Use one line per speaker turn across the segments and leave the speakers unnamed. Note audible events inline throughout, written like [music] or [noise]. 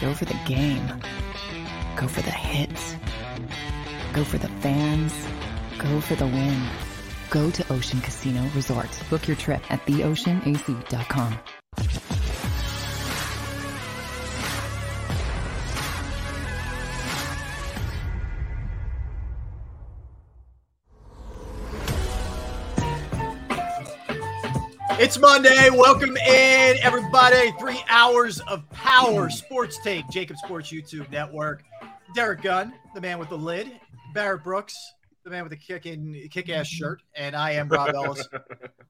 Go for the game. Go for the hits. Go for the fans. Go for the win. Go to Ocean Casino Resort. Book your trip at theoceanac.com.
It's Monday. Welcome in, everybody. Three hours of power sports take. JAKIB Sports YouTube Network. Derrick Gunn, the man with the lid. Barrett Brooks, the man with the kicking kick-ass shirt, and I am Rob Ellis. [laughs]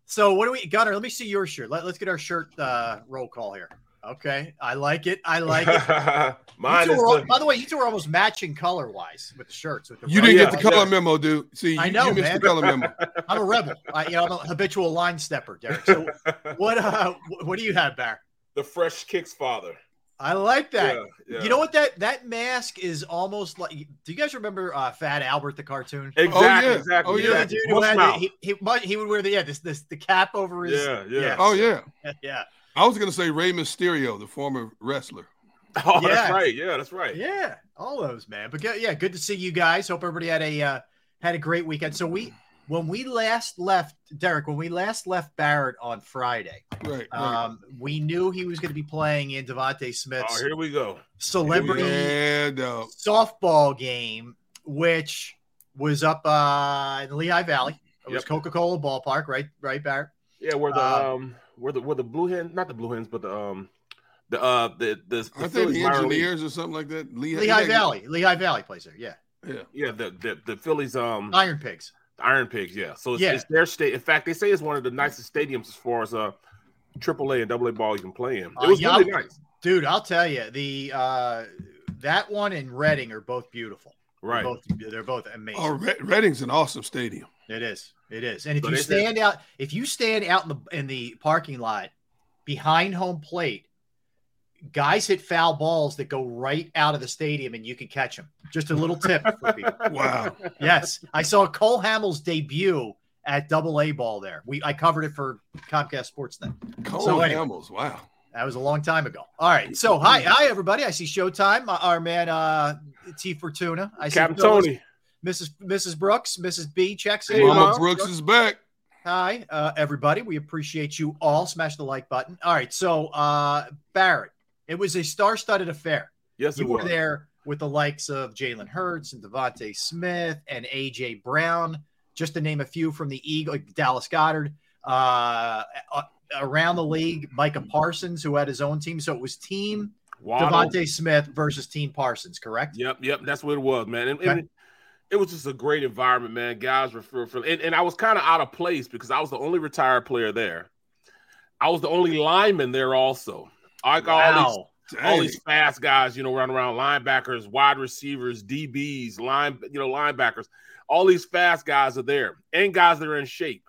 So, what do we, Gunner? Let me see your shirt. Let, us get our shirt uh, roll call here. Okay, I like it. I like it. [laughs]
Mine is
two are,
the,
by the way, you two are almost matching color wise with the shirts. With the
You didn't get the color memo, dude. See,
I
you,
know,
you missed
man.
the color memo. [laughs]
I'm a rebel. I, you know, I'm a habitual line stepper, Derrick. So, [laughs] what uh, what do you have, Barrett?
the fresh kicks father.
I like that.
Yeah, yeah.
You know what that that mask is almost like. Do you guys remember uh, Fat Albert the cartoon?
Exactly,
yeah.
exactly.
Oh,
You know
yeah.
dude who had the, he, he he would wear the yeah this this the cap over his
Yeah, yeah.
Oh yeah.
yeah
I was gonna say Rey Mysterio, the former wrestler. [laughs]
Oh,
Yeah.
that's right. Yeah, that's right.
yeah all those man. But good- yeah, good to see you guys. Hope everybody had a uh, had a great weekend. So we when we last left Derrick when we last left Barrett on Friday,
Right. right.
um, we knew he was going to be playing in DeVonta
Oh,
Smith's
here we go.
celebrity.
yeah, dog.
softball game, which was up uh, in the Lehigh Valley. It was Coca Cola Ballpark, right? Right, Barrett.
Yeah, where the
Uh,
um, where the where the blue hen, not the blue hens, but the um, the uh, the the, the
I think the
minor league-
engineers or something like that. Lehigh,
Lehigh Valley. Lehigh Valley plays there. Yeah.
Yeah.
Yeah, the the the Phillies um
Iron Pigs.
Iron Pigs. Yeah, so it's,
Yeah.
it's their state. In fact, they say it's one of the nicest stadiums as far as uh, AAA and AA ball you can play in. It
Uh,
was
yeah,
really nice.
Dude, I'll tell you, the uh, that one and Reading are both beautiful. They're
Right.
both they're both amazing.
Oh, Red, Reading's an awesome stadium.
It is. It is. And if
So
you
they said-
stand out, if you stand out in the in the parking lot behind home plate, guys hit foul balls that go right out of the stadium, and you can catch them. Just a little tip for people. [laughs]
Wow.
Yes, I saw Cole Hamels debut at Double A ball there. We I covered it for Comcast Sportsnet.
Cole
So anyway.
Hamels. Wow.
That was a long time ago. All right, so hi, hi everybody. I see Showtime. uh, Our man uh, T Fortuna. I see
Captain
Phyllis,
Tony.
Mrs. Mrs. Brooks, Mrs. B checks in.
Hey,
Mama
Mom.
Brooks is back.
Hi, uh, everybody. We appreciate you all. Smash the like button. All right. So, uh, Barrett, it was a star studded affair.
Yes,
You
it
were
was.
there with the likes of Jalen Hurts and DeVonta Smith and A.J. Brown, just to name a few from the Eagle, Dallas Goedert. Uh, uh, around the league, Micah Parsons, who had his own team. So it was team
Waddle.
DeVonta Smith versus team Parsons, correct?
Yep, yep, that's what it was, man. And,
Okay.
and it was just a great environment, man. Guys were for, for and, and I was kind of out of place because I was the only retired player there. I was the only lineman there also. I got all these
Wow.
all these fast guys, you know, running around linebackers, wide receivers, DBs, line, you know, linebackers. All these fast guys are there, and guys that are in shape.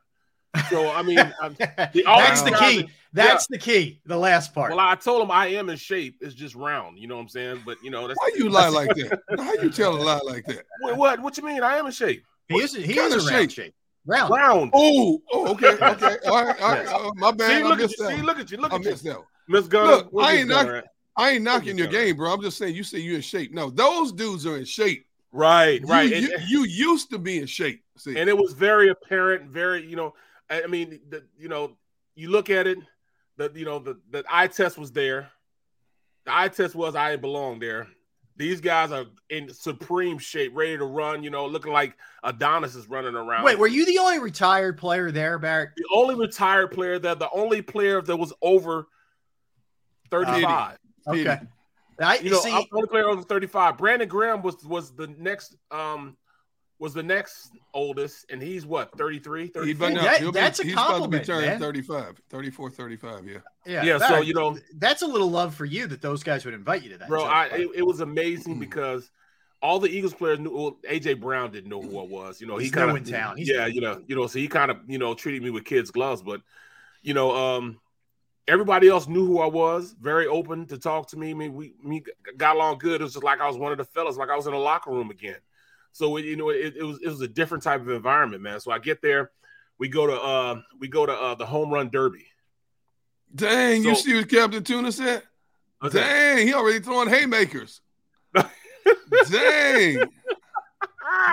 So I mean, [laughs] I'm, all
That's the key.
guys-
That's the key. The last part.
well, I told him I am in shape. It's just round, you know what I'm saying? But you know, that's
Why you [laughs] lie like that? How you tell a lie like that?
Wait, what? What you mean? I am in shape.
he is. He
kind
is
of
a round
shape?
shape. Round.
Round.
Oh, oh, okay, [laughs] okay. All right, all right. Uh, my bad.
See,
I
look at you.
that.
See, look at you. Look
I
at you.
missed that.
Miss Gunner.
Look, I ain't
Gunner
not- I ain't knocking your
Look
game, bro. I'm just saying you say you're in shape. No, those dudes are in shape.
Right,
You-
right.
You,
and,
you used to be in shape. See,
and it was very apparent, very, you know, I mean, the, you know, you look at it, the, you know, the, the eye test was there. The eye test was I belong there. These guys are in supreme shape, ready to run, you know, looking like Adonis is running around.
Wait, were you the only retired player there, Barrett?
the only retired player there, the only player that was over 35.
Okay. I
You know,
see.
I'm the only player over 35. Brandon Graham was was the next um was the next oldest, and he's what 33,
He
34?
That-
he'll be-
that's a
he's about to be turning
man.
35, 34, 35. Yeah.
Yeah,
Yeah, so, you know-
that's a little love for you that those guys would invite you to that.
bro. I it, it was amazing because all the Eagles players knew. Well, AJ Brown didn't know who I was. You know, he
He's
kind
new
of
in town. He's
yeah, you know, you know, so he kind of you know treated me with kids' gloves, but you know, um, everybody else knew who I was. Very open to talk to me. I mean, we we got along good. It was just like I was one of the fellas, like I was in a locker room again. So you know, it, it was it was a different type of environment, man. So I get there, we go to uh we go to uh the home run derby.
Dang, you see what Captain Tuna said?
That?
Dang, he already throwing haymakers. Dang. [laughs]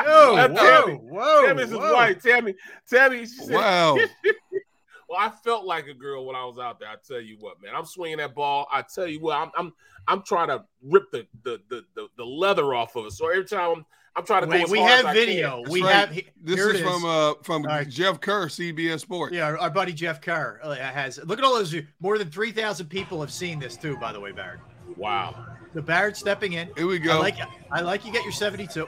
Whoa,
That
whoa,
Tammy,
whoa,
Tammy's his
whoa.
wife. Tammy, Tammy. She said,
Wow. [laughs]
well, I felt like a girl when I was out there. I tell you what, man. I'm swinging that ball. I tell you what, I'm I'm I'm trying to rip the the the the, the leather off of it. So every time I'm, I'm trying to go
Wait,
as
we
hard as
have
I
video.
can.
We
right.
have. he-
This is,
it
from uh from
All right.
Jeff Kerr, CBS Sports.
Yeah, our, our buddy Jeff Kerr uh, has. Look at all those. More than three thousand people have seen this too. By the way, Barrett.
Wow.
The Barrett stepping in.
Here we
I
go.
like. I like you get your seventy-two.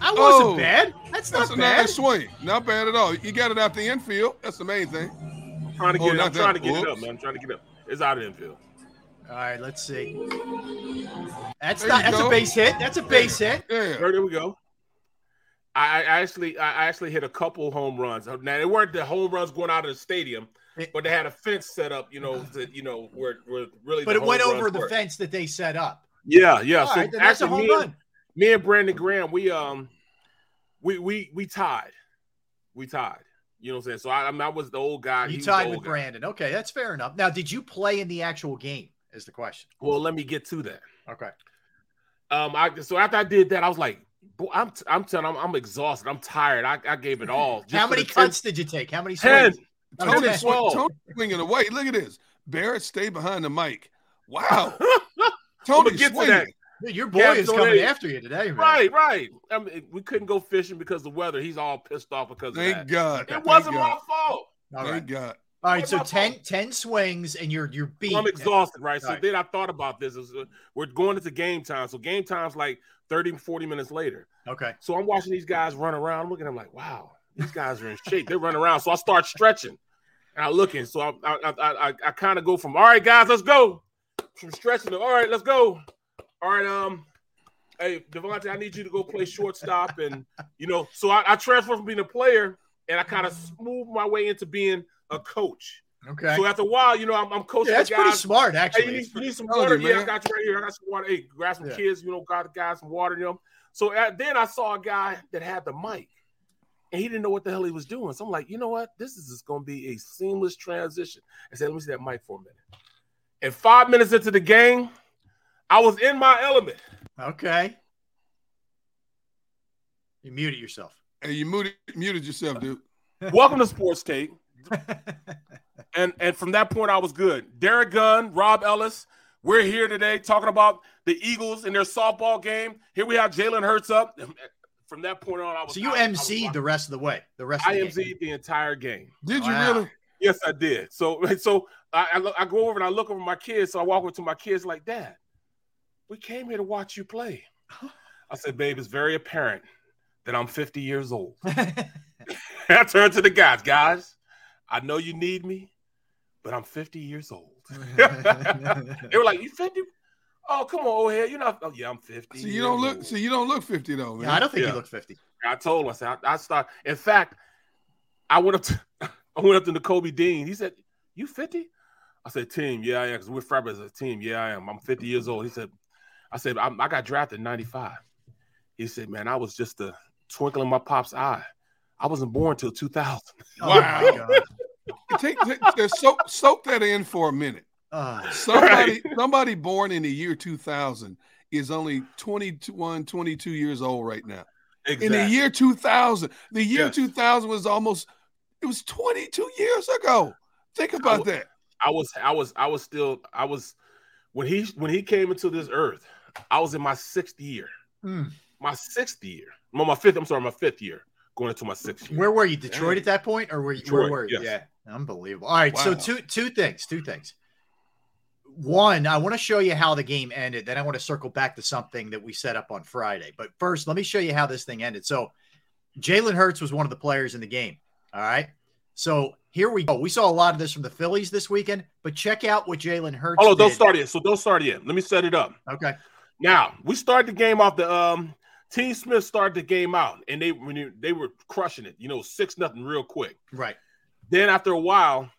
That
Oh,
wasn't bad. That's not
That's a
bad.
nice swing. Not bad at all. You got it out the infield. That's the main thing.
I'm trying to
Oh,
get it.
not
I'm trying to
that.
get it up, man. I'm trying to get it up. It's out of the infield.
All right, let's see. That's
There
not. That's
go.
a base hit. That's a base hit.
Yeah.
There, there we go. I, I actually I actually hit a couple home runs. Now they weren't the home runs going out of the stadium, but they had a fence set up, you know, that you know where where really.
But
the
it went over the
were.
fence that they set up.
Yeah, yeah.
All
so
right, then that's a home
me and,
run.
me and Brandon Graham, we um, we we we tied, we tied. You know what I'm saying? So I, I, mean, I was the old guy.
You
was
tied with
guy.
Brandon. Okay, that's fair enough. Now, did you play in the actual game? Is the question.
Well, let me get to that.
Okay.
Um, I so after I did that, I was like, boy, I'm I'm telling, I'm, I'm exhausted. I'm tired. I, I gave it [laughs] all.
How many
the 10
cuts did you take? How many
Ten.
Tony,
Okay.
swing, Tony swinging away. Look at this. Barrett stay behind the mic. Wow. [laughs] Tony
gonna get to that.
Dude, your boy
Yeah,
is coming
they-
after you today, man.
Right, right. I mean, we couldn't go fishing because of the weather. He's all pissed off because of
Thank
that.
God.
It
Thank
wasn't
God.
my fault.
All
Thank
right.
God.
All right. So
my
10, 10 swings and you're you're beat.
I'm exhausted, right? So
Right.
then I thought about this. Is, uh, we're going into game time. So game time's like 30, 40 minutes later.
Okay.
So I'm watching these guys run around. I'm looking at them like, wow, these guys are in shape. They run around. So I start stretching. And I looking. So I I I, I, I kind of go from all right, guys, let's go. From stretching to all right, let's go. All right, um, hey DeVonta, I need you to go play shortstop. And you know, so I, I transferred from being a player and I kind of moved my way into being a coach.
Okay.
So after a while, you know, I'm, I'm coaching
yeah, that's
the
pretty
guys.
smart,
Hey,
actually.
you need, you need some
Telling
water?
you,
yeah, I got you right here. I got some water. Hey, grab some
Yeah.
kids, you know, got the guys some water in them. So uh, then I saw a guy that had the mic and he didn't know what the hell he was doing. So I'm like, you know what? This is just going to be a seamless transition. I said, let me see that mic for a minute. And five minutes into the game, I was in my element.
Okay. You muted yourself.
Hey, you muted, muted yourself, dude.
Welcome to Sports Take. [laughs] And and from that point, I was good. Derrick Gunn, Rob Ellis, we're here today talking about the Eagles in their softball game. Here we have Jalen Hurts up. From that point on, I was
So you
I, I
MC'd the rest of the way. The rest of
I
the game.
MC'd the entire game.
Did you
Wow.
really?
Yes, I did. So [laughs] so I, I look- I go over and I look over my kids. So I walk over to my kids like, Dad, we came here to watch you play. [laughs] I said, Babe, it's very apparent that I'm 50 years old. I turned to the guys, guys. I know you need me, but I'm 50 years old. [laughs] they were like, "You 50? Oh, come on, old head. You're not. Oh, yeah, I'm 50.
See, you don't look.
old."
See, you don't look fifty though, man.
Yeah, I don't think
Yeah.
you look 50.
I told him. I said, I, I start. In fact, I went up to [laughs] I went up to Kobe Dean. He said, "You 50?" I said, "Team, yeah, I am." Because we're Fab as a team. Yeah, I am. I'm 50 years old. He said, "I said I'm, I got drafted in '95." He said, "Man, I was just a twinkle in my pop's eye. I wasn't born till 2000."
Oh, my [laughs] God.
Take, take, just soak, soak that in for a minute.
Ah,
Somebody, somebody born in the year 2000 is only 21, 22 years old right now. In the year 2000, the year
Yes.
2000 was almost, it was 22 years ago. Think about
w-
that.
I was I was I was still I was when he when he came into this earth, I was in my sixth year.
Hmm.
My sixth year. No, my fifth, I'm sorry, my fifth year. Going into my sixth year.
Where were you? Detroit at that point, or were you? where were you?
yes.
Yeah, unbelievable. All right, so two two things. Two things. One, I want to show you how the game ended. Then I want to circle back to something that we set up on Friday. But first, let me show you how this thing ended. So, Jalen Hurts was one of the players in the game. All right. So here we go. We saw a lot of this from the Phillies this weekend, but check out what Jalen Hurts.
Oh, don't start it. So don't start it. Let me set it up.
Okay.
Now we start the game off. The um, Team Smith started the game out, and they when you, they were crushing it. You know, six nothing real quick.
Right.
Then after a while,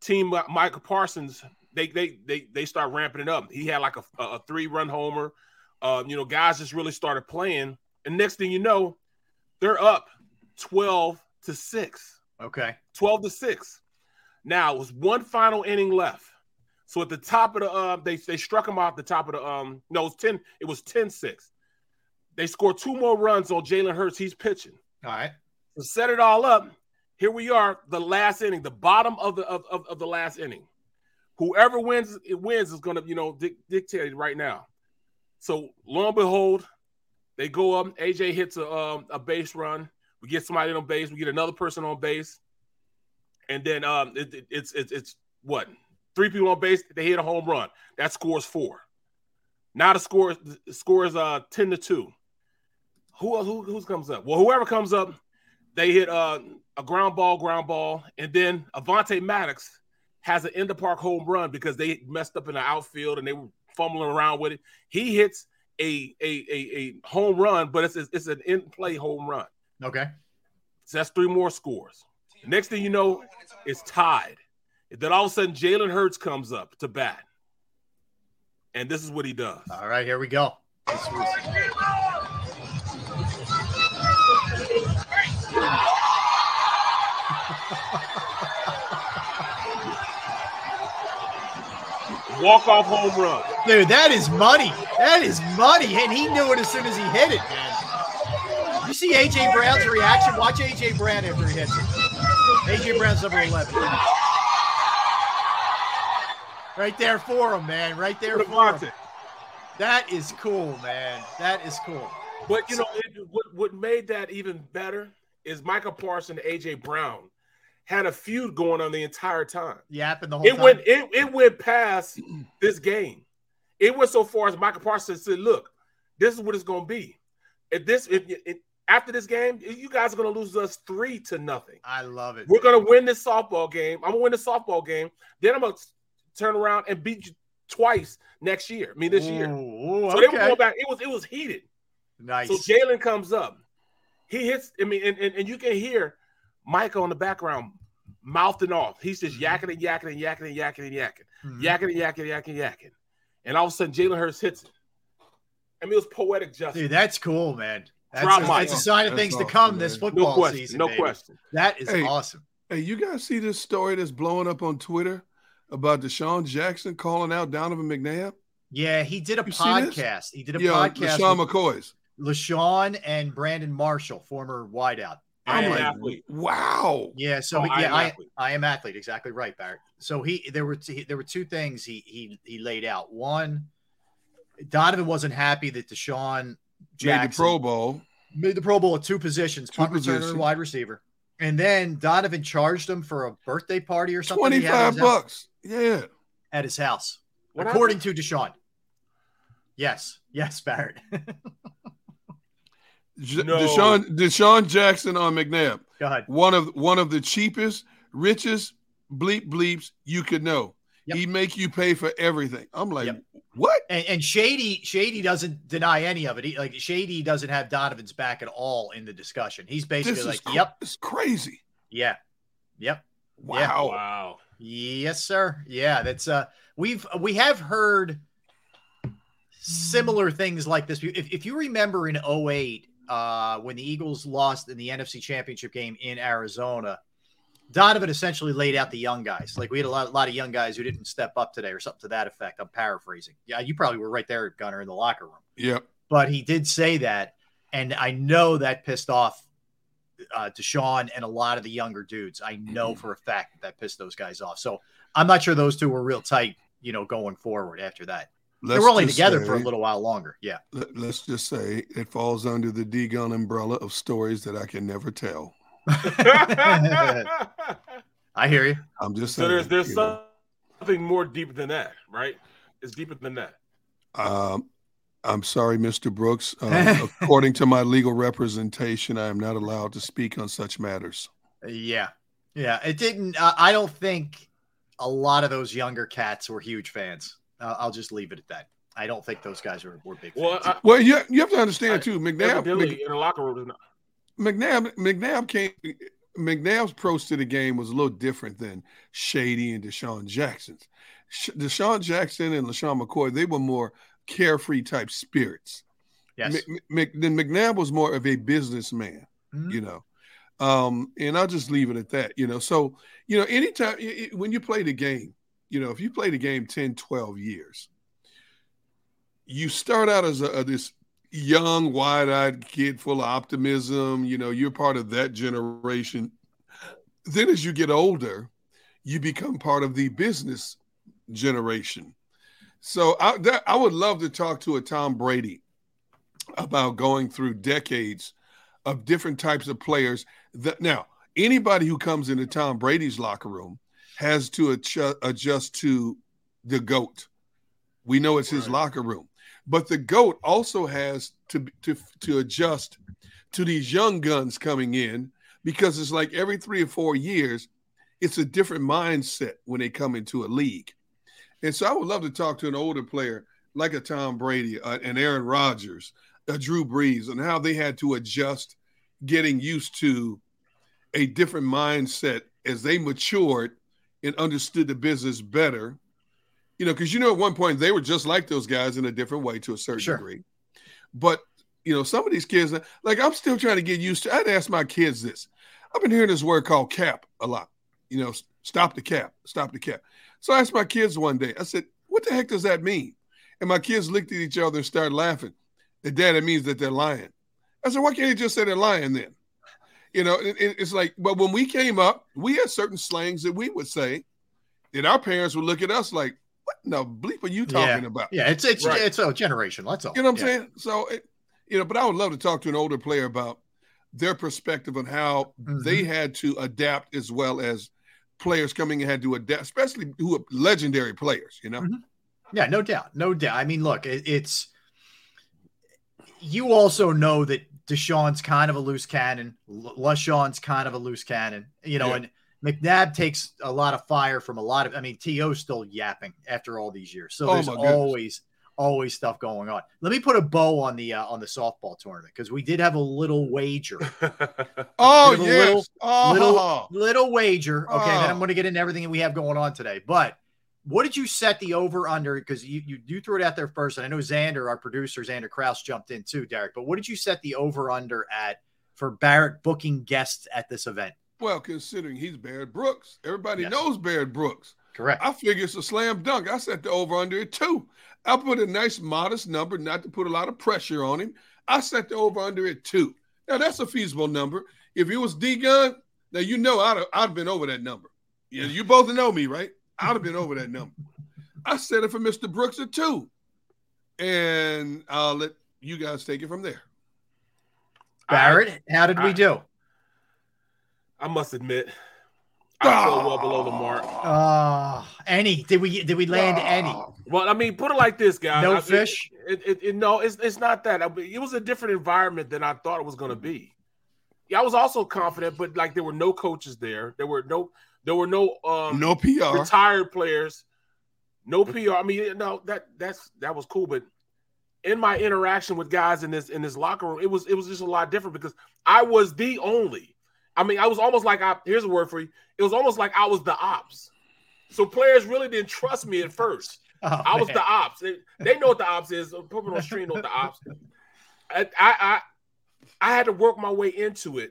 Team Michael Parsons they they they they start ramping it up. He had like a, a three run homer. Uh, you know, guys just really started playing, and next thing you know, they're up twelve to six.
Okay,
twelve to six. Now it was one final inning left. So at the top of the uh, they they struck him off the top of the um no it was 10 it was 10-6. They score two more runs on Jalen Hurts. He's pitching.
All right.
To set it all up, here we are, the last inning, the bottom of the of, of, of the last inning whoever wins it wins is going to you know di- dictate right now. So lo and behold, they go up. AJ hits a um, a base run. We get somebody on base. We get another person on base, and then um, it, it, it's it's it's what three people on base. They hit a home run. That scores four. Now the score the score is uh ten to two. Who who who comes up? Well, whoever comes up, they hit uh, a ground ball, ground ball, and then Avonte Maddox has an end of park home run because they messed up in the outfield and they were fumbling around with it. He hits a a a, a home run, but it's it's an in play home run.
Okay,
so that's three more scores. next thing you know, it's tied. then all of a sudden, Jalen Hurts comes up to bat, and this is what he does.
All right, here we go.
Walk off home run.
Dude, that is money. That is money. And he knew it as soon as he hit it, man. You see AJ Brown's reaction? Watch AJ Brown after he hits it. AJ Brown's number 11. Right there for him, man. Right there for him. That is cool, man. That is cool.
But you know, it, what what made that even better is Michael Parsons and AJ Brown had a feud going on the entire time.
Yapping the whole
it
time.
went it, it went past [clears throat] this game. It went so far as Michael Parsons said, "Look, this is what it's going to be. If this if, if after this game, you guys are going to lose us three to nothing.
I love it.
We're going to win this softball game. I'm going to win the softball game. Then I'm going to turn around and beat you twice next year. I mean, this
ooh,
year.
Ooh,
so
okay.
they were going back. It was it was heated.
Nice.
So Jalen comes up. He hits. I mean, and, and, and you can hear Micah on the background mouthing off. He's just
Mm-hmm.
yakking and yakking and yakking and yakking and yakking,
Mhm.
yakking and yakking and yakking and yakking. And all of a sudden, Jalen Hurts hits it. I mean, it was poetic justice.
Dude, that's cool, man. That's,
Drop
a, that's a sign of
That's
things to come
man.
this
no
football
question.
season.
no
baby.
question.
That is
Hey.
awesome.
Hey, you guys see this story that's blowing up on Twitter about DeSean Jackson calling out Donovan McNabb?
Yeah, he did a
You
podcast. He did a
Yeah,
podcast LeSean
McCoy's.
LeSean and Brandon Marshall, former wideout.
I'm
And
like,
athlete.
wow.
Yeah, so
Oh,
he-
I
yeah,
am
I,
athlete.
I am athlete. Exactly right, Barrett. So he there were t- there were two things he he he laid out. One, Donovan wasn't happy that DeSean Jackson
Made the Pro Bowl.
made the Pro Bowl at two positions,
Two
punt returner and wide receiver. And then Donovan charged him for a birthday party or something. he had at
25
his house-
bucks. Yeah.
at his house,
What
according to DeSean. Yes, yes, Barrett. [laughs]
J-
No.
DeSean, DeSean Jackson on McNabb.
Go ahead.
One of one of the cheapest, richest bleep bleeps you could know.
Yep.
He make you pay for everything. I'm like,
Yep.
what?
And, and Shady, Shady doesn't deny any of it. He, like Shady doesn't have Donovan's back at all in the discussion. He's basically
This is
like,
cr-
"Yep,
It's crazy.
yeah, yep,
Wow.
Wow.
yes, sir, yeah." That's uh, we've we have heard similar things like this. If, if you remember in 08, uh, when the Eagles lost in the NFC Championship game in Arizona, Donovan essentially laid out the young guys. Like we had a lot, a lot of young guys who didn't step up today, or something to that effect. I'm paraphrasing. Yeah, you probably were right there, Gunner, in the locker room.
Yep.
but he did say that, and I know that pissed off uh, DeSean and a lot of the younger dudes. I know for a fact that, that pissed those guys off. So I'm not sure those two were real tight, you know, going forward after that. They
Let's
were only
just
together for a little while longer. Yeah.
Let, us just say it falls under the D gun umbrella of stories that I can never tell. [laughs]
I hear you.
I'm just
so there's there's
you know.
something more deep than that, right? It's deeper than that.
Um, I'm sorry, Mr. Brooks. [laughs] Um, according to my legal representation, I am not allowed to speak on such matters.
Yeah, yeah. It didn't. Uh, I don't think a lot of those younger cats were huge fans. Uh, I'll just leave it at that. I don't think those guys were, were big.
Well, I,
well, you, you have to understand I, too. McNabb,
Mc, in the locker room.
McNabb, McNabb came. McNabb's approach to the game was a little different than Shady and DeSean Jackson's. DeSean Jackson and LeSean McCoy, they were more carefree type spirits.
Yes.
Mc, then McNabb was more of a businessman, mm-hmm. you know. Um, and I'll just leave it at that, you know. So, you know, anytime it, when you play the game, you know, if you play the game 10, 12 years, you start out as a, a this young, wide-eyed kid full of optimism, you know, you're part of that generation. Then as you get older, you become part of the business generation. So I, that, I would love to talk to a Tom Brady about going through decades of different types of players. That now anybody who comes into Tom Brady's locker room has to adjust, adjust to the goat. We know it's his right. locker room, but the goat also has to to to adjust to these young guns coming in because it's like every three or four years, it's a different mindset when they come into a league. And so I would love to talk to an older player like a Tom Brady, uh, and Aaron Rodgers, a Drew Brees, and how they had to adjust getting used to a different mindset as they matured and understood the business better. You know, because you know, at one point they were just like those guys in a different way to a certain sure. degree. But you know, some of these kids, like I'm still trying to get used to. I'd ask my kids this. I've been hearing this word called cap a lot. You know, stop the cap, stop the cap. So I asked my kids one day, I said, What the heck does that mean? And my kids looked at each other and started laughing. And dad, it means that they're lying. I said, Why can't you just say they're lying then? You know, it, it's like, but when we came up, we had certain slangs that we would say, and our parents would look at us like, What the bleep are you talking
yeah.
about?
Yeah, it's it's right. it's a generation. That's all.
You know what I'm
yeah.
saying? So, it, you know, but I would love to talk to an older player about their perspective on how mm-hmm. they had to adapt as well as players coming and had to adapt, especially who are legendary players, you know? Mm-hmm.
Yeah, no doubt. No doubt. I mean, look, it, it's you also know that DeSean's kind of a loose cannon. LeSean's kind of a loose cannon, you know, yeah. and McNabb takes a lot of fire from a lot of, I mean, T.O.'s still yapping after all these years. So oh there's always, always stuff going on. Let me put a bow on the uh, on the softball tournament because we did have a little wager. [laughs]
oh yes, little,
oh. little little wager. Okay, oh. then I'm going to get into everything that we have going on today. But what did you set the over under? Because you, you you threw it out there first, and I know Xander, our producer, Xander Kraus, jumped in too, Derrick. But what did you set the over under at for Barrett booking guests at this event?
Well, considering he's Barrett Brooks, everybody yes. knows Barrett Brooks.
Correct.
I figure it's a slam dunk. I set the over under it too. I put a nice modest number, not to put a lot of pressure on him. I set the over under it too. Now that's a feasible number. If it was D Gun, now you know I'd have, I'd have been over that number. Yeah, you both know me, right? I'd have been over that number. I said it for Mr. Brooks at two. And I'll let you guys take it from there.
Barrett, I, how did I, we do?
I must admit, I fell well below the mark.
Uh, any? Did we did we land any?
Well, I mean, put it like this, guys.
No
I,
fish.
It, it, it, no, it's it's not that. I mean, it was a different environment than I thought it was going to be. Yeah, I was also confident, but like there were no coaches there. There were no there were no um
no PR
retired players, no PR. I mean, no that that's that was cool, but in my interaction with guys in this in this locker room, it was it was just a lot different because I was the only I mean, I was almost like I here's a word for you. It was almost like I was the ops. So players really didn't trust me at first. [laughs] Oh, I was the ops. They, they, know what the ops is. Me on stream know what the ops. [laughs] I, I, I I had to work my way into it.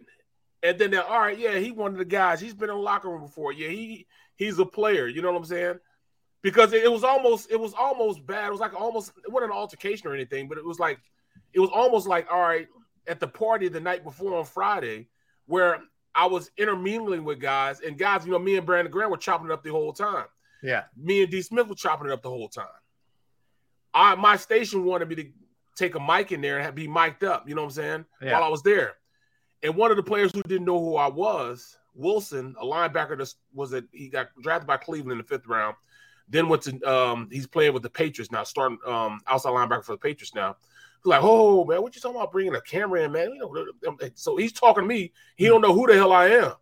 And then they're all right, yeah, he one of the guys. He's been in the locker room before. Yeah, he he's a player. You know what I'm saying? Because it, it was almost it was almost bad. It was like almost it wasn't an altercation or anything, but it was like it was almost like all right at the party the night before on Friday, where I was intermingling with guys, and guys, you know, me and Brandon Graham were chopping it up the whole time.
Yeah.
Me and D. Smith were chopping it up the whole time. I my station wanted me to take a mic in there and be mic'd up, you know what I'm saying? Yeah. While I was there. And one of the players who didn't know who I was, Wilson, a linebacker that was that he got drafted by Cleveland in the fifth round, Then went to um, he's playing with the Patriots now, starting um, outside linebacker for the Patriots now. He's like, oh man, what you talking about bringing a camera in, man? You know, so he's talking to me. He don't know who the hell I am.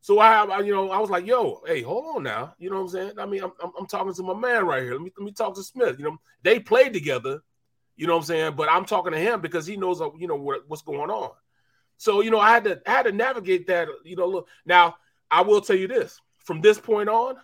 So I, I, you know, I was like, yo, hey, hold on now. You know what I'm saying? I mean, I'm, I'm, I'm talking to my man right here. Let me let me talk to Smith. You know, they played together. You know what I'm saying? But I'm talking to him because he knows, uh, you know, what, what's going on. So you know, I had to I had to navigate that. You know, look now. I will tell you this: from this point on,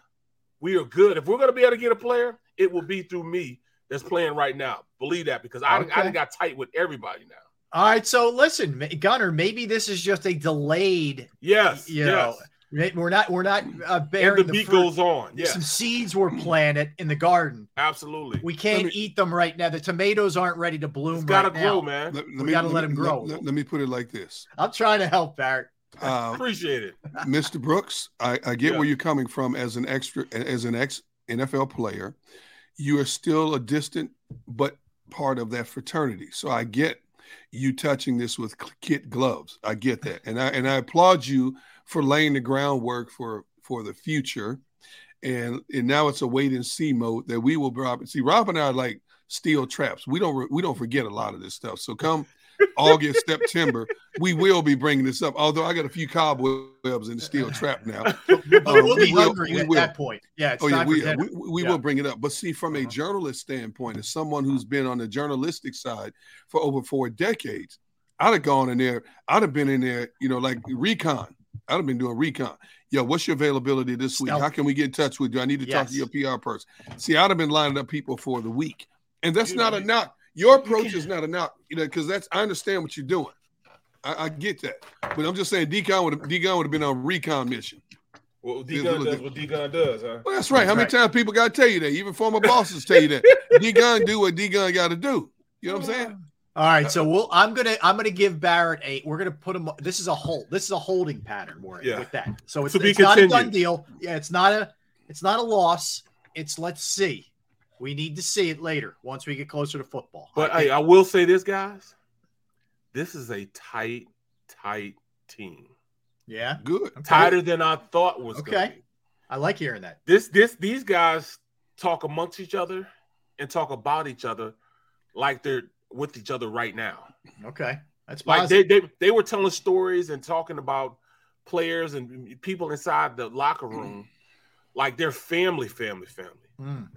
we are good. If we're going to be able to get a player, it will be through me that's playing right now. Believe that because I, okay. I got tight with everybody now.
All right, so listen, Gunner, maybe this is just a delayed.
Yes,
you
yes.
Know, we're not we're not uh, bearing
and the, the beat fruit. goes on. Yeah,
some seeds were planted in the garden.
Absolutely,
we can't me, eat them right now. The tomatoes aren't ready to bloom. It's
gotta
right
grow,
now.
man.
Let,
let we gotta let, let them grow.
Let, let, me put it like this.
I'm trying to help, Barrett.
Uh, [laughs] Appreciate it,
Mr. Brooks. I, I get yeah. where you're coming from as an extra as an ex NFL player. You are still a distant but part of that fraternity. So I get you touching this with kit gloves. I get that, and I and I applaud you for laying the groundwork for for the future. And and now it's a wait and see mode that we will Rob. See, Rob and I are like steel traps. We don't we don't forget a lot of this stuff. So come August, [laughs] September, we will be bringing this up. Although I got a few cobwebs in the steel trap now.
But [laughs] we'll um, be we hungry will, at will. that point. Yeah.
oh, yeah. We, we, we yeah. will bring it up. But see, from a uh-huh. journalist standpoint, as someone who's been on the journalistic side for over four decades, I'd have gone in there. I'd have been in there, you know, like recon. I'd have been doing recon. Yo, what's your availability this week? How can we get in touch with you? I need to yes. talk to your PR person. See, I'd have been lining up people for the week. And that's not a knock. Your approach is not enough, you know, because that's I understand what you're doing. I, I get that, but I'm just saying, Decon would Decon would have been on recon mission.
Well, Decon does what Decon does, huh?
Well, that's right. How many times people got to tell you that? Even former bosses tell you that. [laughs] Decon do what Decon got to do. You know what I'm saying?
All right, so we'll. I'm gonna. I'm gonna give Barrett a. We're gonna put him. This is a hold. This is a holding pattern. More yeah. with that. So it's, it's not a done deal. Yeah, it's not a. It's not a loss. It's let's see. We need to see it later once we get closer to football.
But I, hey, I will say this, guys. This is a tight, tight team.
Yeah,
good.
Okay. Tighter than I thought was.
Okay, I like hearing that.
This, this, these guys talk amongst each other and talk about each other like they're with each other right now.
Okay, that's
like they, they they were telling stories and talking about players and people inside the locker room like they're family, family, family. Mm.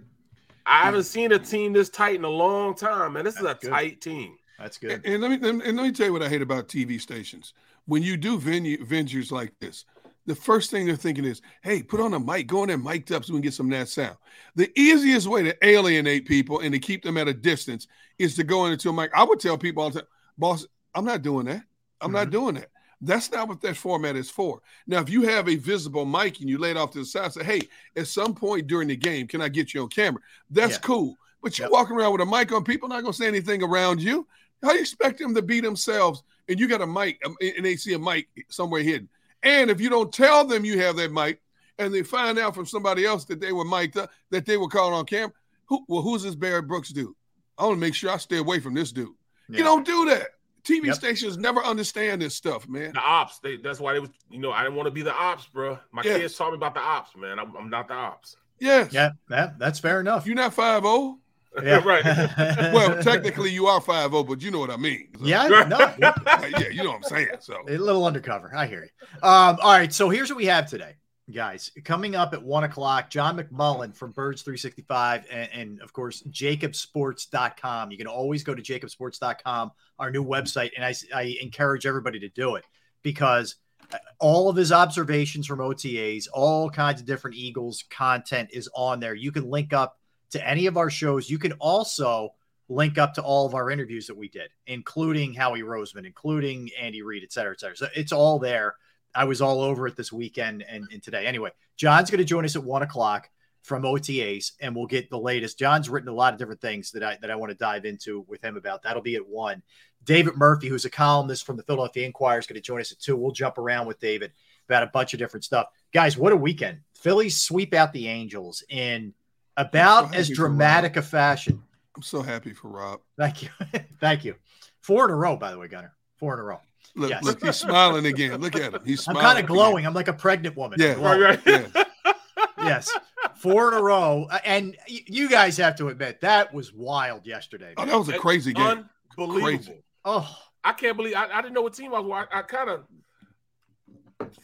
I haven't seen a team this tight in a long time, man. This is a good. tight team.
That's good.
And, and, let me and let me tell you what I hate about TV stations. When you do venue ventures like this, the first thing they're thinking is, "Hey, put on a mic, go in there mic'd up so we can get some of that sound." The easiest way to alienate people and to keep them at a distance is to go into a mic. I would tell people all the time, "Boss, I'm not doing that. I'm mm-hmm. not doing that." That's not what that format is for. Now, if you have a visible mic and you lay it off to the side, say, hey, at some point during the game, can I get you on camera? That's yeah. cool. But you're yep. walking around with a mic on, people not going to say anything around you. How do you expect them to be themselves and you got a mic um, and they see a mic somewhere hidden? And if you don't tell them you have that mic and they find out from somebody else that they were mic'd up, that they were caught on camera, who, well, who's this Barry Brooks dude? I want to make sure I stay away from this dude. Yeah. You don't do that. TV yep. stations never understand this stuff, man.
The ops, they, that's why they was, you know, I didn't want to be the ops, bro. My yes. kids taught me about the ops, man. I'm, I'm not the ops.
Yes.
Yeah, that, that's fair enough.
You're not 5 0.
Yeah. [laughs] right. [laughs]
well, technically you are 5 0, but you know what I mean.
So. Yeah, no. [laughs]
yeah, you know what I'm saying. So
a little undercover. I hear you. Um, all right. So here's what we have today guys. Coming up at one o'clock, John McMullen from Birds 365 and, and, of course, jakibsports.com. You can always go to jakibsports.com, our new website. And I, I encourage everybody to do it because uh, all of his observations from OTAs, all kinds of different Eagles content is on there. You can link up to any of our shows. You can also link up to all of our interviews that we did, including Howie Roseman, including Andy Reid, et cetera, et cetera. So it's all there. I was all over it this weekend and, and today. Anyway, John's going to join us at one o'clock from OTAs, and we'll get the latest. John's written a lot of different things that I that I want to dive into with him about. That'll be at one. David Murphy, who's a columnist from the Philadelphia Inquirer, is going to join us at two. We'll jump around with David about a bunch of different stuff. Guys, what a weekend! Phillies sweep out the Angels in about so as dramatic a fashion.
I'm so happy for Rob.
Thank you, [laughs] thank you. Four in a row, by the way, Gunner. Four in a row.
Look, yes. look, he's smiling again. Look at him. He's [laughs] smiling.
I'm kind of glowing. I'm like a pregnant woman.
Yeah, right, right. Yeah. [laughs]
yes, four in a row. Uh, and you guys have to admit that was wild yesterday.
Oh, that was a crazy game.
Unbelievable. Crazy.
Oh,
I can't believe I, I didn't know what team I was. I, I kind of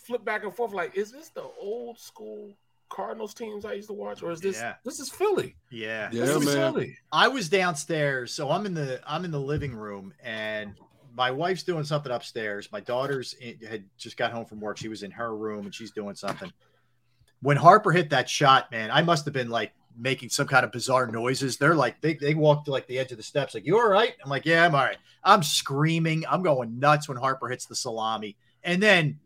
flip back and forth. Like, is this the old school Cardinals teams I used to watch, or is this
Yeah.
this is Philly?
yeah.
Yeah,
this is
man.
Philly.
I was downstairs, so I'm in the I'm in the living room, and my wife's doing something upstairs. My daughter's in, had just got home from work. She was in her room and she's doing something. When Harper hit that shot, man, I must have been like making some kind of bizarre noises. They're like they they walked to like the edge of the steps, like you all right? I'm like yeah, I'm all right. I'm screaming, I'm going nuts when Harper hits the salami, and then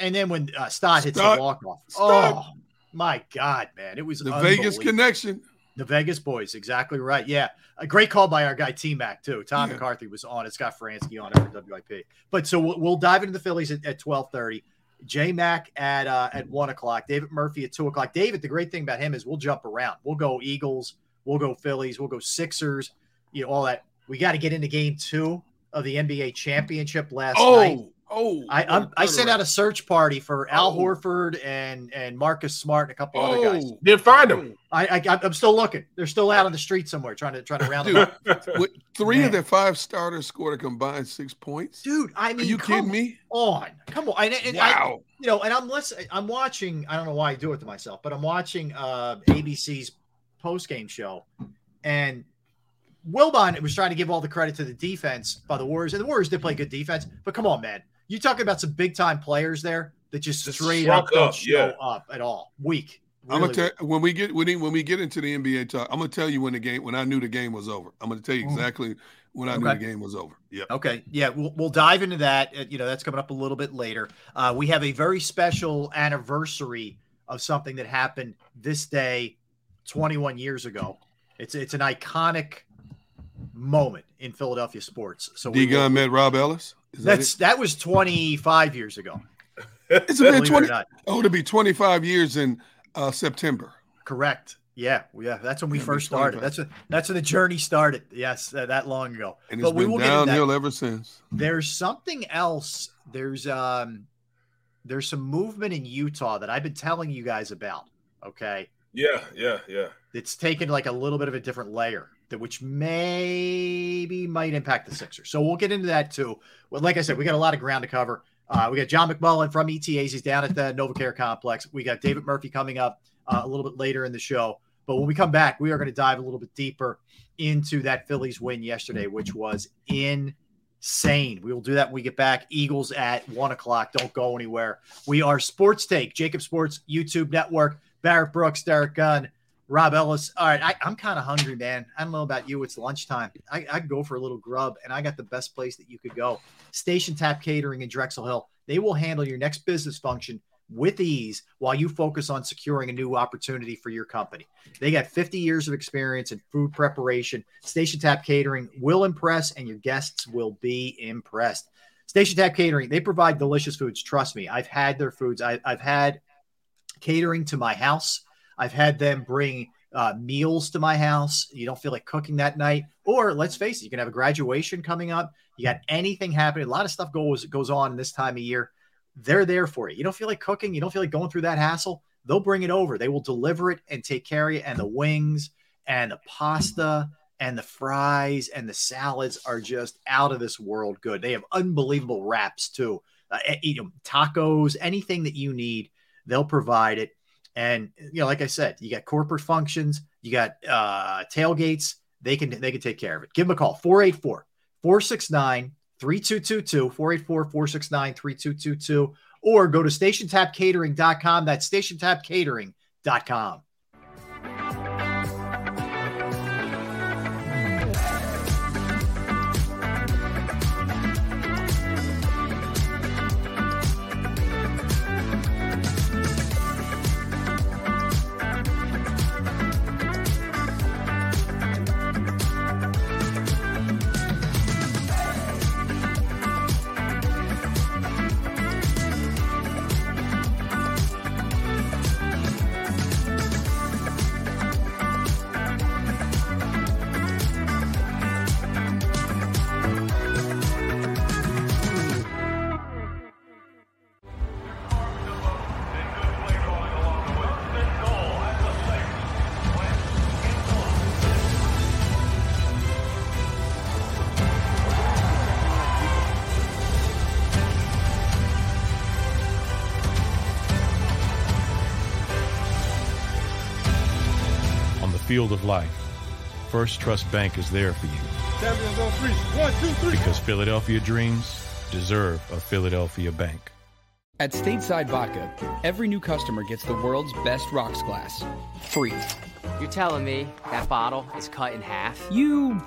and then when uh, Stott hits
Stott.
the walk off.
Stott.
Oh my god, man, it was
The Vegas connection.
The Vegas boys, exactly right. Yeah, a great call by our guy T Mac too. Tom
Yeah.
McCarthy was on. It's got Franzke on it for WIP. But so we'll, we'll dive into the Phillies at, at twelve thirty. J Mac at uh, at one o'clock. David Murphy at two o'clock. David, the great thing about him is we'll jump around. We'll go Eagles. We'll go Phillies. We'll go Sixers. You know all that. We got to get into Game Two of the NBA championship last night.
Oh, oh.
I I'm, I sent out a search party for Al
Oh.
Horford and and Marcus Smart and a couple other guys.
Oh,
Didn't find them.
I, I I'm still looking. They're still out on the street somewhere trying to trying to round them up. [laughs]
Three
Man.
of their five starters scored a combined six points.
Dude, I
Are
mean,
you
come
kidding me?
On, come on. And, and I,
Wow.
you know, and I'm listening. I'm watching. I don't know why I do it to myself, but I'm watching uh, ABC's post game show, and Wilbon was trying to give all the credit to the defense by the Warriors, and the Warriors did play good defense. But come on, man, you talking about some big time players there that just,
Just
straight up
shrunk
don't
up,
show
yeah.
up at all. Weak.
I'm gonna tell when we get when, when we get into the NBA talk. I'm gonna tell you when the game when I knew the game was over. I'm gonna tell you exactly when I knew the game was over. Yep.
Okay. Yeah, we'll, we'll dive into that. Uh, You know, that's coming up a little bit later. Uh, we have a very special anniversary of something that happened this day 21 years ago. It's it's an iconic moment in Philadelphia sports. So we
D
will-
Gun met Rob Ellis. Is that
that's that was 25 years ago.
it? It's been
Believe it
20. Oh, it'll be 25 years in uh, September.
Correct. Yeah, yeah, that's when we
It'll
first started. That's when, that's when the journey started. Yes, uh, that long ago.
And it's
but we
been
will get into that.
downhill ever since.
there's something else there's um there's some movement in utah that i've been telling you guys about okay
Yeah, yeah, yeah.
it's taken like a little bit of a different layer that which maybe might impact the sixers so we'll get into that too well like i said we got a lot of ground to cover uh, we got john mcmullen from OTAs he's down at the novacare complex we got david murphy coming up uh, a little bit later in the show but when we come back we are going to dive a little bit deeper into that phillies win yesterday which was in insane. We will do that when we get back. Eagles at one o'clock. Don't go anywhere. We are Sports Take, JAKIB Sports YouTube Network. Barrett Brooks, Derrick Gunn, Rob Ellis. All right, I, I'm kind of hungry, man. I don't know about you. It's lunchtime. I, I go for a little grub, and I got the best place that you could go. Station Tap Catering in Drexel Hill. They will handle your next business function with ease while you focus on securing a new opportunity for your company. They got 50 years of experience in food preparation. Station Tap Catering will impress, and your guests will be impressed. Station Tap Catering, they provide delicious foods. Trust me, I've had their foods. I, I've had catering to my house. I've had them bring uh, meals to my house. You don't feel like cooking that night, or let's face it, you can have a graduation coming up. You got anything happening. A lot of stuff goes goes on this time of year. They're there for you. You don't feel like cooking. You don't feel like going through that hassle. They'll bring it over. They will deliver it and take care of you. And the wings and the pasta and the fries and the salads are just out of this world good. They have unbelievable wraps too. Uh, you know, tacos, anything that you need, they'll provide it. And you know, like I said, you got corporate functions, you got uh, tailgates. They can they can take care of it. Give them a call 484 469 3222 484 469 3222 or go to stationtapcatering.com. That's stationtapcatering.com.
field of life, First Trust Bank is there for you. Champions on One, two, three. Because Philadelphia dreams deserve a Philadelphia bank.
At Stateside Vodka, every new customer gets the world's best rocks glass, free.
You're telling me that bottle is cut in half?
You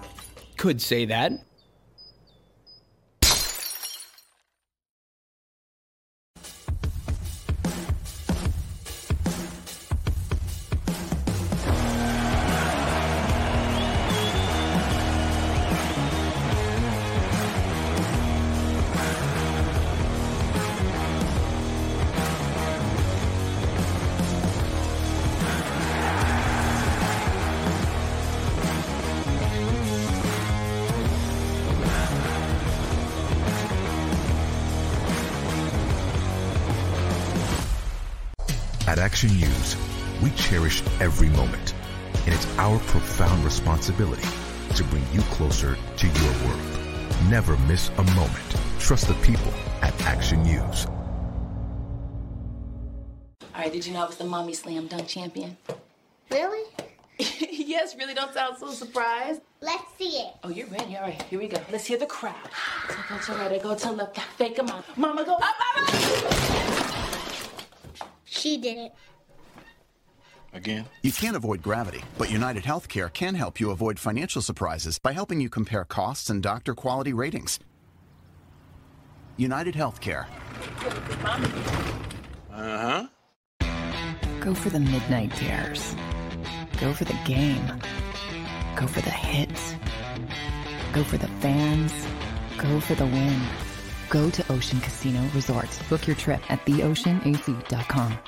could say that.
Action News, we cherish every moment, and it's our profound responsibility to bring you closer to your world. Never miss a moment. Trust the people at Action News.
All right, did you know I was the mommy slam dunk champion?
Really? [laughs]
yes, really don't sound so surprised.
Let's see it.
Oh, you're ready. All right, here we go. Let's hear the crowd. So go to right, go to left, fake a mom. Mama, go up, up, up.
She did it.
Again? You can't avoid gravity, but United Healthcare can help you avoid financial surprises by helping you compare costs and doctor quality ratings. United Healthcare.
Uh
huh. Go for the midnight dares. Go for the game. Go for the hits. Go for the fans. Go for the win. Go to Ocean Casino Resort. Book your trip at theoceanac.com.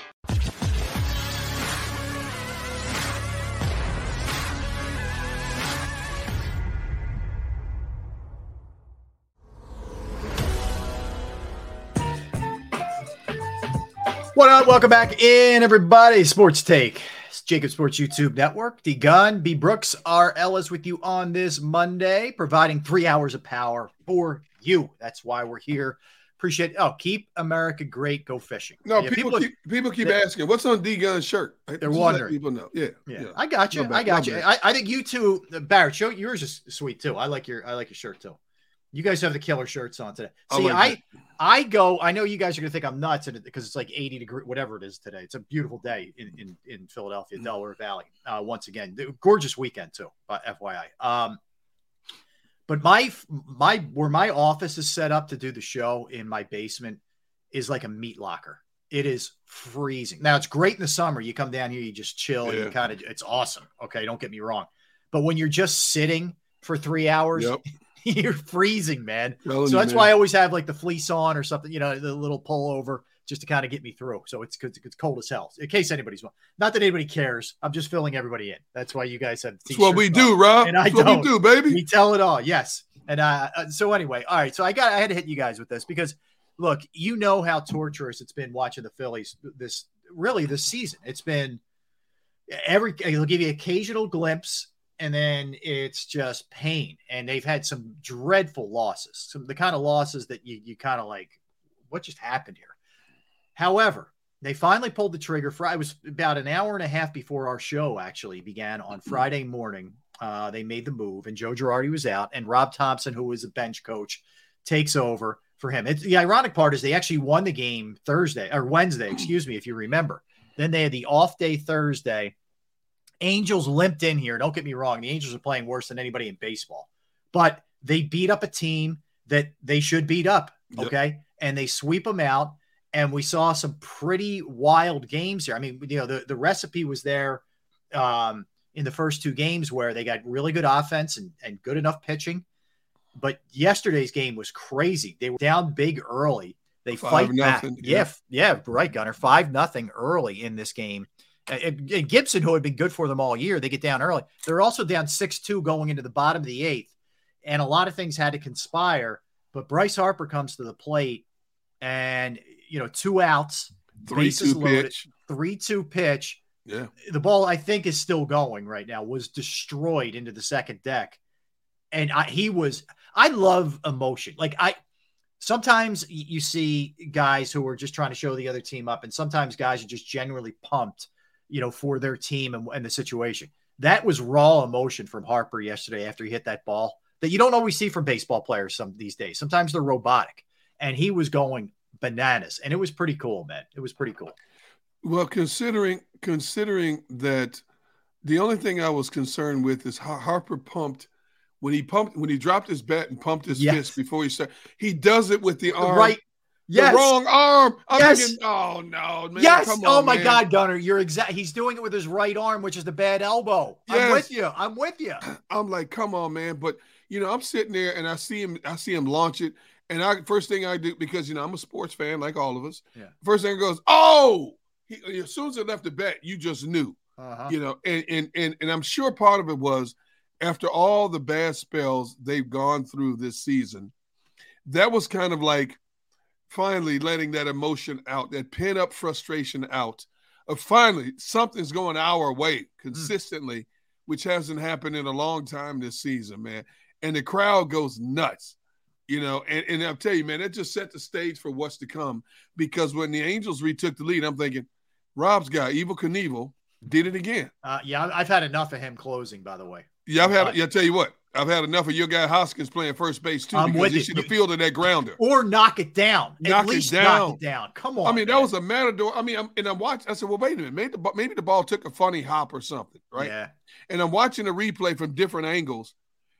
What up? Welcome back in, everybody. Sports Take. It's JAKIB Sports YouTube Network. D Gun, B Brooks, R. Ellis with you on this Monday, providing three hours of power for you. That's why we're here. Appreciate. Oh, keep America great. Go fishing.
No, yeah, people, people, keep people keep asking what's on D Gun's shirt.
They're wondering.
People know. Yeah,
yeah, yeah. I got you. No I got no you. I, I, think you two, Barrett. Show yours is sweet too. I like your I like your shirt too. You guys have the killer shirts on today. See, I, I, I go. I know you guys are gonna think I'm nuts because it's like 80 degree, whatever it is today. It's a beautiful day in in, in Philadelphia, mm-hmm. Delaware Valley. Uh, once again, gorgeous weekend too. FYI, um, but my my where my office is set up to do the show in my basement is like a meat locker. It is freezing. Now it's great in the summer. You come down here, you just chill. Yeah. You kind of, it's awesome. Okay, don't get me wrong. But when you're just sitting for three hours, yep. [laughs] you're freezing, man. so that's man. why I always have like the fleece on or something, you know, the little pullover just to kind of get me through. So it's it's cold as hell. In case anybody's not that anybody cares. I'm just filling everybody in. That's why you guys have.
That's what we do, Rob. And I That's don't. do, baby.
We tell it all. Yes. And uh, uh, so anyway, all right. So I got I had to hit you guys with this because look, you know how torturous it's been watching the Phillies this really this season. It's been every. They'll give you occasional glimpse and then it's just pain. And they've had some dreadful losses, some the kind of losses that you you kind of like, what just happened here? However, they finally pulled the trigger. For I was about an hour and a half before our show actually began on Friday morning. Uh, they made the move, and Joe Girardi was out, and Rob Thomson, who was a bench coach, takes over for him. It's, the ironic part is they actually won the game Thursday or Wednesday, excuse me, if you remember. Then they had the off day Thursday Angels limped in here. Don't get me wrong. The Angels are playing worse than anybody in baseball, but they beat up a team that they should beat up. Okay. Yep. And they sweep them out. And we saw some pretty wild games here. I mean, you know, the, the recipe was there um, in the first two games where they got really good offense and, and good enough pitching. But yesterday's game was crazy. They were down big early. They Five fight nothing, back. Yeah. yeah, yeah, right, Gunner. Five nothing early in this game and Gibson, who had been good for them all year, they get down early. They're also down 6 2 going into the bottom of the eighth. And a lot of things had to conspire. But Bryce Harper comes to the plate and, you know, two outs,
three two loaded, pitch,
three two pitch.
Yeah.
The ball, I think, is still going right now, was destroyed into the second deck. And I, he was, I love emotion. Like, I, sometimes you see guys who are just trying to show the other team up, and sometimes guys are just genuinely pumped you know, for their team and, and the situation. that was raw emotion from Harper yesterday after he hit that ball that you don't always see from baseball players some these days. Sometimes they're robotic, and he was going bananas, and it was pretty cool, man. It was pretty cool.
Well, considering considering that, the only thing I was concerned with is how Harper pumped when he pumped when he dropped his bat and pumped his
Yes.
fist before he started. He does it with the arm,
right. Yes.
the wrong arm. I'm
Yes.
thinking, oh no, man,
yes.
come
oh my
man.
God, Gunner, you're exact. He's doing it with his right arm, which is the bad elbow. I'm with you. I'm with you. [clears throat]
I'm like, come on, man. But you know, I'm sitting there and I see him, I see him launch it. And I first thing I do, because you know, I'm a sports fan like all of us.
Yeah.
First thing goes, oh, he, as soon as it left the bat, you just knew.
Uh-huh.
You know, and and and and I'm sure part of it was after all the bad spells they've gone through this season, that was kind of like finally letting that emotion out, that pent up frustration out. Of finally something's going our way consistently, which hasn't happened in a long time this season, man. And the crowd goes nuts, you know. And, and I'll tell you, man, that just set the stage for what's to come. Because when the Angels retook the lead, I'm thinking, Rob's guy, Evil Knievel, did it again.
Uh, yeah, I've had enough of him closing. By the way,
Yeah, I've had. Yeah, I tell you what, I've had enough of your guy Hoskins playing first base too.
I'm
because
with
he
you.
should have fielded that grounder.
or knock it down.
Knock
At
it down.
knock it down. Come on.
I mean, that was a matador. I mean, I'm, and I'm watching. I said, well, wait a minute, maybe the maybe the ball took a funny hop or something, right?
Yeah.
And I'm watching the replay from different angles.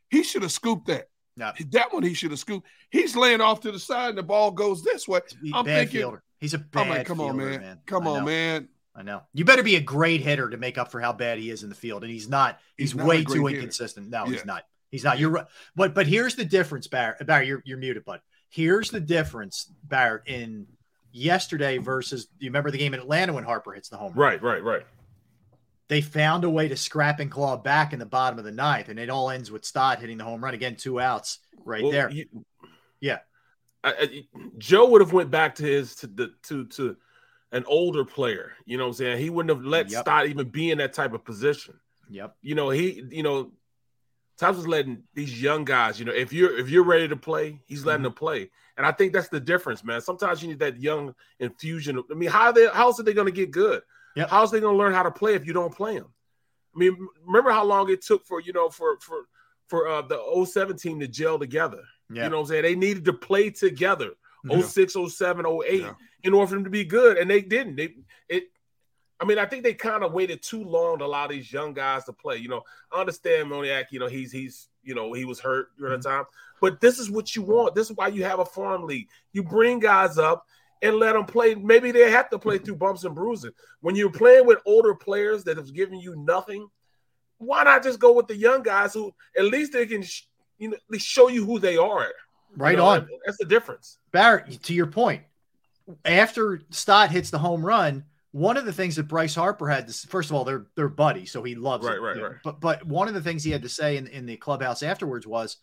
He should have scooped that.
No.
That one he should have scooped. He's laying off to the side, and the ball goes this way.
He's a
I'm
bad
thinking,
fielder. He's a bad
I'm like, come on,
fielder,
man. Come on, man.
I know. You better be a great hitter to make up for how bad he is in the field, and he's not. He's,
He's not
way too
hitter.
inconsistent. No,
Yeah.
he's not. He's not. You're right. But but here's the difference, Barrett. Barrett, you're you're muted, bud. Here's the difference, Barrett, in yesterday versus. You remember the game in Atlanta when Harper hits the home? run?
Right, right, right.
They found a way to scrap and claw back in the bottom of the ninth, and it all ends with Stott hitting the home run again, two outs right
Well,
there.
you-
yeah,
I, I, Joe would have went back to his to the to to an older player. You know what I'm saying? He wouldn't have let
Yep.
Stott even be in that type of position.
yep.
You know, he you know, Tom's was letting these young guys, you know, if you're if you're ready to play, he's letting
Mm-hmm.
them play. And I think that's the difference, man. Sometimes you need that young infusion. of- I mean, how they how else are they gonna get good?
Yep.
How's they gonna learn how to play if you don't play them? I mean, remember how long it took for you know for for for uh, the 07 team to gel together.
Yeah.
You know what I'm saying? They needed to play together.
Yeah.
06, 07, 08
Yeah.
in order for them to be good. And they didn't. They it I mean, I think they kind of waited too long to allow these young guys to play. You know, I understand Moniak, you know, he's he's you know, he was hurt during
Mm-hmm.
the time. But this is what you want. This is why you have a farm league. You bring guys up and let them play. Maybe they have to play through bumps and bruises. When you're playing with older players that have given you nothing, why not just go with the young guys who at least they can, sh- you know, at least show you who they are. You
Right
know,
on.
That's the difference.
Barrett, to your point, after Stott hits the home run, one of the things that Bryce Harper had to first of all, they're they're buddies, so he loves
Right,
it.
right,
you know.
right.
But but one of the things he had to say in, in the clubhouse afterwards was,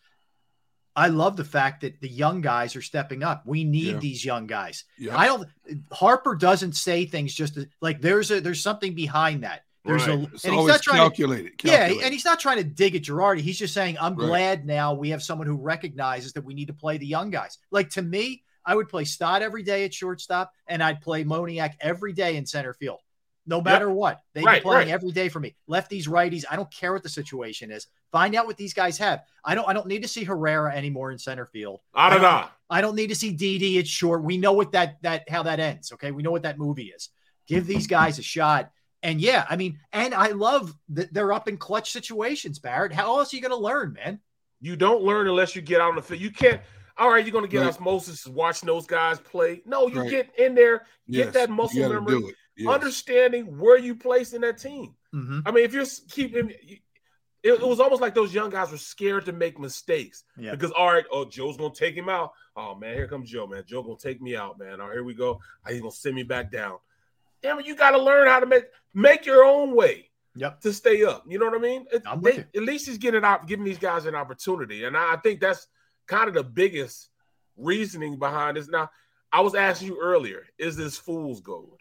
I love the fact that the young guys are stepping up. We need
Yeah.
these young guys.
Yeah.
I don't Harper doesn't say things just to, like there's a there's something behind that. There's
Right.
a
It's
and he's not trying to
calculated.
yeah, and he's not trying to dig at Girardi. He's just saying, I'm
Right.
glad now we have someone who recognizes that we need to play the young guys. Like to me, I would play Stott every day at shortstop, and I'd play Moniak every day in center field, no matter what. They'd
Right,
be playing
right.
every day for me. Lefties, righties, I don't care what the situation is. Find out what these guys have. I don't. I don't need to see Herrera anymore in center field.
Ah,
I don't,
da.
I don't need to see DD at short. We know what that that how that ends. Okay, we know what that movie is. Give these guys a shot. And yeah, I mean, and I love that they're up in clutch situations, Barrett. How else are you going to learn, man?
You don't learn unless you get out on the field. You can't. All right, you're going to get
Right.
osmosis watching those guys play. No, you
Right.
get in there,
Yes,
get that muscle memory.
Yes.
understanding where you place in that team.
Mm-hmm.
I mean, if you're keeping, it, it was almost like those young guys were scared to make mistakes
Yeah.
because all right, oh Joe's gonna take him out. Oh man, here comes Joe, man. Joe gonna take me out, man. All right, here we go. He's gonna send me back down. Damn it, you got to learn how to make make your own way
Yep.
to stay up. You know what I mean? It- they- at least he's getting out, giving these guys an opportunity, and I, I think that's kind of the biggest reasoning behind this. Now, I was asking you earlier: Is this fool's gold?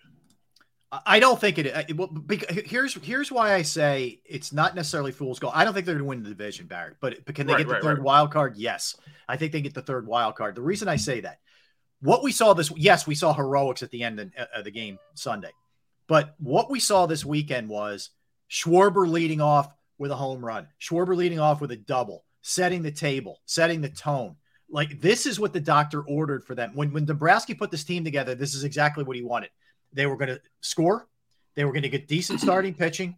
I- don't think it. it well, bec- here's here's why I say it's not necessarily fool's gold. I don't think they're going to win the division, Barrett. But, but can they
Right,
get the
right,
third
right.
wild card? Yes, I think they get the third wild card. The reason I say that, what we saw this, yes, we saw heroics at the end of, of the game Sunday, but what we saw this weekend was Schwarber leading off, with a home run, Schwarber leading off with a double, setting the table, setting the tone. Like this is what the doctor ordered for them. When when Dombrowski put this team together, this is exactly what he wanted. They were going to score, they were going to get decent starting [clears throat] pitching,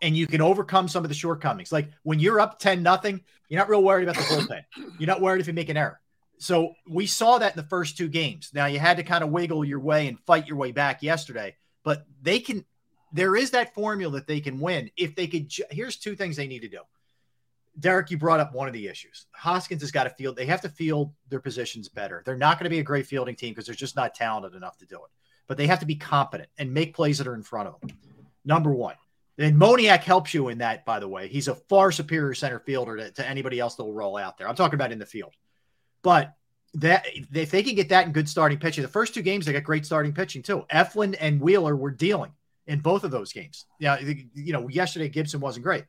and you can overcome some of the shortcomings. Like when you're up 10 nothing, you're not real worried about the bullpen. [clears throat] You're not worried if you make an error. So we saw that in the first two games. Now you had to kind of wiggle your way and fight your way back yesterday, but they can there is that formula that they can win if they could ju- here's two things they need to do. Derrick, you brought up one of the issues. Hoskins has got to field. They have to field their positions better. They're not going to be a great fielding team because they're just not talented enough to do it. But they have to be competent and make plays that are in front of them. Number one. And Moniak helps you in that, by the way. He's a far superior center fielder to, to anybody else that will roll out there. I'm talking about in the field. But that if they can get that in good starting pitching, the first two games they got great starting pitching too. Eflin and Wheeler were dealing in both of those games. Yeah, you know, yesterday Gibson wasn't great.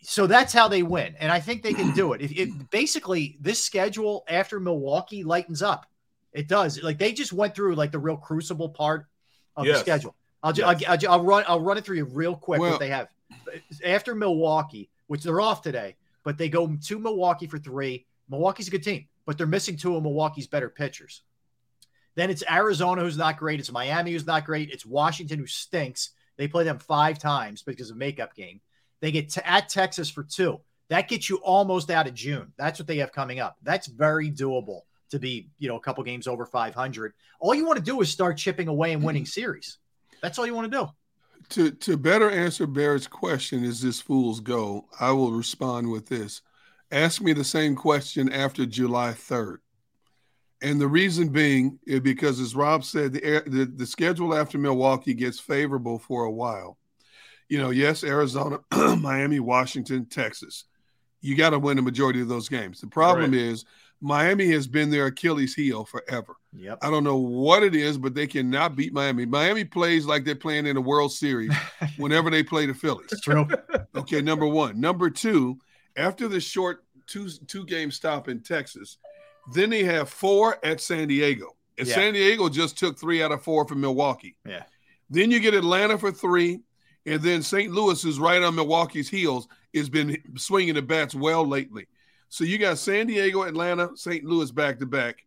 So that's how they win, and I think they can do it. If, basically this schedule after Milwaukee lightens up, it does. Like they just went through like the real crucible part of
Yes.
the schedule. I'll, ju-
Yes.
I'll, I'll, I'll run I'll run it through you real quick
Well-
what they have after Milwaukee, which they're off today, but they go to Milwaukee for three. Milwaukee's a good team, but they're missing two of Milwaukee's better pitchers. Then it's Arizona, who's not great. It's Miami, who's not great. It's Washington, who stinks. They play them five times because of makeup game. They get to, at Texas for two. That gets you almost out of June. That's what they have coming up. That's very doable to be, you know, a couple games over 500. All you want to do is start chipping away and winning hmm. series. That's all you want to do.
To to better answer Barrett's question, is this fool's go? I will respond with this. Ask me the same question after July 3rd. And the reason being is because, as Rob said, the, air- the the schedule after Milwaukee gets favorable for a while. You know, yes, Arizona, [clears throat] Miami, Washington, Texas. You got to win the majority of those games. The problem is Miami has been their Achilles heel forever.
Yep.
I don't know what it is, but they cannot beat Miami. Miami plays like they're playing in a World Series [laughs] whenever they play the Phillies.
True. [laughs]
Okay, number one. Number two, after the short two two game stop in Texas, then they have four at San Diego. And
Yeah.
San Diego just took three out of four from Milwaukee.
Yeah.
Then you get Atlanta for three, and then St. Louis, is right on Milwaukee's heels, has been swinging the bats well lately. So you got San Diego, Atlanta, St. Louis back to back.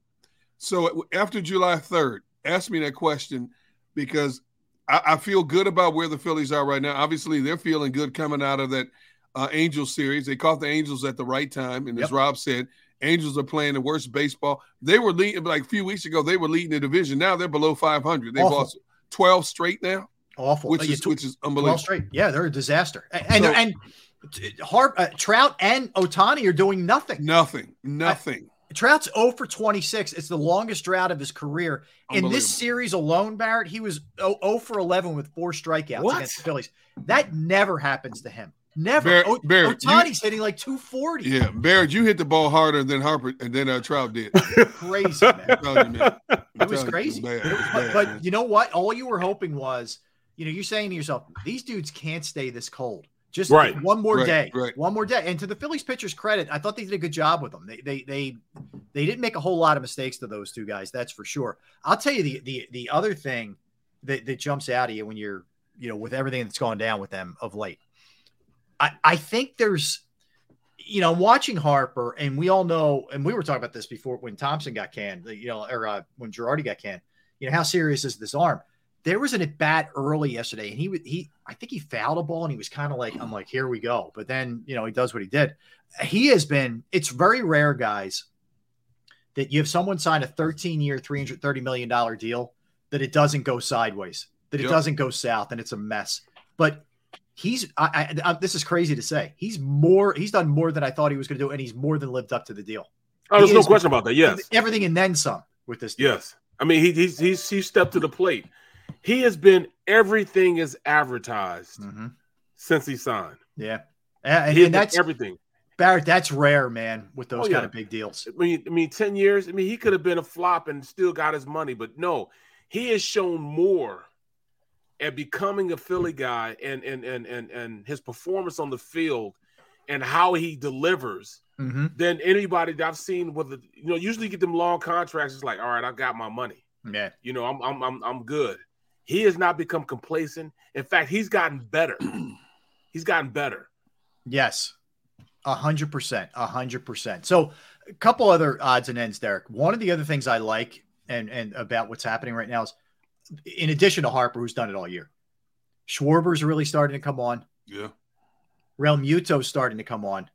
So after July 3rd, ask me that question because I, I feel good about where the Phillies are right now. Obviously, they're feeling good coming out of that uh, Angels series. They caught the Angels at the right time. And as
Yep.
Rob said, Angels are playing the worst baseball. They were leading, like a few weeks ago, they were leading the division. Now they're below 500. They've
Awful.
lost 12 straight now,
Awful.
which is which is
12
unbelievable.
straight. Yeah, they're a disaster. And and,
So-
and Harp, uh, Trout and Ohtani are doing nothing.
Nothing, nothing.
Trout's 0 for 26. It's the longest drought of his career. In this series alone, Barrett, he was 0, 0 for 11 with four strikeouts
What?
against the Phillies. That never happens to him. Never.
Barrett-
O-
Barrett, you-
Ohtani's hitting like 240.
Yeah, Barrett, you hit the ball harder than Harper and then uh, Trout did. [laughs]
Crazy, man.
You,
It was
you,
crazy.
bad.
It was- but,
bad,
but
man.
you know what? All you were hoping was, you know, you're saying to yourself, these dudes can't stay this cold. Just
Right.
one more
Right,
day.
right.
One more day. And to the Phillies pitchers' credit, I thought they did a good job with them. They they they they didn't make a whole lot of mistakes to those two guys, that's for sure. I'll tell you the the the other thing that, that jumps out at you when you're, you know, with everything that's gone down with them of late. I, I think there's you know, I'm watching Harper, and we all know, and we were talking about this before when Thomson got canned, you know, or uh, when Girardi got canned. You know, how serious is this arm? There was an at bat early yesterday, and he would he I think he fouled a ball, and he was kind of like, I'm like, here we go. But then you know he does what he did. He has been. It's very rare, guys, that you have someone sign a 13 year, 330 million dollar deal that it doesn't go sideways, that it doesn't go south, and it's a mess. But he's I, I, I this is crazy to say. He's more he's done more than I thought he was going to do, and he's more than lived up to the deal.
Oh, there's
He
no
is-
question about that. Yes.
everything and then some with this. Deal.
Yes. I mean, he, he's he's he stepped to the plate. He has been everything is advertised
Mhm.
since he signed.
yeah, and, and that's
everything.
Barrett. That's rare, man, with those
Oh, yeah.
kind of big deals.
I mean, I mean, ten years. I mean, he could have been a flop and still got his money, but no, he has shown more at becoming a Philly guy and and and and and his performance on the field and how he delivers
Mm-hmm.
than anybody that I've seen with the you know usually you get them long contracts. It's like, all right, I got my money.
Yeah,
You know, I'm I'm I'm I'm good. He has not become complacent. In fact, he's gotten better. [clears throat] he's gotten better.
Yes, a hundred percent, a hundred percent. So, a couple other odds and ends, Derrick. One of the other things I like and and about what's happening right now is, in addition to Harper, who's done it all year, Schwarber's really starting to come on.
Yeah.
Realmuto's starting to come on,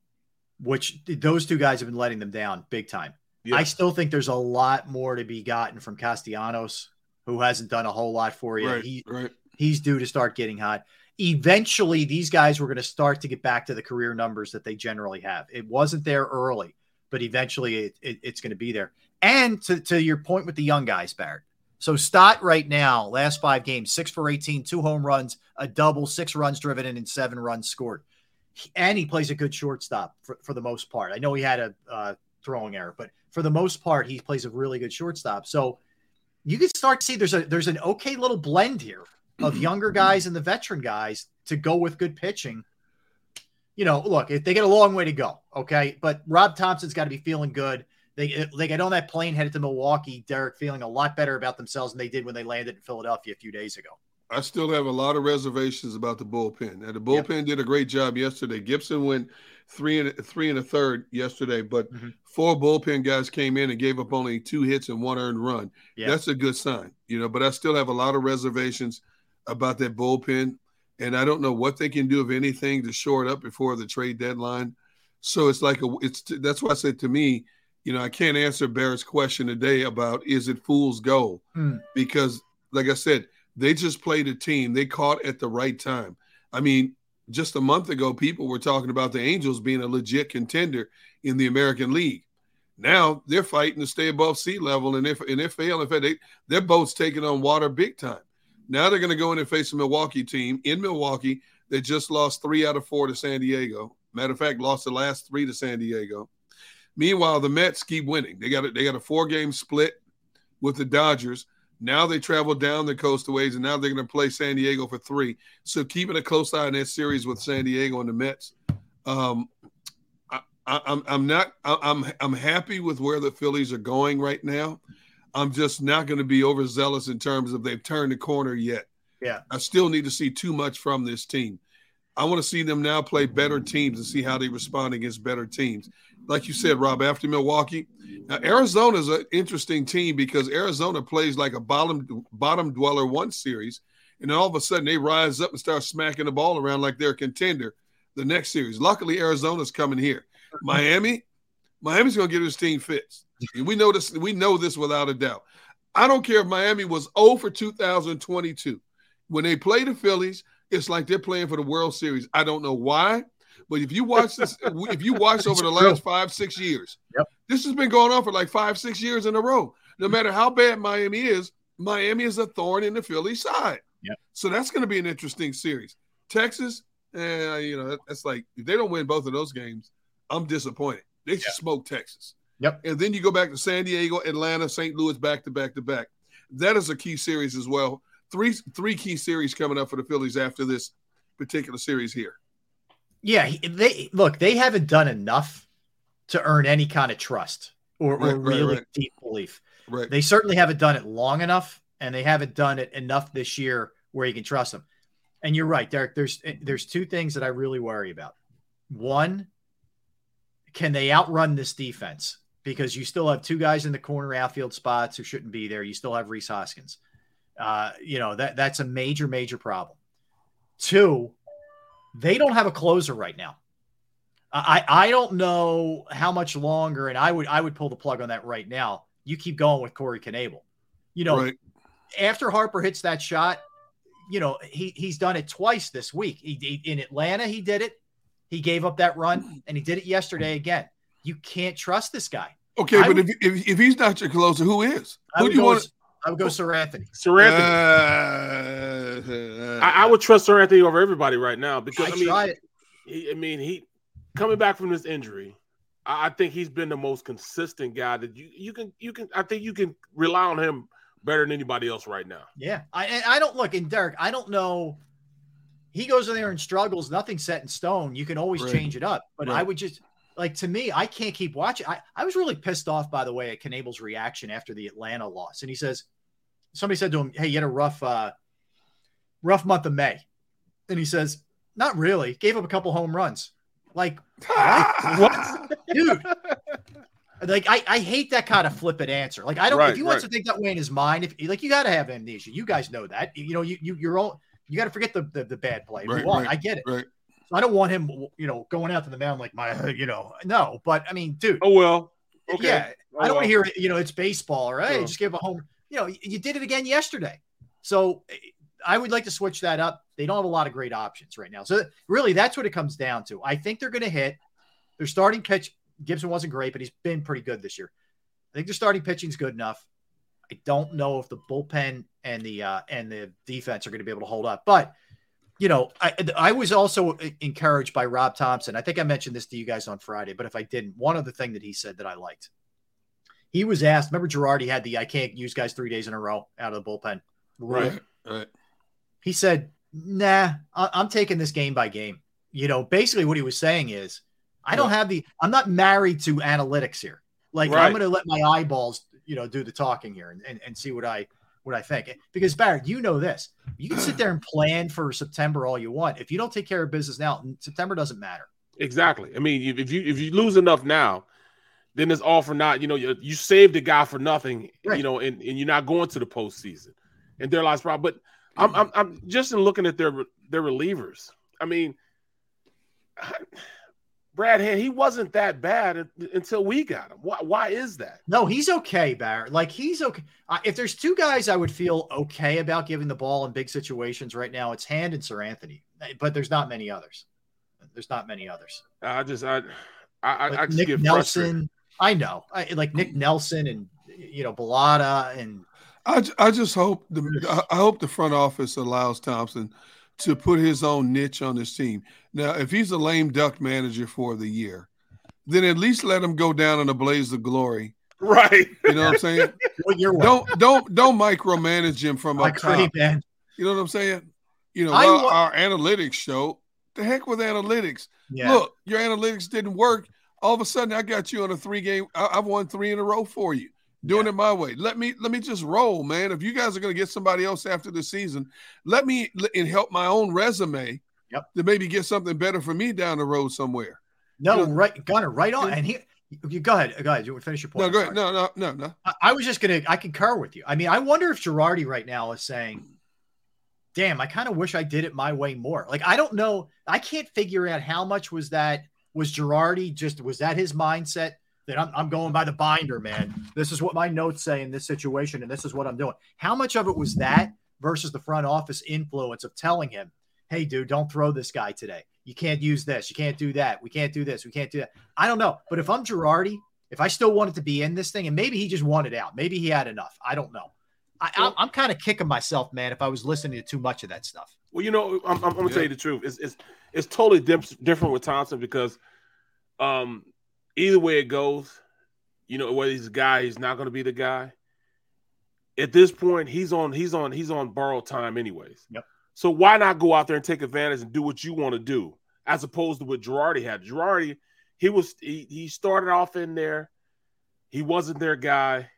which those two guys have been letting them down big time.
Yeah.
I still think there's a lot more to be gotten from Castellanos, who hasn't done a whole lot for you.
Right,
he,
right.
He's due to start getting hot. Eventually, these guys were going to start to get back to the career numbers that they generally have. It wasn't there early, but eventually it, it, it's going to be there. And to, to your point with the young guys, Barrett. So Stott right now, last five games, six for 18, two home runs, a double, six runs driven in, and seven runs scored. And he plays a good shortstop for, for the most part. I know he had a uh, throwing error, but for the most part, he plays a really good shortstop. So you can start to see there's a there's an okay little blend here of mm-hmm. younger guys and the veteran guys to go with good pitching. You know, look, if they get a long way to go, okay. But Rob Thomson's got to be feeling good. They they get on that plane headed to Milwaukee. Derrick feeling a lot better about themselves than they did when they landed in Philadelphia a few days ago.
I still have a lot of reservations about the bullpen. And the bullpen did a great job yesterday. Gibson went three and three and a third yesterday, but
Mm-hmm.
four bullpen guys came in and gave up only two hits and one earned run.
Yeah.
That's a good sign, you know. But I still have a lot of reservations about that bullpen, and I don't know what they can do if anything to shore it up before the trade deadline. So it's like a it's that's why I said to me, you know, I can't answer Barrett's question today about is it fool's gold
Hmm.
because, like I said, they just played a team. They caught at the right time. I mean, just a month ago, people were talking about the Angels being a legit contender in the American League. Now they're fighting to stay above sea level, and if and they're failing, if they their boat's taking on water big time. Now they're going to go in and face a Milwaukee team in Milwaukee that just lost three out of four to San Diego. Matter of fact, lost the last three to San Diego. Meanwhile, the Mets keep winning. They got a, they got a four game split with the Dodgers. Now they travel down the coastal ways, and now they're going to play San Diego for three. So keeping a close eye on that series with San Diego and the Mets. Um, I, I, I'm I'm not I'm I'm happy with where the Phillies are going right now. I'm just not going to be overzealous in terms of they've turned the corner yet.
Yeah.
I still need to see too much from this team. I want to see them now play better teams and see how they respond against better teams. Like you said, Rob, after Milwaukee, now Arizona is an interesting team because Arizona plays like a bottom bottom dweller one series, and then all of a sudden they rise up and start smacking the ball around like they're a contender the next series. Luckily, Arizona's coming here. Miami, Miami's going to get his team fits. We know this. We know this without a doubt. I don't care if Miami was 0 for 2022. When they play the Phillies, it's like they're playing for the World Series. I don't know why, but if you watch this, if you watch over the last five, six years,
Yep.
this has been going on for like five, six years in a row. No matter how bad Miami is, Miami is a thorn in the Philly side.
Yep.
So that's going to be an interesting series. Texas, eh, you know, that's like if they don't win both of those games, I'm disappointed. They should smoke Texas.
Yep.
And then you go back to San Diego, Atlanta, St. Louis, back to back to back. That is a key series as well. Three three key series coming up for the Phillies after this particular series here.
Yeah, they look. They haven't done enough to earn any kind of trust or,
Right,
or really
right.
deep belief.
Right.
They certainly haven't done it long enough, and they haven't done it enough this year where you can trust them. And you're right, Derrick. There's there's two things that I really worry about. One, can they outrun this defense? Because you still have two guys in the corner outfield spots who shouldn't be there. You still have Rhys Hoskins. Uh, you know that that's a major major problem. Two, they don't have a closer right now. I I don't know how much longer, and I would I would pull the plug on that right now. You keep going with Corey Knebel. You know,
Right.
after Harper hits that shot, you know he he's done it twice this week. He, he- in Atlanta he did it. He gave up that run, and he did it yesterday again. You can't trust this guy.
Okay,
I
but
would-
if, if if he's not your closer, who is?
I
Who do you want?
with- I would go Seranthony.
Sir Anthony.
Uh,
I, I would trust Seranthony over everybody right now because
I
I, mean, he, I mean, he coming back from this injury. I, I think he's been the most consistent guy that you you can you can. I think you can rely on him better than anybody else right now.
Yeah, I and I don't look. And Derrick, I don't know. He goes in there and struggles. Nothing's set in stone. You can always
Right.
change it up. But I would just like to me, I can't keep watching. I, I was really pissed off by the way at Knebel's reaction after the Atlanta loss. And he says, somebody said to him, Hey, you had a rough uh rough month of May. And he says, Not really. Gave up a couple home runs. Like what? [laughs] dude? Like I, I hate that kind of flippant answer. Like I don't.
Right,
if he wants
right.
to think that way in his mind, if like you got to have amnesia. You guys know that. You know you you you're all you got to forget the, the the bad play.
Right, right,
I get it.
Right.
So I don't want him, you know, going out to the mound like my, [laughs] you know, no. But I mean, dude.
Oh well. Okay.
Yeah.
Oh,
I don't want to
oh,
hear, you know, it's baseball right?
Sure.
just give a home. You know, you did it again yesterday. So I would like to switch that up. They don't have a lot of great options right now. So really, that's what it comes down to. I think they're going to hit. Their starting pitch, Gibson wasn't great, but he's been pretty good this year. I think their starting pitching's good enough. I don't know if the bullpen and the uh, and the defense are going to be able to hold up, but you know, I I was also encouraged by Rob Thomson. I think I mentioned this to you guys on Friday, but if I didn't, one other thing that he said that I liked. He was asked, remember Girardi had the I can't use guys three days in a row out of the bullpen.
Right. Right.
He said, nah, I- I'm taking this game by game. You know, basically what he was saying is, I don't have the, I'm not married to analytics here. Like
Right.
I'm going to let my eyeballs, you know, do the talking here and, and, and see what I, what I think. Because Barrett, you know this, you can sit there and plan for September all you want. If you don't take care of business now, September doesn't matter.
Exactly. I mean, if you if you lose enough now, then it's all for not. You know, you, you saved the guy for nothing. You know, and, and you're not going to the postseason, and there lies problem. But I'm, I'm I'm just in looking at their their relievers. I mean, [sighs] Brad Hand, he wasn't that bad until we got him. Why why is that?
No, he's okay, Barrett. Like he's okay. Uh, if there's two guys I would feel okay about giving the ball in big situations right now, it's Hand and Seranthony. But there's not many others. There's not many others.
I just I I, I,
Like
I
Nick Nelson. I know. I, like Nick Nelson and you know Bellatti and
I, I just hope the I- I hope the front office allows Thompson to put his own niche on his team. Now, if he's a lame duck manager for the year, then at least let him go down in a blaze of glory.
Right.
You know what I'm saying? [laughs]
What your way.
don't don't don't micromanage him from
I
up
agree,
top.
man.
You know what I'm saying? You know, well,
wa-
our analytics show. The heck with analytics.
Yeah.
Look, your analytics didn't work. All of a sudden, I got you on a three game. I, I've won three in a row for you. Doing it my way. Let me let me just roll, man. If you guys are going to get somebody else after the season, let me and help my own resume.
Yep.
To maybe get something better for me down the road somewhere.
No, right, Gunner, right on. And he, you go ahead, go ahead. You want to finish your point?
No, go ahead. No, no, no, no.
I, I was just gonna. I concur with you. I mean, I wonder if Girardi right now is saying, "Damn, I kind of wish I did it my way more." Like, I don't know. I can't figure out how much was that. Was Girardi just was that his mindset that I'm, I'm going by the binder, man? This is what my notes say in this situation, and this is what I'm doing. How much of it was that versus the front office influence of telling him, "Hey, dude, don't throw this guy today. You can't use this. You can't do that. We can't do this. We can't do that." I don't know, but if I'm Girardi, if I still wanted to be in this thing, and maybe he just wanted out, maybe he had enough. I don't know. I, I'm, I'm kind of kicking myself, man, if I was listening to too much of that stuff.
Well, you know, I'm, I'm, I'm gonna
Yeah.
tell you the truth. It's it's it's totally dip- different with Thomson because, um, either way it goes, you know, whether he's a guy, he's not gonna be the guy. At this point, he's on he's on he's on borrowed time, anyways.
Yep.
So why not go out there and take advantage and do what you want to do, as opposed to what Girardi had. Girardi, he was he, he started off in there, he wasn't their guy.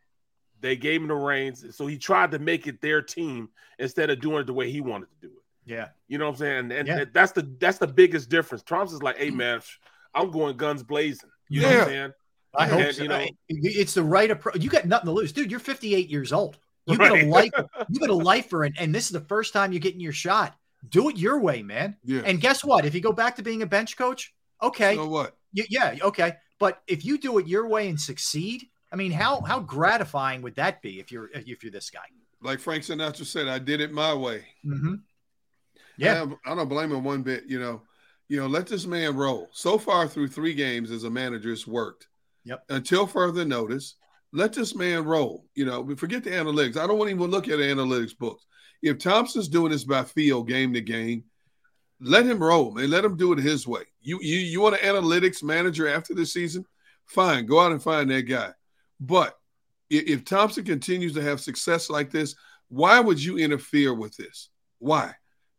They gave him the reins, so he tried to make it their team instead of doing it the way he wanted to do it.
Yeah.
You know what I'm saying? And, and
Yeah.
that's the that's the biggest difference. Trump's is like, hey man, [clears throat] I'm going guns blazing. You know what
Yeah.
I'm saying?
I hope so.
You know,
it's the right approach. You got nothing to lose, dude. You're 58 years old. You've been a
Right.
life. [laughs] You've been a lifer, and, and this is the first time you're getting your shot. Do it your way, man.
Yeah.
And guess what? If you go back to being a bench coach, okay.
So what?
Y- yeah, okay. But if you do it your way and succeed, I mean, how how gratifying would that be if you're if you're this guy?
Like Frank Sinatra said, I did it my way.
Mm-hmm. Yeah.
have- I don't blame him one bit. You know, you know, let this man roll. So far through three games as a manager, it's worked.
Yep.
Until further notice, let this man roll. You know, we forget the analytics. I don't want to even look at analytics books. If Thomson's doing this by feel, game to game, let him roll, man. Let him do it his way. You you you want an analytics manager after the season? Fine, go out and find that guy. But if Thompson continues to have success like this, why would you interfere with this? Why?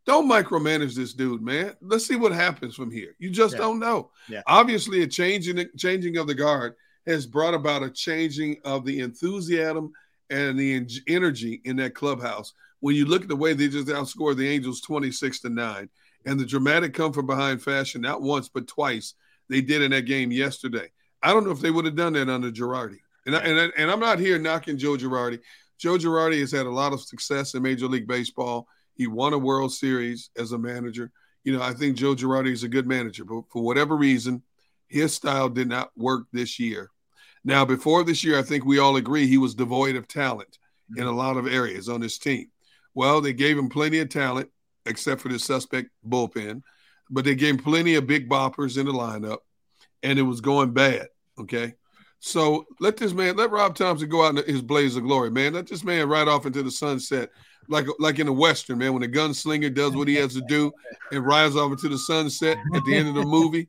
Don't micromanage this dude, man. Let's see what happens from here. You just
Yeah.
don't know.
Yeah.
Obviously, a changing changing of the guard has brought about a changing of the enthusiasm and the en- energy in that clubhouse. When you look at the way they just outscored the Angels 26 to 9 and the dramatic come from behind fashion, not once, but twice they did in that game yesterday. I don't know if they would have done that under Girardi. And, I, and, I, and I'm not here knocking Joe Girardi. Joe Girardi has had a lot of success in Major League Baseball. He won a World Series as a manager. You know, I think Joe Girardi is a good manager, but for whatever reason, his style did not work this year. Now, before this year, I think we all agree he was devoid of talent in mm-hmm. a lot of areas on his team. Well, they gave him plenty of talent, except for the suspect bullpen, but they gave him plenty of big boppers in the lineup, and it was going bad. Okay. So let this man, let Rob Thomson go out in his blaze of glory, man. Let this man ride off into the sunset, like like in a western, man. When the gunslinger does what he has to do and rides off into the sunset at the end of the movie,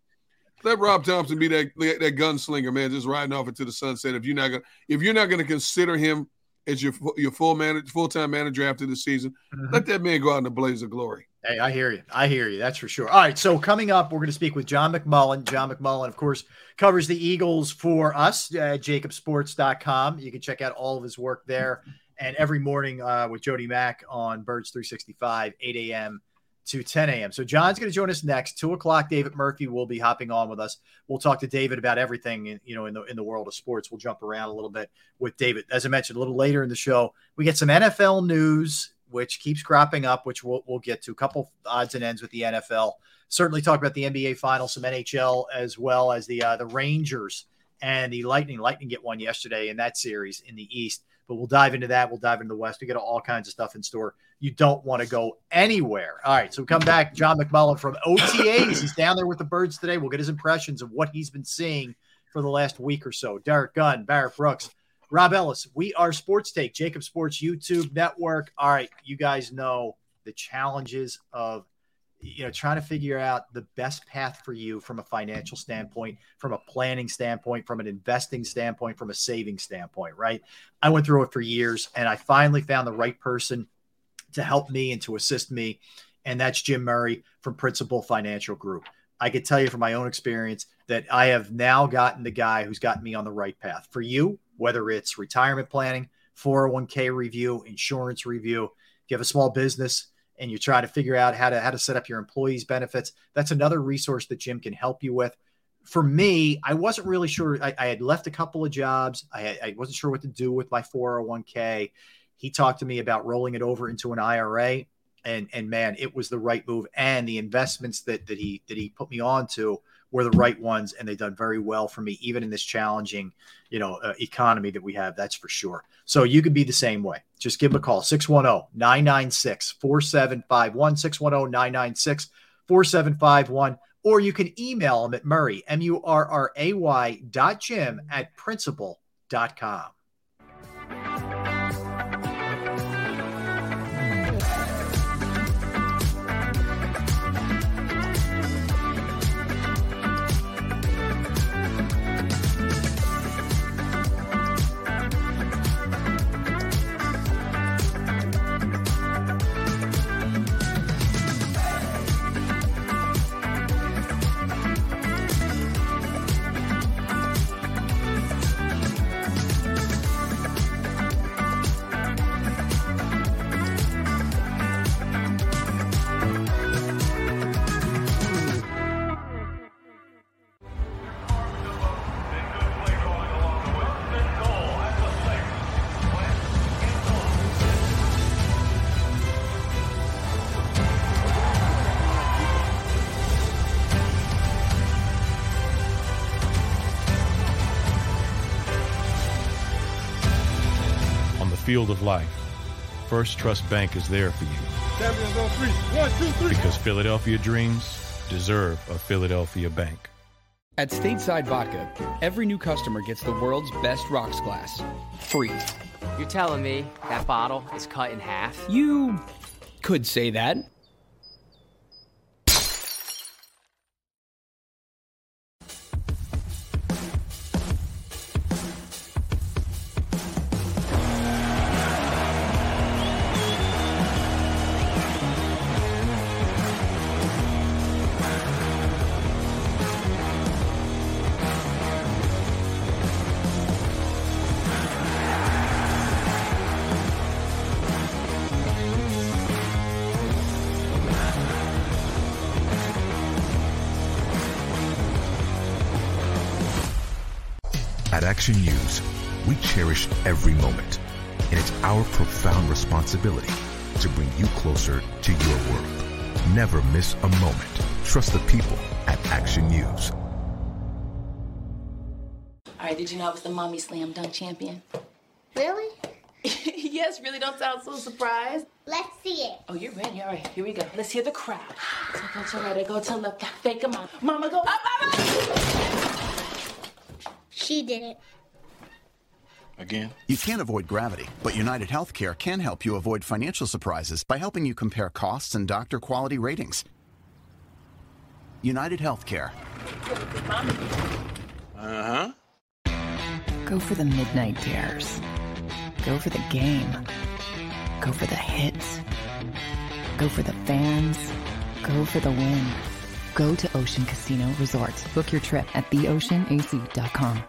let Rob Thomson be that that gunslinger, man, just riding off into the sunset. If you're not gonna, if you're not gonna consider him as your your full manager, full time manager after the season,
Mm-hmm.
let that man go out in the blaze of glory.
Hey, I hear you. I hear you. That's for sure. All right. So coming up, we're going to speak with John McMullen. John McMullen, of course, covers the Eagles for us at jakibsports.com. You can check out all of his work there. And every morning uh, with Jody Mack on Birds 365, 8 a.m. to 10 a.m. So John's going to join us next. Two o'clock. David Murphy will be hopping on with us. We'll talk to David about everything in, you know in the in the world of sports. We'll jump around a little bit with David. As I mentioned a little later in the show, we get some NFL news which keeps cropping up, which we'll, we'll get to. A couple odds and ends with the NFL. Certainly talk about the NBA Finals, some NHL, as well as the uh, the Rangers and the Lightning. Lightning get one yesterday in that series in the East, but we'll dive into that. We'll dive into the West. We got all kinds of stuff in store. You don't want to go anywhere. All right, so we come back. John McMullen from OTAs. He's down there with the Birds today. We'll get his impressions of what he's been seeing for the last week or so. Derrick Gunn, Barrett Brooks. Rob Ellis, we are Sports Take, JAKIB Sports YouTube Network. All right, you guys know the challenges of you know trying to figure out the best path for you from a financial standpoint, from a planning standpoint, from an investing standpoint, from a saving standpoint, right? I went through it for years and I finally found the right person to help me and to assist me, and that's Jim Murray from Principal Financial Group. I could tell you from my own experience that I have now gotten the guy who's gotten me on the right path. For you, whether it's retirement planning, 401k review, insurance review, if you have a small business and you're trying to figure out how to how to set up your employees benefits, that's another resource that Jim can help you with. For me, I wasn't really sure. I, I had left a couple of jobs. I, I wasn't sure what to do with my 401k. He talked to me about rolling it over into an IRA and and man, it was the right move. And the investments that that he that he put me on to were the right ones, and they've done very well for me, even in this challenging, you know, uh, economy that we have. That's for sure. So you can be the same way. Just give him a call 610-996-4751 610-996-4751 or you can email him at murray m-u-r-r-a-y dot jim at principal dot com
field of life, First Trust Bank is there for you
Champions on three. One, two, three.
because Philadelphia dreams deserve a Philadelphia bank.
At Stateside Vodka, every new customer gets the world's best rocks glass. Free.
You're telling me that bottle is cut in half?
You could say that.
Every moment, and it's our profound responsibility to bring you closer to your world. Never miss a moment. Trust the people at Action News.
All right, did you know I was the mommy slam dunk champion?
Really? [laughs]
yes, really don't sound so surprised.
Let's see it.
Oh, you're ready. All right, here we go. Let's hear the crowd. So go to right, go to left, I fake a mom. Mama go up, up,
She did it.
Again? You can't avoid gravity, but United Healthcare can help you avoid financial surprises by helping you compare costs and doctor quality ratings. United Healthcare.
Uh
huh.
Go for the midnight dares. Go for the game. Go for the hits. Go for the fans. Go for the win. Go to Ocean Casino Resort. Book your trip at theoceanac.com.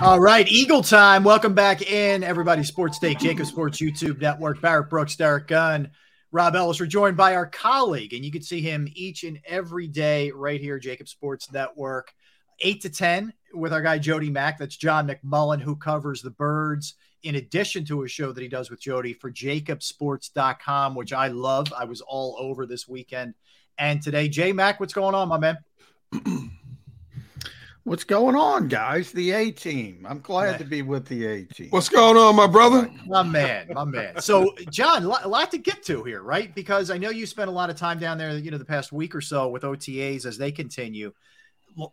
All right, Eagle time. Welcome back in, everybody. Sports Take, JAKIB Sports YouTube Network, Barrett Brooks, Derrick Gunn, Rob Ellis. We're joined by our colleague, and you can see him each and every day right here, JAKIB Sports Network, 8 to 10 with our guy Jody Mack. That's John McMullen, who covers the birds in addition to a show that he does with Jody for jakibsports.com, which I love. I was all over this weekend. And today, J Mack, what's going on, my man? [clears throat]
What's going on, guys? The A team. I'm glad to be with the A team.
What's going on, my brother?
My man, my man. So, John, a lot to get to here, right? Because I know you spent a lot of time down there, you know, the past week or so with OTAs as they continue.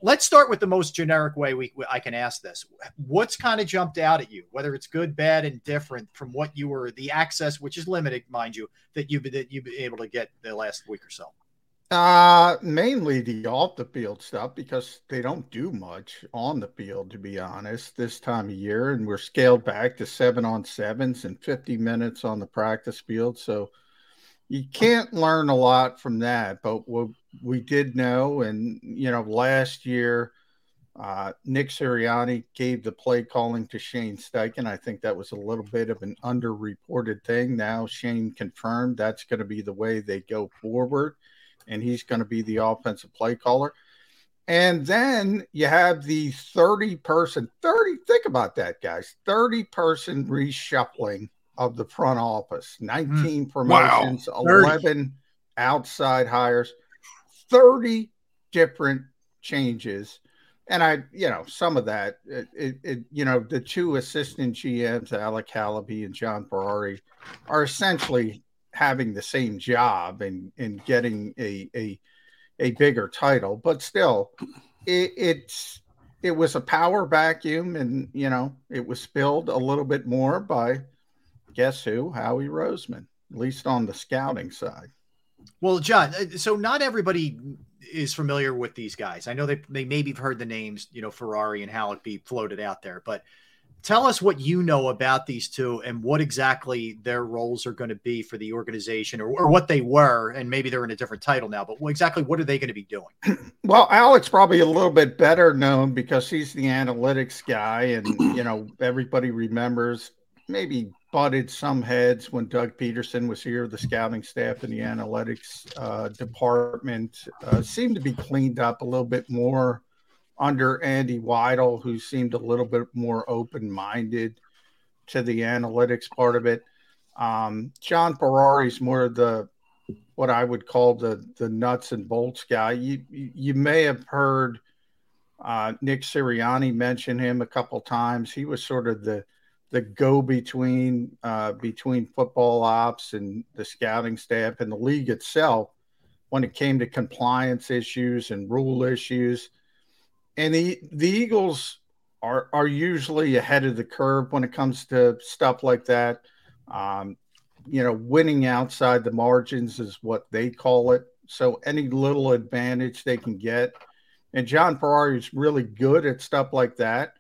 Let's start with the most generic way we I can ask this. What's kind of jumped out at you, whether it's good, bad, and different from what you were the access, which is limited, mind you, that you that you've been able to get the last week or so.
Uh, mainly the off the field stuff because they don't do much on the field, to be honest, this time of year. And we're scaled back to seven on sevens and 50 minutes on the practice field. So you can't learn a lot from that. But what we did know, and, you know, last year, uh, Nick Sirianni gave the play calling to Shane Steichen. I think that was a little bit of an underreported thing. Now Shane confirmed that's going to be the way they go forward and he's going to be the offensive play caller. And then you have the 30 person, 30, think about that, guys 30 person reshuffling of the front office, 19 mm. promotions, wow. 11 outside hires, 30 different changes. And I, you know, some of that, it, it, it, you know, the two assistant GMs, Alec Halaby and John Ferrari, are essentially having the same job and and getting a a a bigger title, but still, it, it's it was a power vacuum, and you know it was spilled a little bit more by guess who Howie Roseman, at least on the scouting side.
Well, John, uh, so not everybody is familiar with these guys. I know they they maybe have heard the names, you know, Ferrari and Halaby floated out there, but tell us what you know about these two and what exactly their roles are going to be for the organization or, or, what they were and maybe they're in a different title now but exactly what are they going to be doing? [clears throat]
Well Alec's probably a little bit better known because he's the analytics guy and [clears throat] you know everybody remembers maybe butted some heads when doug pederson was here the scouting staff and the analytics uh, department uh, seemed to be cleaned up a little bit more under Andy Weidel, who seemed a little bit more open minded to the analytics part of it. Um, John Ferrari's more the what I would call the the nuts and bolts guy. You you may have heard uh, Nick Sirianni mention him a couple times. He was sort of the the go between uh, between football ops and the scouting staff and the league itself when it came to compliance issues and rule issues and the the Eagles are are usually ahead of the curve when it comes to stuff like that. Um, you know, winning outside the margins is what they call it. So any little advantage they can get, and John Ferrari is really good at stuff like that.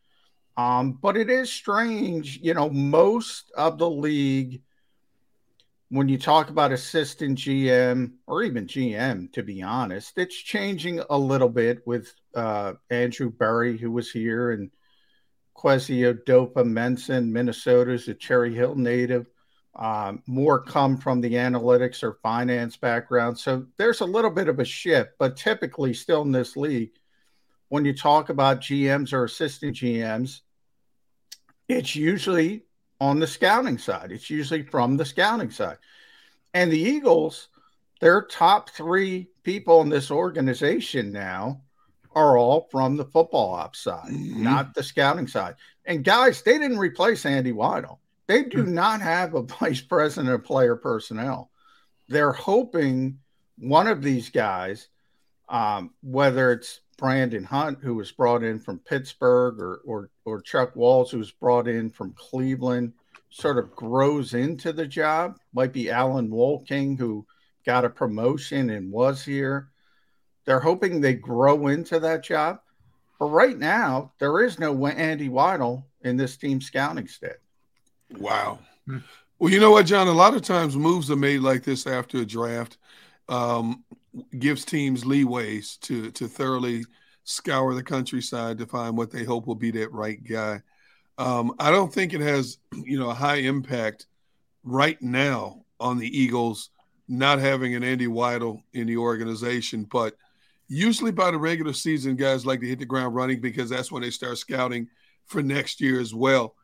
Um, but it is strange, you know, most of the league when you talk about assistant GM or even GM, to be honest, it's changing a little bit with uh, Andrew Berry, who was here, and Kwesi Adofo-Mensah, Minnesota's a Cherry Hill native. Um, more come from the analytics or finance background. So there's a little bit of a shift, but typically still in this league, when you talk about GMs or assistant GMs, it's usually on the scouting side. It's usually from the scouting side. And the Eagles, their top three people in this organization now are all from the football ops side, mm-hmm. not the scouting side. And guys, they didn't replace Andy Weidel. They do mm-hmm. not have a [laughs] vice president of player personnel. They're hoping one of these guys, um, whether it's Brandon Hunt, who was brought in from Pittsburgh, or, or or Chuck Walls, who was brought in from Cleveland, sort of grows into the job. Might be Alan Wolking, who got a promotion and was here. They're hoping they grow into that job. But right now, there is no Andy Weidel in this team scouting staff.
Wow. Hmm. Well, you know what, John? A lot of times moves are made like this after a draft. Um, gives teams leeways to to thoroughly scour the countryside to find what they hope will be that right guy. Um, I don't think it has, [clears throat] you know, a high impact right now on the Eagles not having an Andy Weidel in the organization, but usually by the regular season, guys like to hit the ground running because that's when they start scouting for next year as well.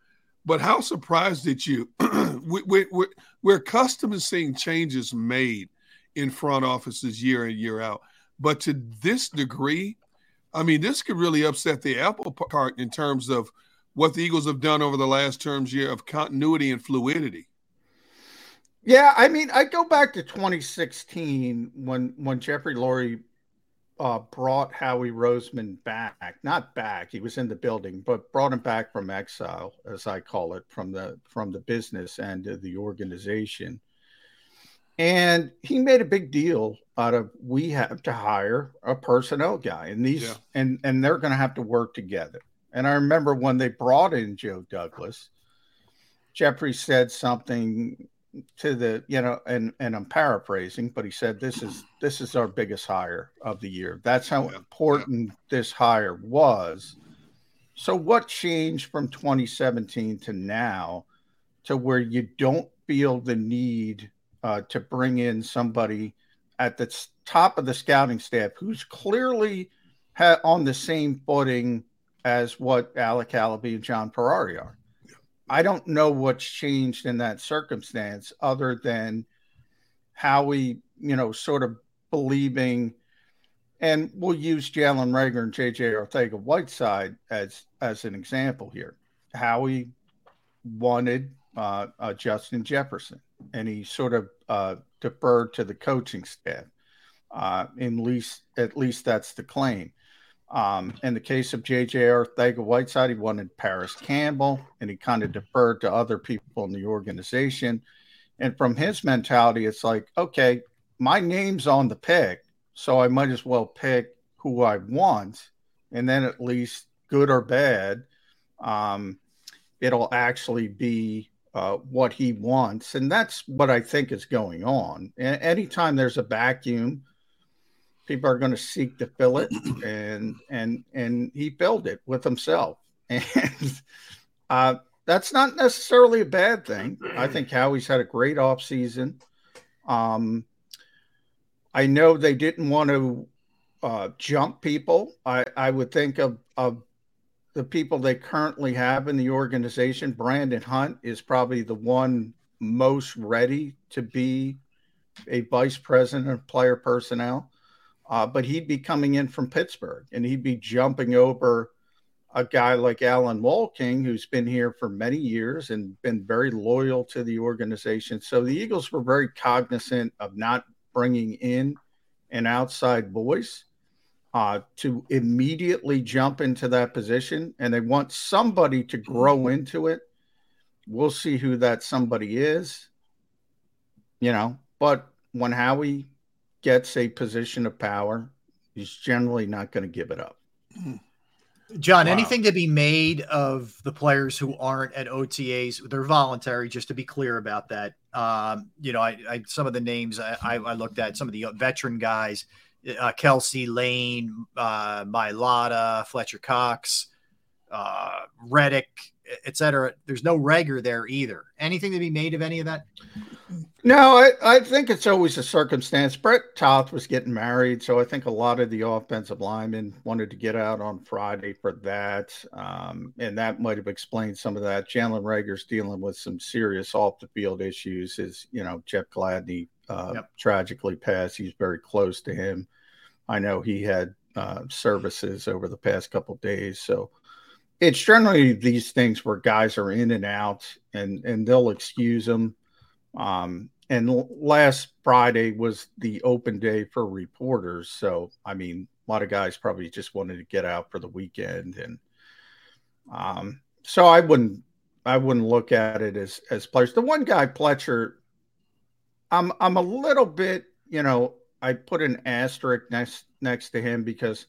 But how surprised did you? [clears throat] we, we, we're, we're accustomed to seeing changes made in front offices year in, year out. But to this degree, I mean, this could really upset the apple cart in terms of what the Eagles have done over the last terms year of continuity and fluidity.
Yeah, I mean, I go back to 2016 when when Jeffrey Lurie uh, brought Howie Roseman back, not back, he was in the building, but brought him back from exile, as I call it, from the from the business end of the organization. And he made a big deal out of we have to hire a personnel guy, and these yeah. and and they're going to have to work together. And I remember when they brought in Joe Douglas, Jeffrey said something to the you know and and i'm paraphrasing but he said this is this is our biggest hire of the year that's how yeah. important yeah. this hire was so what changed from 2017 to now to where you don't feel the need uh, to bring in somebody at the top of the scouting staff who's clearly ha- on the same footing as what Alec Halaby and John Ferrari are I don't know what's changed in that circumstance other than Howie, you know, sort of believing, and we'll use Jalen Reagor and JJ Arcega Whiteside as as an example here. Howie wanted uh, uh, Justin Jefferson, and he sort of uh, deferred to the coaching staff. Uh, in least, at least that's the claim. Um, in the case of JJ Arcega Whiteside, he wanted Parris Campbell and he kind of deferred to other people in the organization. And from his mentality, it's like, okay, my name's on the pick, so I might as well pick who I want. And then at least, good or bad, um, it'll actually be uh, what he wants. And that's what I think is going on. And anytime there's a vacuum, people are going to seek to fill it [clears throat] and and and he filled it with himself [laughs] and uh, that's not necessarily a bad thing i think howie's had a great off season um, i know they didn't want to uh, jump people i i would think of of the people they currently have in the organization brandon hunt is probably the one most ready to be a vice president of player personnel uh, but he'd be coming in from Pittsburgh and he'd be jumping over a guy like Alan Wolking, who's been here for many years and been very loyal to the organization. So the Eagles were very cognizant of not bringing in an outside voice uh, to immediately jump into that position. And they want somebody to grow into it. We'll see who that somebody is, you know. But when Howie gets a position of power, he's generally not going to give it up.
John, wow. anything to be made of the players who aren't at OTAs? They're voluntary, just to be clear about that. Um, you know, I, I, some of the names I, I, looked at, some of the veteran guys, uh, Kelce Lane, uh, Mailata, Fletcher Cox. uh, Reddick, et cetera. There's no Reagor there either. Anything to be made of any of that?
No, I, I think it's always a circumstance. Brett Toth was getting married, so I think a lot of the offensive linemen wanted to get out on Friday for that, um, and that might have explained some of that. Jalen Reagor's dealing with some serious off the field issues. Is you know Jeff Gladney uh, yep. tragically passed. He's very close to him. I know he had uh, services over the past couple days, so it's generally these things where guys are in and out, and and they'll excuse them um, and last Friday was the open day for reporters. So, I mean, a lot of guys probably just wanted to get out for the weekend. And um, so I wouldn't, I wouldn't look at it as, as players. The one guy, Fletcher, I'm, I'm a little bit, you know, I put an asterisk next, next to him because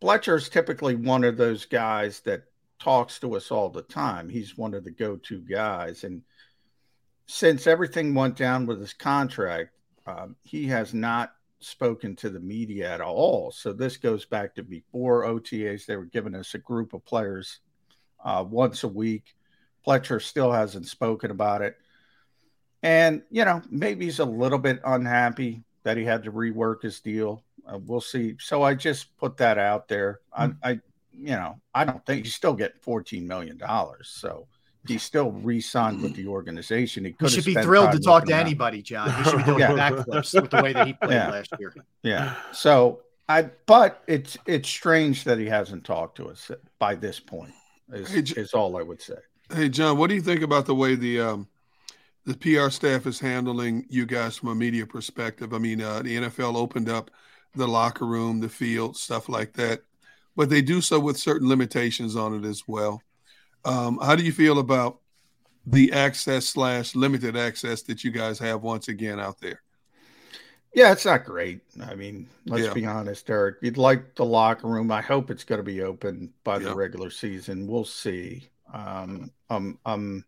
Fletcher is typically one of those guys that talks to us all the time. He's one of the go-to guys. And, since everything went down with his contract, um, he has not spoken to the media at all. So this goes back to before OTAs. They were giving us a group of players uh, once a week. Fletcher still hasn't spoken about it. And, you know, maybe he's a little bit unhappy that he had to rework his deal. Uh, we'll see. So I just put that out there. Mm-hmm. I, I, you know, I don't think he's still getting $14 million. So, he still re-signed with the organization. He,
he should be thrilled to talk to anybody, John. He should be [laughs] doing yeah. backflips with the way that he played yeah. last year.
Yeah. So I, but it's it's strange that he hasn't talked to us by this point. Is, hey, is all I would say.
Hey, John, what do you think about the way the um, the PR staff is handling you guys from a media perspective? I mean, uh, the NFL opened up the locker room, the field, stuff like that, but they do so with certain limitations on it as well. Um, how do you feel about the access slash limited access that you guys have once again out there?
Yeah, it's not great. I mean, let's yeah. be honest, Eric. You'd like the locker room. I hope it's going to be open by the regular season. We'll see. Um, um, um,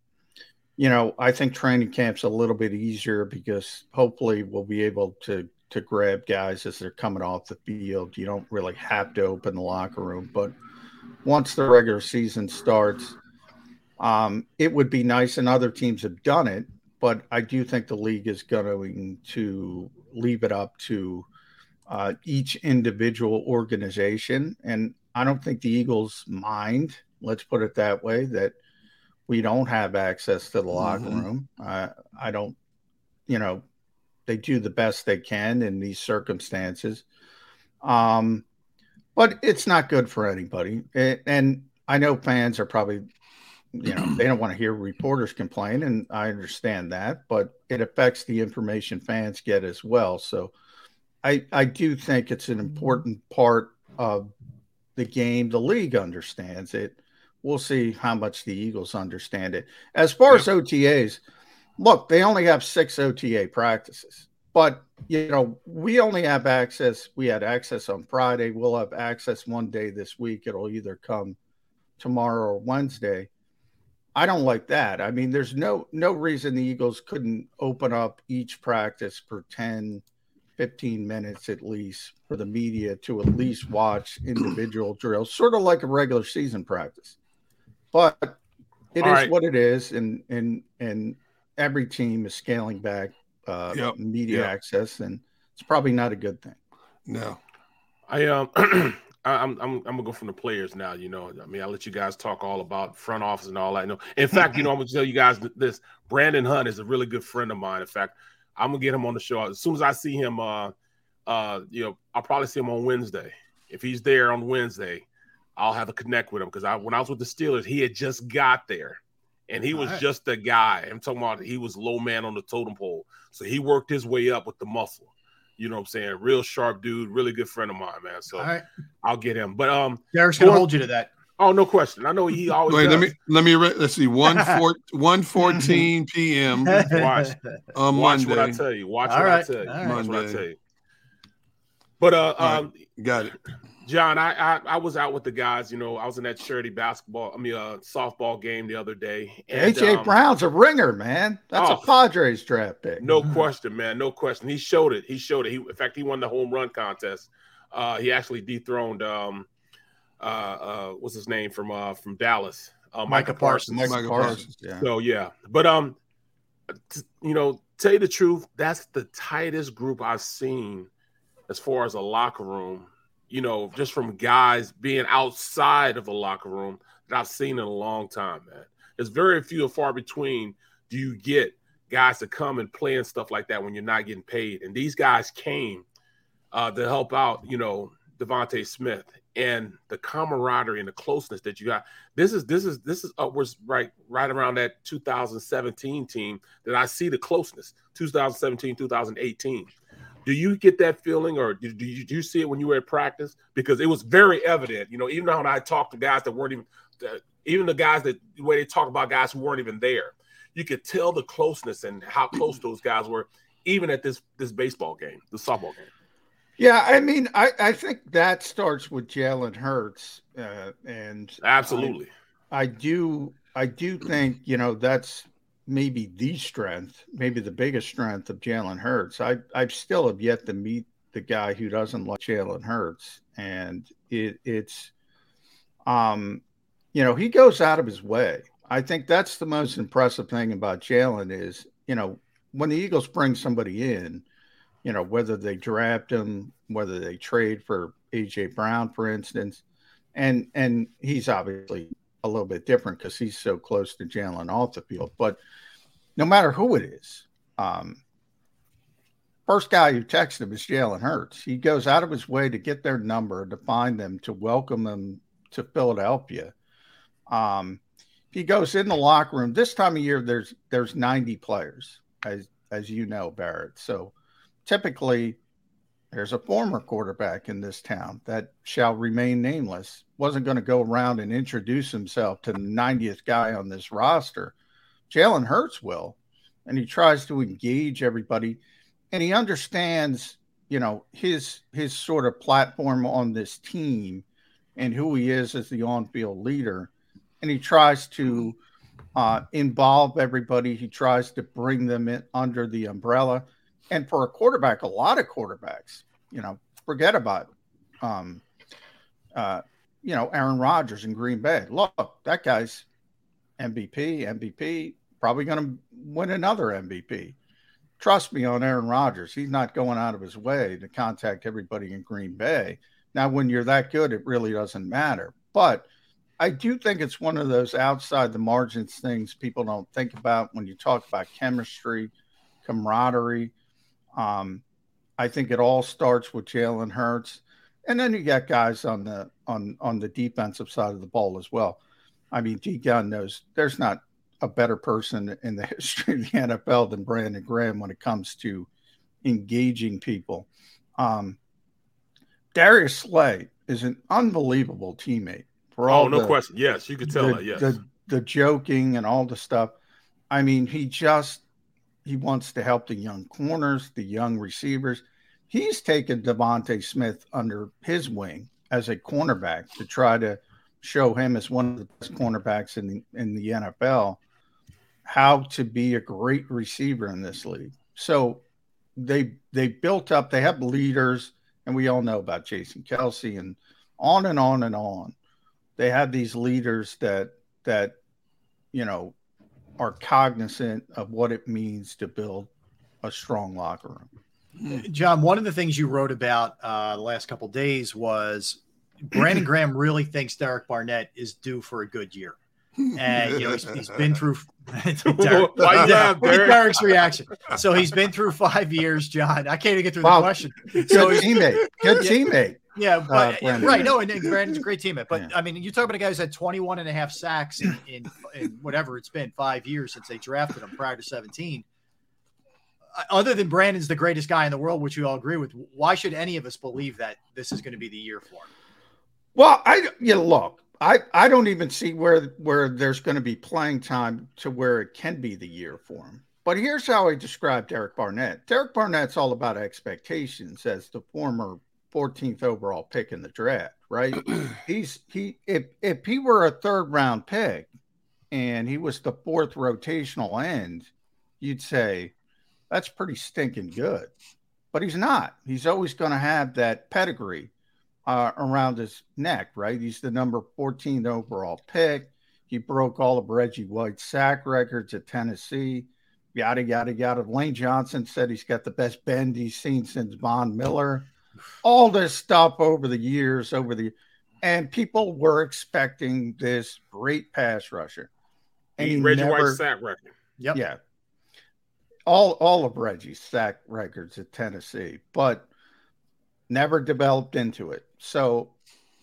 you know, I think training camp's a little bit easier because hopefully we'll be able to to grab guys as they're coming off the field. You don't really have to open the locker room, but once the regular season starts, um, it would be nice, and other teams have done it, but I do think the league is going to leave it up to uh, each individual organization. And I don't think the Eagles mind, let's put it that way, that we don't have access to the locker mm-hmm. room. Uh, I don't, you know, they do the best they can in these circumstances. Um, but it's not good for anybody. And I know fans are probably you know they don't want to hear reporters complain and i understand that but it affects the information fans get as well so i i do think it's an important part of the game the league understands it we'll see how much the eagles understand it. As far as otas look they only have six ota practices but you know we only have access we had access on friday. We'll have access one day this week. It'll either come tomorrow or wednesday. I don't like that. I mean, there's no no reason the Eagles couldn't open up each practice for 10, 15 minutes at least for the media to at least watch individual drills, sort of like a regular season practice. But it All is right. what it is, and and and every team is scaling back uh, yep. media yep. access, and it's probably not a good thing.
No,
I um [clears throat] I, am I'm I'm gonna go from the players now. You know, I mean, I'll let you guys talk all about front office and all that. No, in [laughs] fact, you know, I'm gonna tell you guys this. Brandon Hunt is a really good friend of mine. In fact, I'm gonna get him on the show as soon as I see him. Uh, uh, you know, I'll probably see him on Wednesday. If he's there on Wednesday, I'll have to connect with him because I when I was with the Steelers, he had just got there, and he was right. just a guy. I'm talking about he was low man on the totem pole, so he worked his way up with the muscle. You know what I'm saying? Real sharp dude, really good friend of mine, man. So right. I'll get him. But um
Derrick's gonna hold you to that.
Oh, no question. I know he always Wait,
does. let me let me re- let's see. 1 [laughs] 4 1 14 [laughs] p.m.
Watch on Watch Monday. what I tell you. Watch All what right. I tell you. Right. Watch what I tell you. But uh um
got it.
John, I, I, I was out with the guys. You know, I was in that charity basketball, I mean, uh, softball game the other day.
AJ um, Brown's a ringer, man. That's oh, a Padres draft pick.
No question, man. No question. He showed it. He showed it. He, in fact, he won the home run contest. Uh, he actually dethroned um, uh, uh, what's his name from uh, from Dallas, uh,
Micah Parsons.
Micah Parsons.
Yeah.
So yeah, but um, t- you know, tell you the truth, that's the tightest group I've seen as far as a locker room. You know, just from guys being outside of the locker room that I've seen in a long time, man. It's very few and far between. Do you get guys to come and play and stuff like that when you're not getting paid? And these guys came uh, to help out. You know, DeVonta Smith and the camaraderie and the closeness that you got. This is this is this is upwards right right around that 2017 team that I see the closeness. 2017, 2018. Do you get that feeling, or do, do, you, do you see it when you were at practice? Because it was very evident. You know, even when I talked to guys that weren't even, even the guys that the way they talk about guys who weren't even there, you could tell the closeness and how close [clears throat] those guys were, even at this this baseball game, the softball game.
Yeah, I mean, I, I think that starts with Jalen Hurts, uh, and
absolutely,
I, I do I do think you know that's maybe the strength, maybe the biggest strength of Jalen Hurts. I I still have yet to meet the guy who doesn't like Jalen Hurts, and it it's, um, you know, he goes out of his way. I think that's the most impressive thing about Jalen is you know when the Eagles bring somebody in you know, whether they draft him, whether they trade for AJ Brown, for instance, and and he's obviously a little bit different because he's so close to Jalen off the field. But no matter who it is, um, first guy who texts him is Jalen Hurts. He goes out of his way to get their number, to find them, to welcome them to Philadelphia. Um, he goes in the locker room. This time of year, there's there's 90 players, as as you know, Barrett. So typically there's a former quarterback in this town that shall remain nameless. Wasn't going to go around and introduce himself to the 90th guy on this roster. Jalen hurts will and he tries to engage everybody and he understands you know his his sort of platform on this team and who he is as the on-field leader. And he tries to uh, involve everybody. He tries to bring them in under the umbrella and for a quarterback, a lot of quarterbacks, you know, forget about, um, uh, you know, Aaron Rodgers in Green Bay. Look, that guy's MVP, MVP, probably going to win another MVP. Trust me on Aaron Rodgers. He's not going out of his way to contact everybody in Green Bay. Now, when you're that good, it really doesn't matter. But I do think it's one of those outside the margins things people don't think about when you talk about chemistry, camaraderie. Um, I think it all starts with Jalen Hurts, and then you got guys on the on on the defensive side of the ball as well. I mean, G Gunn knows there's not a better person in the [laughs] history of the NFL than Brandon Graham when it comes to engaging people. Um, Darius Slay is an unbelievable teammate. For all
oh, no
the,
question. Yes, you could tell
the,
that. Yes,
the, the joking and all the stuff. I mean, he just he wants to help the young corners, the young receivers. He's taken DeVonta Smith under his wing as a cornerback to try to show him as one of the best cornerbacks in the, in the NFL how to be a great receiver in this league. So they they built up. They have leaders, and we all know about Jason Kelce and on and on and on. They have these leaders that that you know are cognizant of what it means to build a strong locker room.
John, one of the things you wrote about uh, the last couple days was Brandon [clears throat] Graham really thinks Derek Barnett is due for a good year. And you know he's, he's been through. [laughs] Derrick,
Why you laugh, Derrick?
Derrick's reaction. So he's been through five years, John. I can't even get through
Wow.
the question.
Good
So he's-
teammate. Good [laughs]
Yeah.
teammate.
Yeah, but
Brandon.
right, no, and, and Brandon's a great teammate. But I mean, you talk about a guy who's had 21 and a half sacks in, in, in whatever it's been, five years since they drafted him prior to 17. Uh, Other than Brandon's the greatest guy in the world, which we all agree with, why should any of us believe that this is going to be the year for him?
Well, I you know, look, I I don't even see where where there's going to be playing time to where it can be the year for him. But here's how I describe Derek Barnett. Derek Barnett's all about expectations as the former 14th overall pick in the draft, right? [clears throat] He's he if if he were a third round pick and he was the fourth rotational end, you'd say that's pretty stinking good. But he's not. He's always going to have that pedigree uh, around his neck, right? He's the number 14 overall pick. He broke all of Reggie White's sack records at Tennessee. Yada yada yada. Lane Johnson said he's got the best bend he's seen since Von Miller. All this stuff over the years, over the and people were expecting this great pass rusher.
And he Reggie never, White's sack record.
Yep. Yeah. All all of Reggie's sack records at Tennessee, but never developed into it. So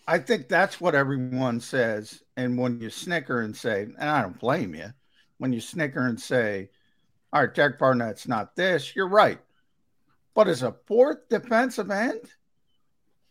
I think that's what everyone says. And when you snicker and say, and I don't blame you, when you snicker and say, all right, Derek Barnett's not this, you're right. But as a fourth defensive end,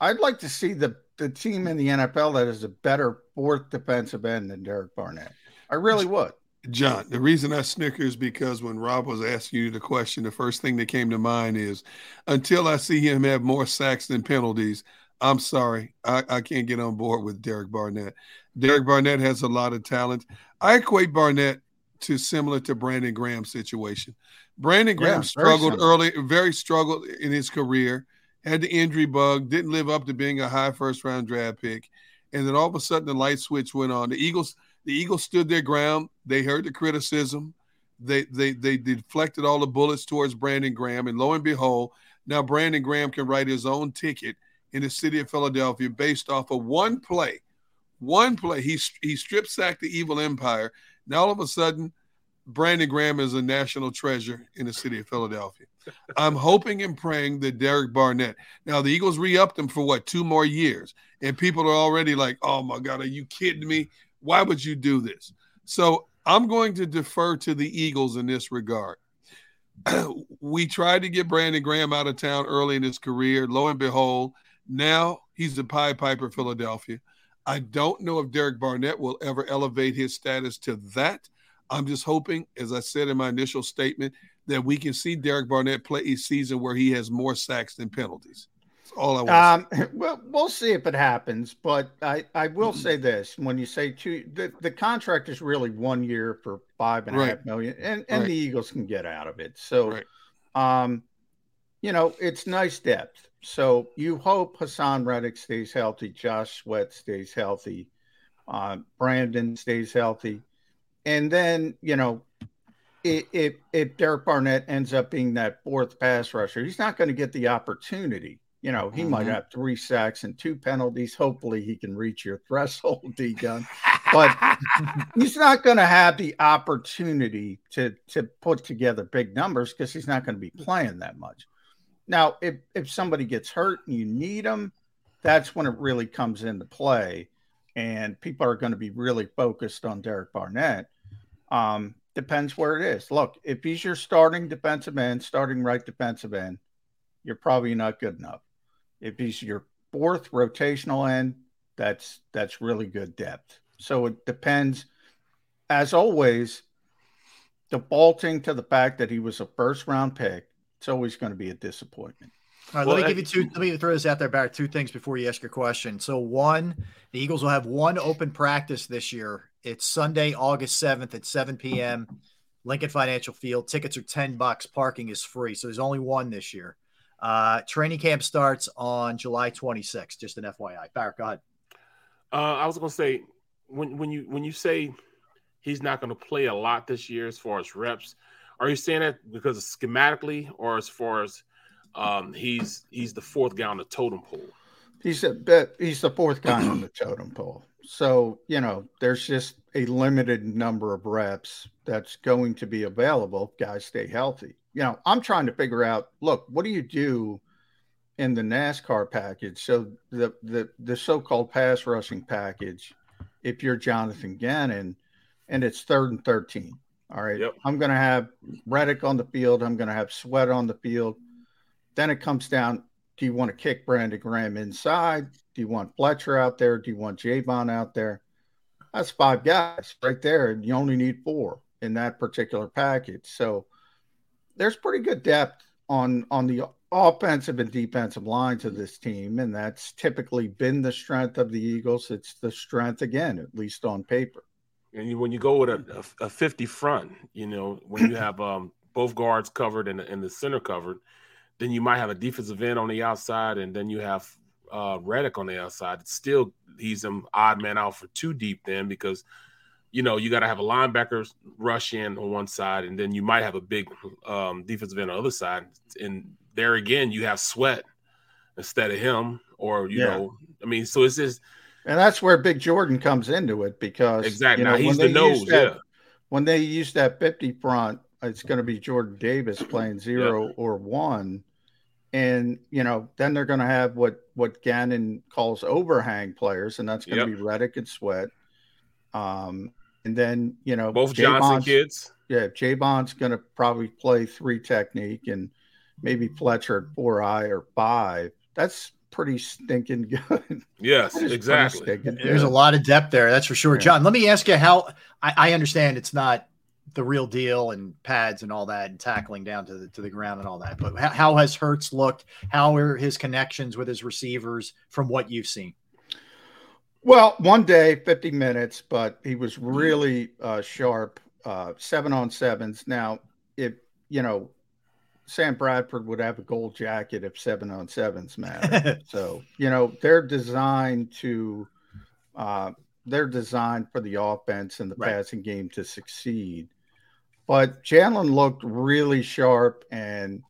I'd like to see the, the team in the NFL that is a better fourth defensive end than Derek Barnett. I really would.
John, the reason I snicker is because when Rob was asking you the question, the first thing that came to mind is until I see him have more sacks than penalties, I'm sorry. I, I can't get on board with Derek Barnett. Derek Barnett has a lot of talent. I equate Barnett to similar to Brandon Graham's situation. Brandon Graham yeah, struggled early, very struggled in his career, had the injury bug, didn't live up to being a high first round draft pick. And then all of a sudden the light switch went on. The Eagles, the Eagles stood their ground. They heard the criticism. They they they deflected all the bullets towards Brandon Graham. And lo and behold, now Brandon Graham can write his own ticket in the city of Philadelphia based off of one play. One play. He he strip sacked the evil empire. Now all of a sudden, Brandon Graham is a national treasure in the city of Philadelphia. I'm hoping and praying that Derek Barnett. Now the Eagles re-upped him for what two more years, and people are already like, "Oh my God, are you kidding me? Why would you do this?" So I'm going to defer to the Eagles in this regard. [clears throat] we tried to get Brandon Graham out of town early in his career. Lo and behold, now he's the Pie Piper Philadelphia. I don't know if Derek Barnett will ever elevate his status to that. I'm just hoping, as I said in my initial statement, that we can see Derek Barnett play a season where he has more sacks than penalties. That's all I want.
Um, [laughs] well, we'll see if it happens, but I, I will mm-hmm. say this: when you say two, the, the contract is really one year for five and a half million, and and right. the Eagles can get out of it. So, right. um, you know, it's nice depth. So you hope Haason Reddick stays healthy, Josh Sweat stays healthy, uh, Brandon stays healthy, and then you know, if if Derek Barnett ends up being that fourth pass rusher, he's not going to get the opportunity. You know, he mm-hmm. might have three sacks and two penalties. Hopefully, he can reach your threshold, [laughs] D Gunn. But he's not going to have the opportunity to to put together big numbers because he's not going to be playing that much. Now, if if somebody gets hurt and you need them, that's when it really comes into play, and people are going to be really focused on Derek Barnett. Um, depends where it is. Look, if he's your starting defensive end, starting right defensive end, you're probably not good enough. If he's your fourth rotational end, that's that's really good depth. So it depends. As always, defaulting to the fact that he was a first round pick it's always going to be a disappointment.
All right, well, let me give you two. Let me throw this out there, Barrett. Two things before you ask your question. So, one, the Eagles will have one open practice this year. It's Sunday, August seventh at seven p.m. Lincoln Financial Field. Tickets are ten bucks. Parking is free. So there's only one this year. Uh, training camp starts on July 26th. Just an FYI. Barrett, go ahead.
Uh, I was going to say when when you when you say he's not going to play a lot this year as far as reps, are you saying that because schematically, or as far as um, he's he's the fourth guy on the totem pole?
He's a he's the fourth guy on the totem pole. So you know, there's just a limited number of reps that's going to be available. Guys, stay healthy. You know, I'm trying to figure out. Look, what do you do in the NASCAR package? So the the the so-called pass rushing package. If you're Jonathan Gannon, and it's third and thirteen all right. Yep. I'm going to have Reddick on the field. I'm going to have Sweat on the field. Then it comes down do you want to kick Brandon Graham inside? Do you want Fletcher out there? Do you want Javon out there? That's five guys right there. And you only need four in that particular package. So there's pretty good depth on on the offensive and defensive lines of this team. And that's typically been the strength of the Eagles. It's the strength again, at least on paper.
And you, when you go with a, a, a 50 front, you know, when you have um, both guards covered and, and the center covered, then you might have a defensive end on the outside, and then you have uh, Reddick on the outside, it's still he's an odd man out for two deep then because you know you got to have a linebacker rush in on one side, and then you might have a big um, defensive end on the other side. And there again, you have Sweat instead of him, or you
Yeah.
know, I mean, so it's just
And that's where Big Jordan comes into it because
Exactly.
you know,
Now, he's
when
the
they use
nose,
that-
yeah.
When they use that 50 front, it's going to be Jordan Davis playing zero or one. And you know, then they're going to have what what Gannon calls overhang players, and that's going to
Yep.
be Reddick and Sweat. Um, and then you know
both
Jay
Johnson
Bond's-
kids.
Yeah, J Bond's going to probably play three technique, and maybe Fletcher at four I or five. That's pretty stinking [laughs] good.
Yes,
That is pretty
exactly.
stinking
There's a lot of depth there, that's for sure.
Yeah.
John, let me ask you how I, I understand it's not the real deal and pads and all that and tackling down to the to the ground and all that, but how, how has Hurts looked? How are his connections with his receivers from what you've seen?
Well, one day, 50 minutes, but he was really uh, sharp, uh, seven on sevens. Now, if, you know, Sam Bradford would have a gold jacket if seven on sevens matter. [laughs] so, you know, they're designed to, uh, they're designed for the offense and the
Right.
passing game to succeed. But Jalen looked really sharp. And,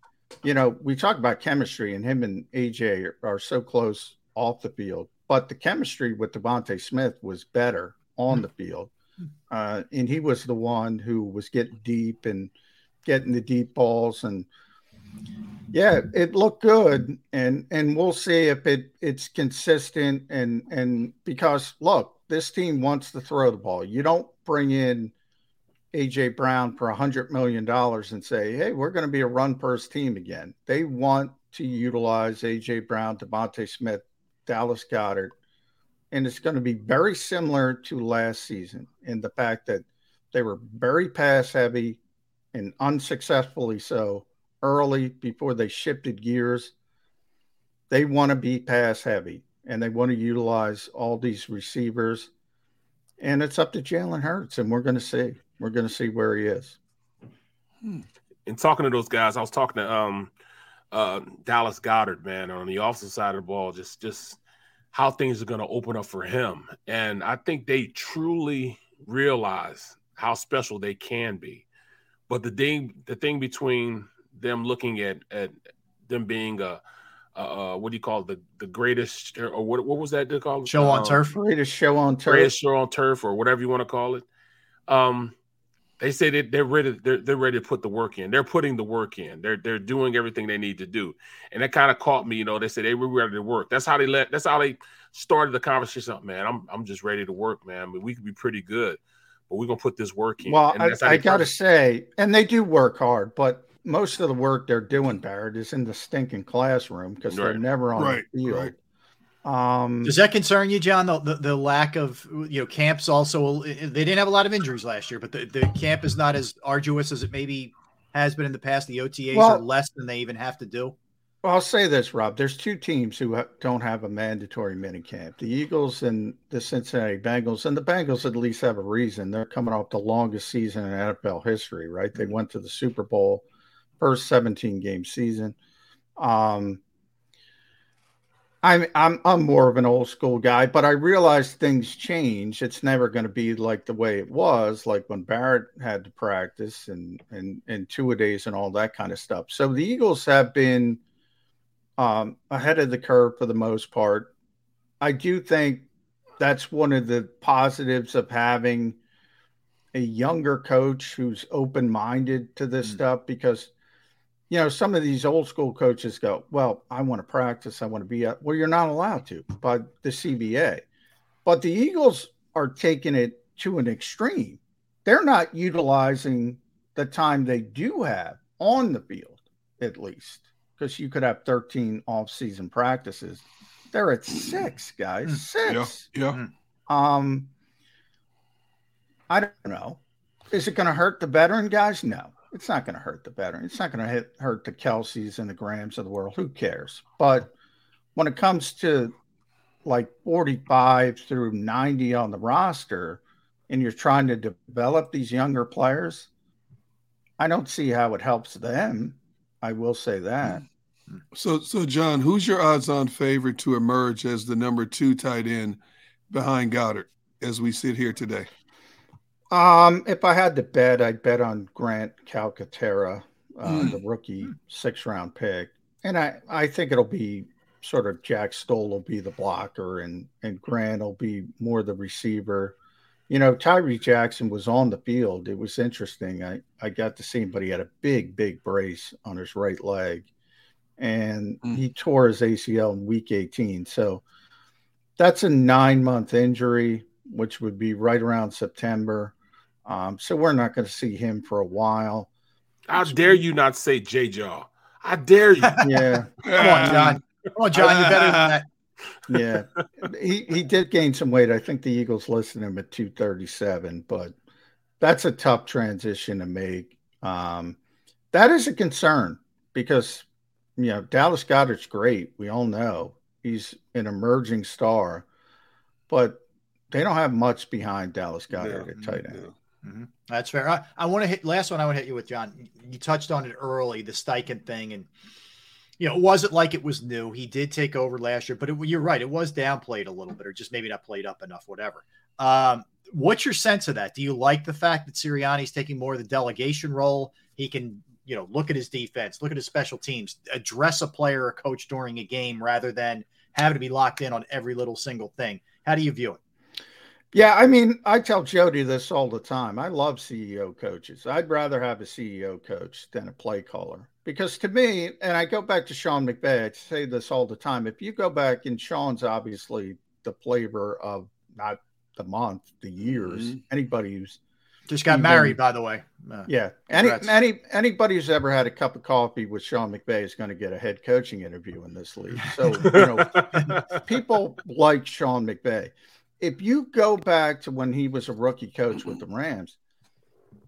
you know, we talk about chemistry, and him and AJ are, are so close off the field. But the chemistry with DeVonta Smith was better on the field. Uh, and he was the one who was getting deep and getting the deep balls. And yeah, it looked good. And and we'll see if it it's consistent and and because look, this team wants to throw the ball. You don't bring in AJ Brown for a hundred million dollars and say, "Hey, we're going to be a run first team again." They want to utilize AJ Brown, DeVonta Smith, Dallas Goedert, and it's going to be very similar to last season in the fact that they were very pass heavy and unsuccessfully so early before they shifted gears. They want to be pass heavy and they want to utilize all these receivers. And it's up to Jalen Hurts, and we're going to see. We're going to see where he is.
And talking to those guys, I was talking to um uh Dallas Goedert, man, on the offensive side of the ball, just just how things are going to open up for him. And I think they truly realize how special they can be. But the thing the thing between them looking at at them being a uh, what do you call it? the the greatest or what what was that they call it?
Show on
Um,
turf.
Greatest show on turf.
greatest show on turf or whatever you want to call it. Um, they say that they're ready. They're, they're ready to put the work in. They're putting the work in. They're they're doing everything they need to do, and that kind of caught me. You know, they said they were ready to work. That's how they let. That's how they started the conversation. Up, man, I'm I'm just ready to work, man. But we could be pretty good, but we're gonna put this work in.
Well,
And
I,
that's how
I got to say, and they do work hard, but most of the work they're doing, Barrett, is in the stinking classroom because they're never on
Right,
the field. Um,
Does that concern you, John? The, the the lack of you know camps also they didn't have a lot of injuries last year, but the, the camp is not as arduous as it maybe has been in the past. The OTAs
Well-
are less than they even have to do.
Well, I'll say this, Rob. There's two teams who don't have a mandatory minicamp: the Eagles and the Cincinnati Bengals. And the Bengals at least have a reason. They're coming off the longest season in NFL history, right? They went to the Super Bowl, first 17 game season. Um, I'm I'm I'm more of an old school guy, but I realize things change. It's never going to be like the way it was, like when Barrett had to practice and and and two a days and all that kind of stuff. So the Eagles have been um, ahead of the curve for the most part. I do think that's one of the positives of having a younger coach who's open minded to this stuff because you know some of these old school coaches go well i want to practice i want to be out well you're not allowed to by the cba but the eagles are taking it to an extreme they're not utilizing the time they do have on the field at least because you could have 13 off-season practices they're at six guys six
Yeah.
um, I don't know. Is it going to hurt the veteran guys? No, it's not going to hurt the veteran. It's not going to hurt the Kelces and the Grahams of the world. Who cares? But when it comes to like 45 through 90 on the roster, and you're trying to develop these younger players, I don't see how it helps them. I will say that. Mm-hmm.
So, so John, who's your odds-on favorite to emerge as the number two tight end behind Goedert as we sit here today?
Um, if I had to bet, I'd bet on Grant Calcaterra, uh,
Mm.
the rookie six-round pick, and I I think it'll be sort of Jack Stoll will be the blocker, and and Grant will be more the receiver. You know, Tyree Jackson was on the field. It was interesting. I I got to see him, but he had a big big brace on his right leg, and he tore his ACL in week 18. So that's a nine month injury, which would be right around September. Um, so we're not going to see him for a while.
How dare you not say J Jaw? I dare you. [laughs]
Yeah.
Come on, John. [laughs] Come on, John. You're better than that. [laughs]
yeah, he he did gain some weight. I think the Eagles listed him at 237, but that's a tough transition to make. Um, that is a concern because you know Dallas Goedert's great. We all know he's an emerging star, but they don't have much behind Dallas Goedert at tight end.
Mhm. That's fair. I, I want to hit last one. I want to hit you with John. You touched on it early, the Steichen thing, and you know, it wasn't like it was new. He did take over last year, but it, you're right. It was downplayed a little bit, or just maybe not played up enough. Whatever. Um, what's your sense of that? Do you like the fact that Sirianni's taking more of the delegation role? He can, you know, look at his defense, look at his special teams, address a player or coach during a game rather than having to be locked in on every little single thing. How do you view it?
Yeah, I mean, I tell Jody this all the time. I love CEO coaches. I'd rather have a CEO coach than a play caller because to me, and I go back to Sean McVay, I say this all the time. If you go back, and Sean's obviously the flavor of not the month, the years,
Mm-hmm.
anybody who's
Just got
even-
married, by the way. Uh,
yeah. Any, any anybody who's ever had a cup of coffee with Sean McVay is going to get a head coaching interview in this league. So you know, [laughs] people like Sean McVay. If you go back to when he was a rookie coach with the Rams,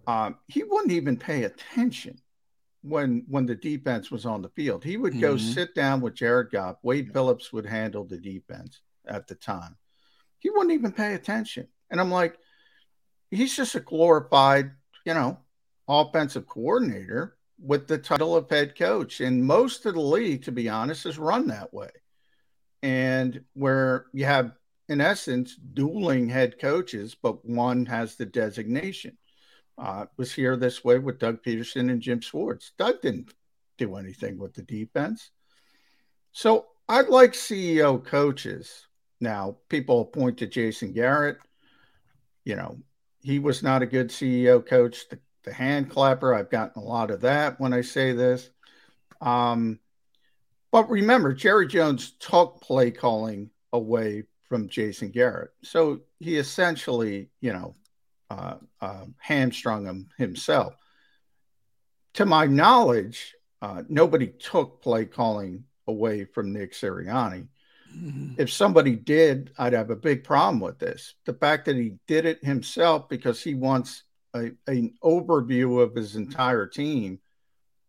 um, he wouldn't even pay attention when when the defense was on the field. He would go
Mhm.
sit down with Jared Goff. Wade Phillips would handle the defense at the time. He wouldn't even pay attention. And I'm like, he's just a glorified, you know, offensive coordinator with the title of head coach. And most of the league, to be honest, is run that way. And where you have, in essence, dueling head coaches, but one has the designation. Uh, was here this way with Doug Pederson and Jim Schwartz. Doug didn't do anything with the defense. So I'd like CEO coaches. Now, people point to Jason Garrett. You know, he was not a good CEO coach. The, the hand clapper, I've gotten a lot of that when I say this. Um, but remember, Jerry Jones took play calling away from Jason Garrett. So he essentially, you know, uh, uh, hamstrung him himself. To my knowledge, uh, nobody took play calling away from Nick Sirianni. If somebody did, I'd have a big problem with this. The fact that he did it himself because he wants a, an overview of his entire team,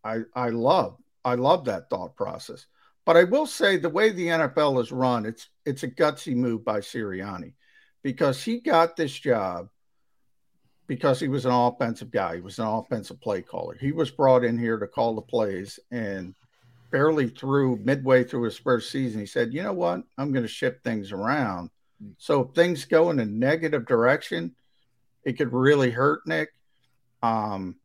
I, I love. I love that thought process. But I will say the way the NFL is run, it's it's a gutsy move by Sirianni because he got this job because he was an offensive guy. He was an offensive play caller. He was brought in here to call the plays and barely through midway through his first season, he said, you know what? I'm going to shift things around. So if things go in a negative direction, it could really hurt Nick. Um,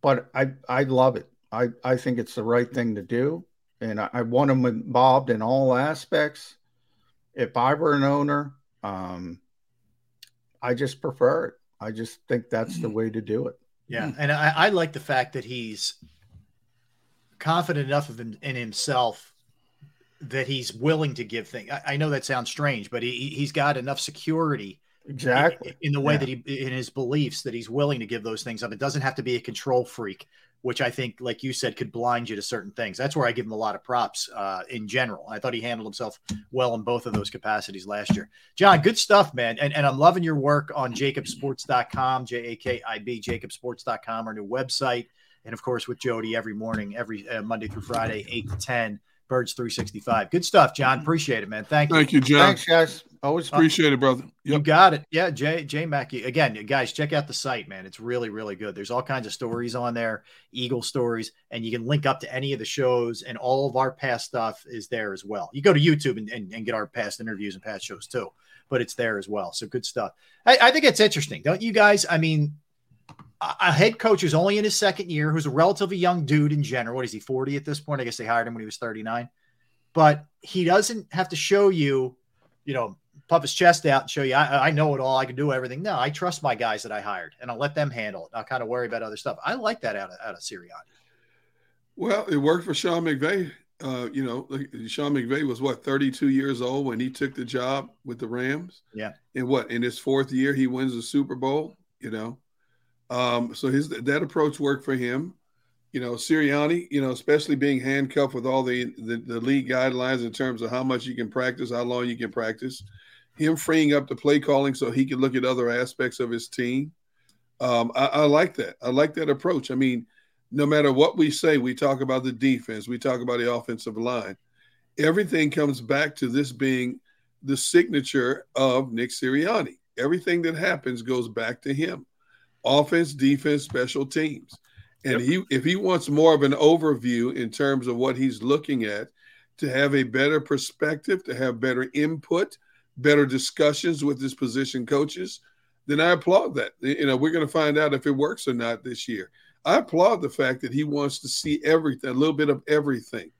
but I, I love it. I, I think it's the right thing to do. And I, I want him involved in all aspects. If I were an owner, um, I just prefer it. I just think that's the way to do it.
Yeah, and I, I like the fact that he's confident enough of him in himself that he's willing to give things. I, I know that sounds strange, but he he's got enough security
Exactly.
in, in the way
Yeah.
that he in his beliefs that he's willing to give those things up. It doesn't have to be a control freak, which I think, like you said, could blind you to certain things. That's where I give him a lot of props uh, in general. I thought he handled himself well in both of those capacities last year. John, good stuff, man. And, and I'm loving your work on jakibsports.com, J A K I B, jakibsports.com, our new website. And of course, with Jody every morning, every uh, Monday through Friday, 8 to 10, Birds 365. Good stuff, John. Appreciate it, man. Thank you.
Thank you, John.
Thanks, guys. Always uh,
appreciate it, brother.
Yep. You got it. Yeah, Jay Jay Mackey. Again, guys, check out the site, man. It's really really good. There's all kinds of stories on there, Eagle stories, and you can link up to any of the shows, and all of our past stuff is there as well. You go to YouTube and, and, and get our past interviews and past shows too, but it's there as well. So good stuff. I, I think it's interesting, don't you guys? I mean, a head coach who's only in his second year, who's a relatively young dude in general. What is he, 40 at this point? I guess they hired him when he was 39. But he doesn't have to show you, you know, puff his chest out and show you, I, I know it all. I can do everything. No, I trust my guys that I hired and I'll let them handle it. I'll kind of worry about other stuff. I like that out of, out of Sirianni.
Well, it worked for Sean McVay. Uh, you know, Sean McVay was what 32 years old when he took the job with the Rams.
Yeah.
And what in his fourth year he wins the Super Bowl. You know, um, so his that approach worked for him. You know, Sirianni, you know, especially being handcuffed with all the, the, the league guidelines in terms of how much you can practice, how long you can practice, him freeing up the play calling so he can look at other aspects of his team. Um, I, I like that. I like that approach. I mean, no matter what we say, we talk about the defense, we talk about the offensive line. Everything comes back to this being the signature of Nick Sirianni. Everything that happens goes back to him offense, defense, special teams. And yep. he if he wants more of an overview in terms of what he's looking at, to have a better perspective, to have better input, better discussions with his position coaches, then I applaud that. You know, we're going to find out if it works or not this year. I applaud the fact that he wants to see everything, a little bit of everything.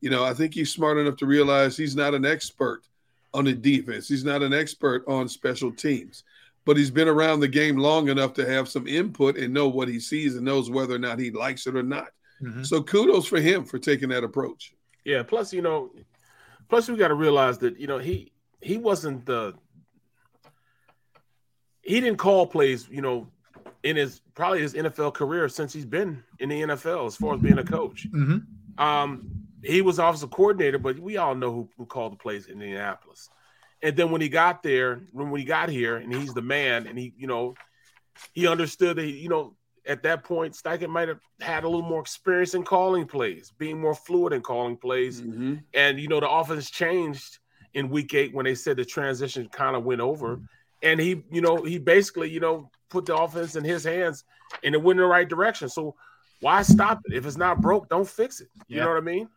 You know, I think he's smart enough to realize he's not an expert on the defense. He's not an expert on special teams but he's been around the game long enough to have some input and know what he sees and knows whether or not he likes it or not. Mm-hmm. So kudos for him for taking that approach.
Yeah. Plus, you know, plus we got to realize that you know he he wasn't the he didn't call plays. You know, in his probably his NFL career since he's been in the NFL as far as being a coach.
Mm-hmm.
Um, he was offensive coordinator, but we all know who, who called the plays in Indianapolis. And then when he got there, when he got here, and he's the man, and he, you know, he understood that, he, you know, at that point, Steichen might have had a little more experience in calling plays, being more fluid in calling plays.
Mm-hmm.
And, you know, the offense changed in week eight when they said the transition kind of went over. Mm. And he, you know, he basically, you know, put the offense in his hands and it went in the right direction. So why stop it? If it's not broke, don't fix it. You yeah. know what I mean?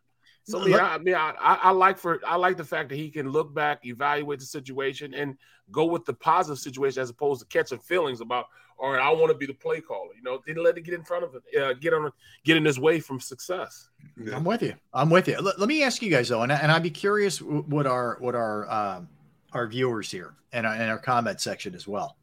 So yeah, I mean, I, I like for I like the fact that he can look back, evaluate the situation, and go with the positive situation as opposed to catching feelings about, all right, I want to be the play caller. You know, didn't let it get in front of it, uh, get on, get in his way from success.
Yeah. I'm with you. I'm with you. Let, let, me ask you guys though, and, and I'd be curious what our what our um, our viewers here and our, and our comment section as well.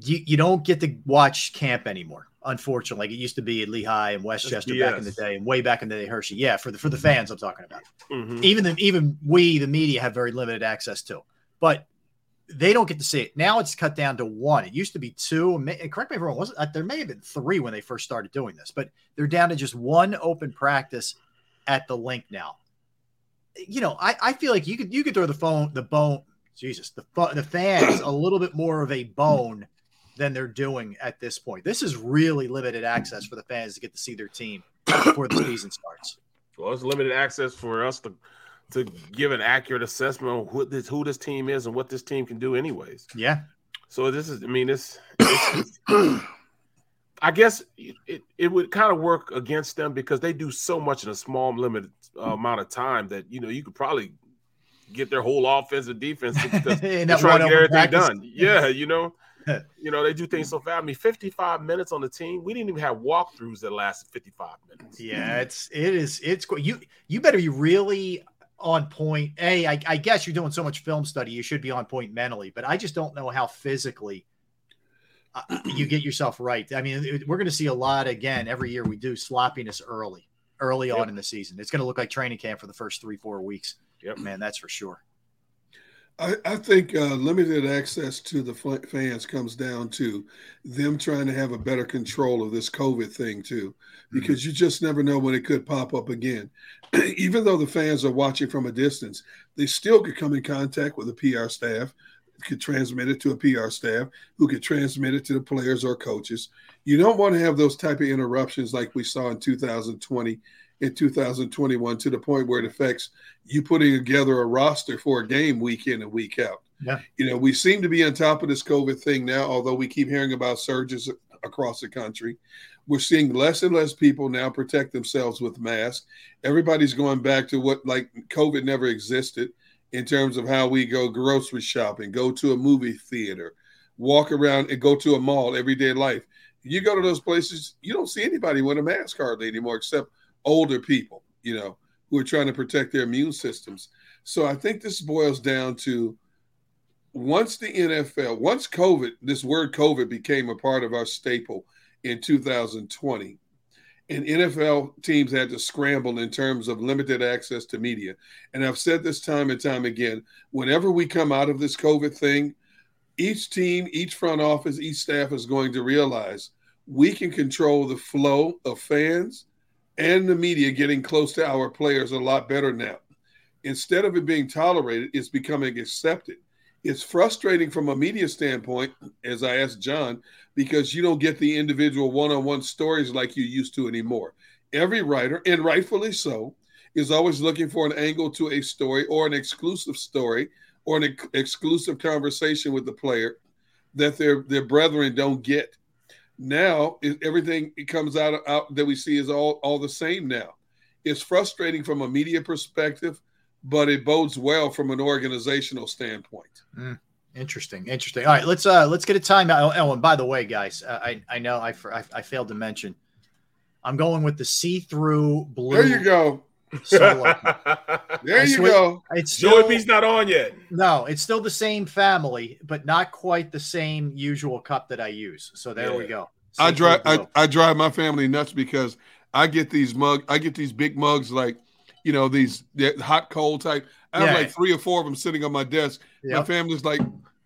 You you don't get to watch camp anymore unfortunately, like it used to be at Lehigh and West Chester back in the day, and way back in the day, Hershey. Yeah, for the for the fans, I'm talking about.
Mm-hmm.
Even the even we, the media, have very limited access to, but they don't get to see it now. It's cut down to one. It used to be two. Correct me if I'm wrong. Wasn't uh, there may have been three when they first started doing this, but they're down to just one open practice at the link now. You know, I, I feel like you could you could throw the phone the bone. Jesus, the the fans a little bit more of a bone than they're doing at this point. This is really limited access for the fans to get to see their team before the season starts.
Well, it's limited access for us to to give an accurate assessment on who this who this team is and what this team can do, anyways.
Yeah.
So this is, I mean, this. I guess it, it would kind of work against them because they do so much in a small limited uh, amount of time that you know you could probably get their whole offense and defense to, to [laughs] get everything practice. done. Yeah, [laughs] you know. [laughs] you know, they do things so fast. I mean, 55 minutes on the team. We didn't even have walkthroughs that lasted 55 minutes.
Yeah, it's it is it's you you better be really on point. A, I, I guess you're doing so much film study, you should be on point mentally, but I just don't know how physically uh, you get yourself right. I mean, we're going to see a lot again every year we do sloppiness early, early yep. on in the season. It's going to look like training camp for the first three, four weeks.
Yep,
man, that's for sure.
I, I think uh, limited access to the fans comes down to them trying to have a better control of this COVID thing too, mm-hmm. because mm-hmm. you just never know when it could pop up again. [clears throat] Even though the fans are watching from a distance, they still could come in contact with the PR staff, could transmit it to a PR staff, who could transmit it to the players or coaches. You don't want to have those type of interruptions like we saw in 2020 in 2021 to the point where it affects you putting together a roster for a game week in and week out.
Yeah.
You know, we seem to be on top of this COVID thing now, although we keep hearing about surges across the country. We're seeing less and less people now protect themselves with masks. Everybody's going back to what like COVID never existed in terms of how we go grocery shopping, go to a movie theater, walk around and go to a mall, everyday life. You go to those places, you don't see anybody with a mask hardly anymore, except older people, you know, who are trying to protect their immune systems. So I think this boils down to once the NFL, once COVID, this word COVID became a part of our staple in 2020, and NFL teams had to scramble in terms of limited access to media. And I've said this time and time again whenever we come out of this COVID thing, each team, each front office, each staff is going to realize we can control the flow of fans and the media getting close to our players a lot better now. Instead of it being tolerated, it's becoming accepted. It's frustrating from a media standpoint, as I asked John, because you don't get the individual one on one stories like you used to anymore. Every writer, and rightfully so, is always looking for an angle to a story or an exclusive story or an ex- exclusive conversation with the player that their, their brethren don't get. Now, everything it comes out, out that we see is all, all the same now. It's frustrating from a media perspective but it bodes well from an organizational standpoint.
Mm, interesting, interesting. All right, let's uh let's get a timeout. Oh, and by the way, guys, uh, I I know I, I, I failed to mention, I'm going with the see-through blue.
There you go. [laughs] there I you swear, go.
It's still, Joey not on yet.
No, it's still the same family, but not quite the same usual cup that I use. So there yeah. we go.
See I drive I, I drive my family nuts because I get these mug I get these big mugs like you know, these hot cold type. I have yeah. like three or four of them sitting on my desk. Yep. My family's like,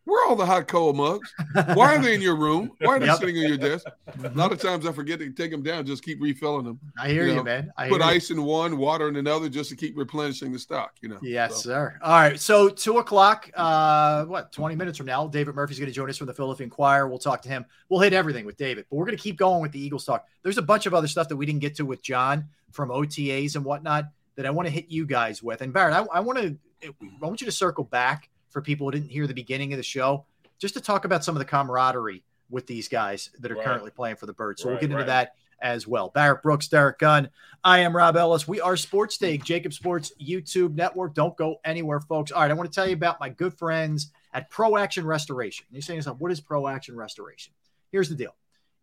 where are all the hot cold mugs? Why are they in your room? Why are they yep. sitting on your desk? A lot of times I forget to take them down, just keep refilling them.
I hear you, know, you man. I
put ice you. in one, water in another, just to keep replenishing the stock. You know.
Yes, so. sir. All right. So two o'clock, uh, what twenty minutes from now, David Murphy's going to join us from the Philadelphia Inquirer. We'll talk to him. We'll hit everything with David, but we're going to keep going with the Eagles talk. There's a bunch of other stuff that we didn't get to with John from OTAs and whatnot that I want to hit you guys with. And Barrett, I, I want to I want you to circle back for people who didn't hear the beginning of the show, just to talk about some of the camaraderie with these guys that are right. currently playing for the Birds. So right, we'll get into right. that as well. Barrett Brooks, Derrick Gunn. I am Rob Ellis. We are Sports Take, JAKIB Sports YouTube Network. Don't go anywhere, folks. All right, I want to tell you about my good friends at Pro Action Restoration. You're saying yourself, what is Pro Action Restoration? Here's the deal.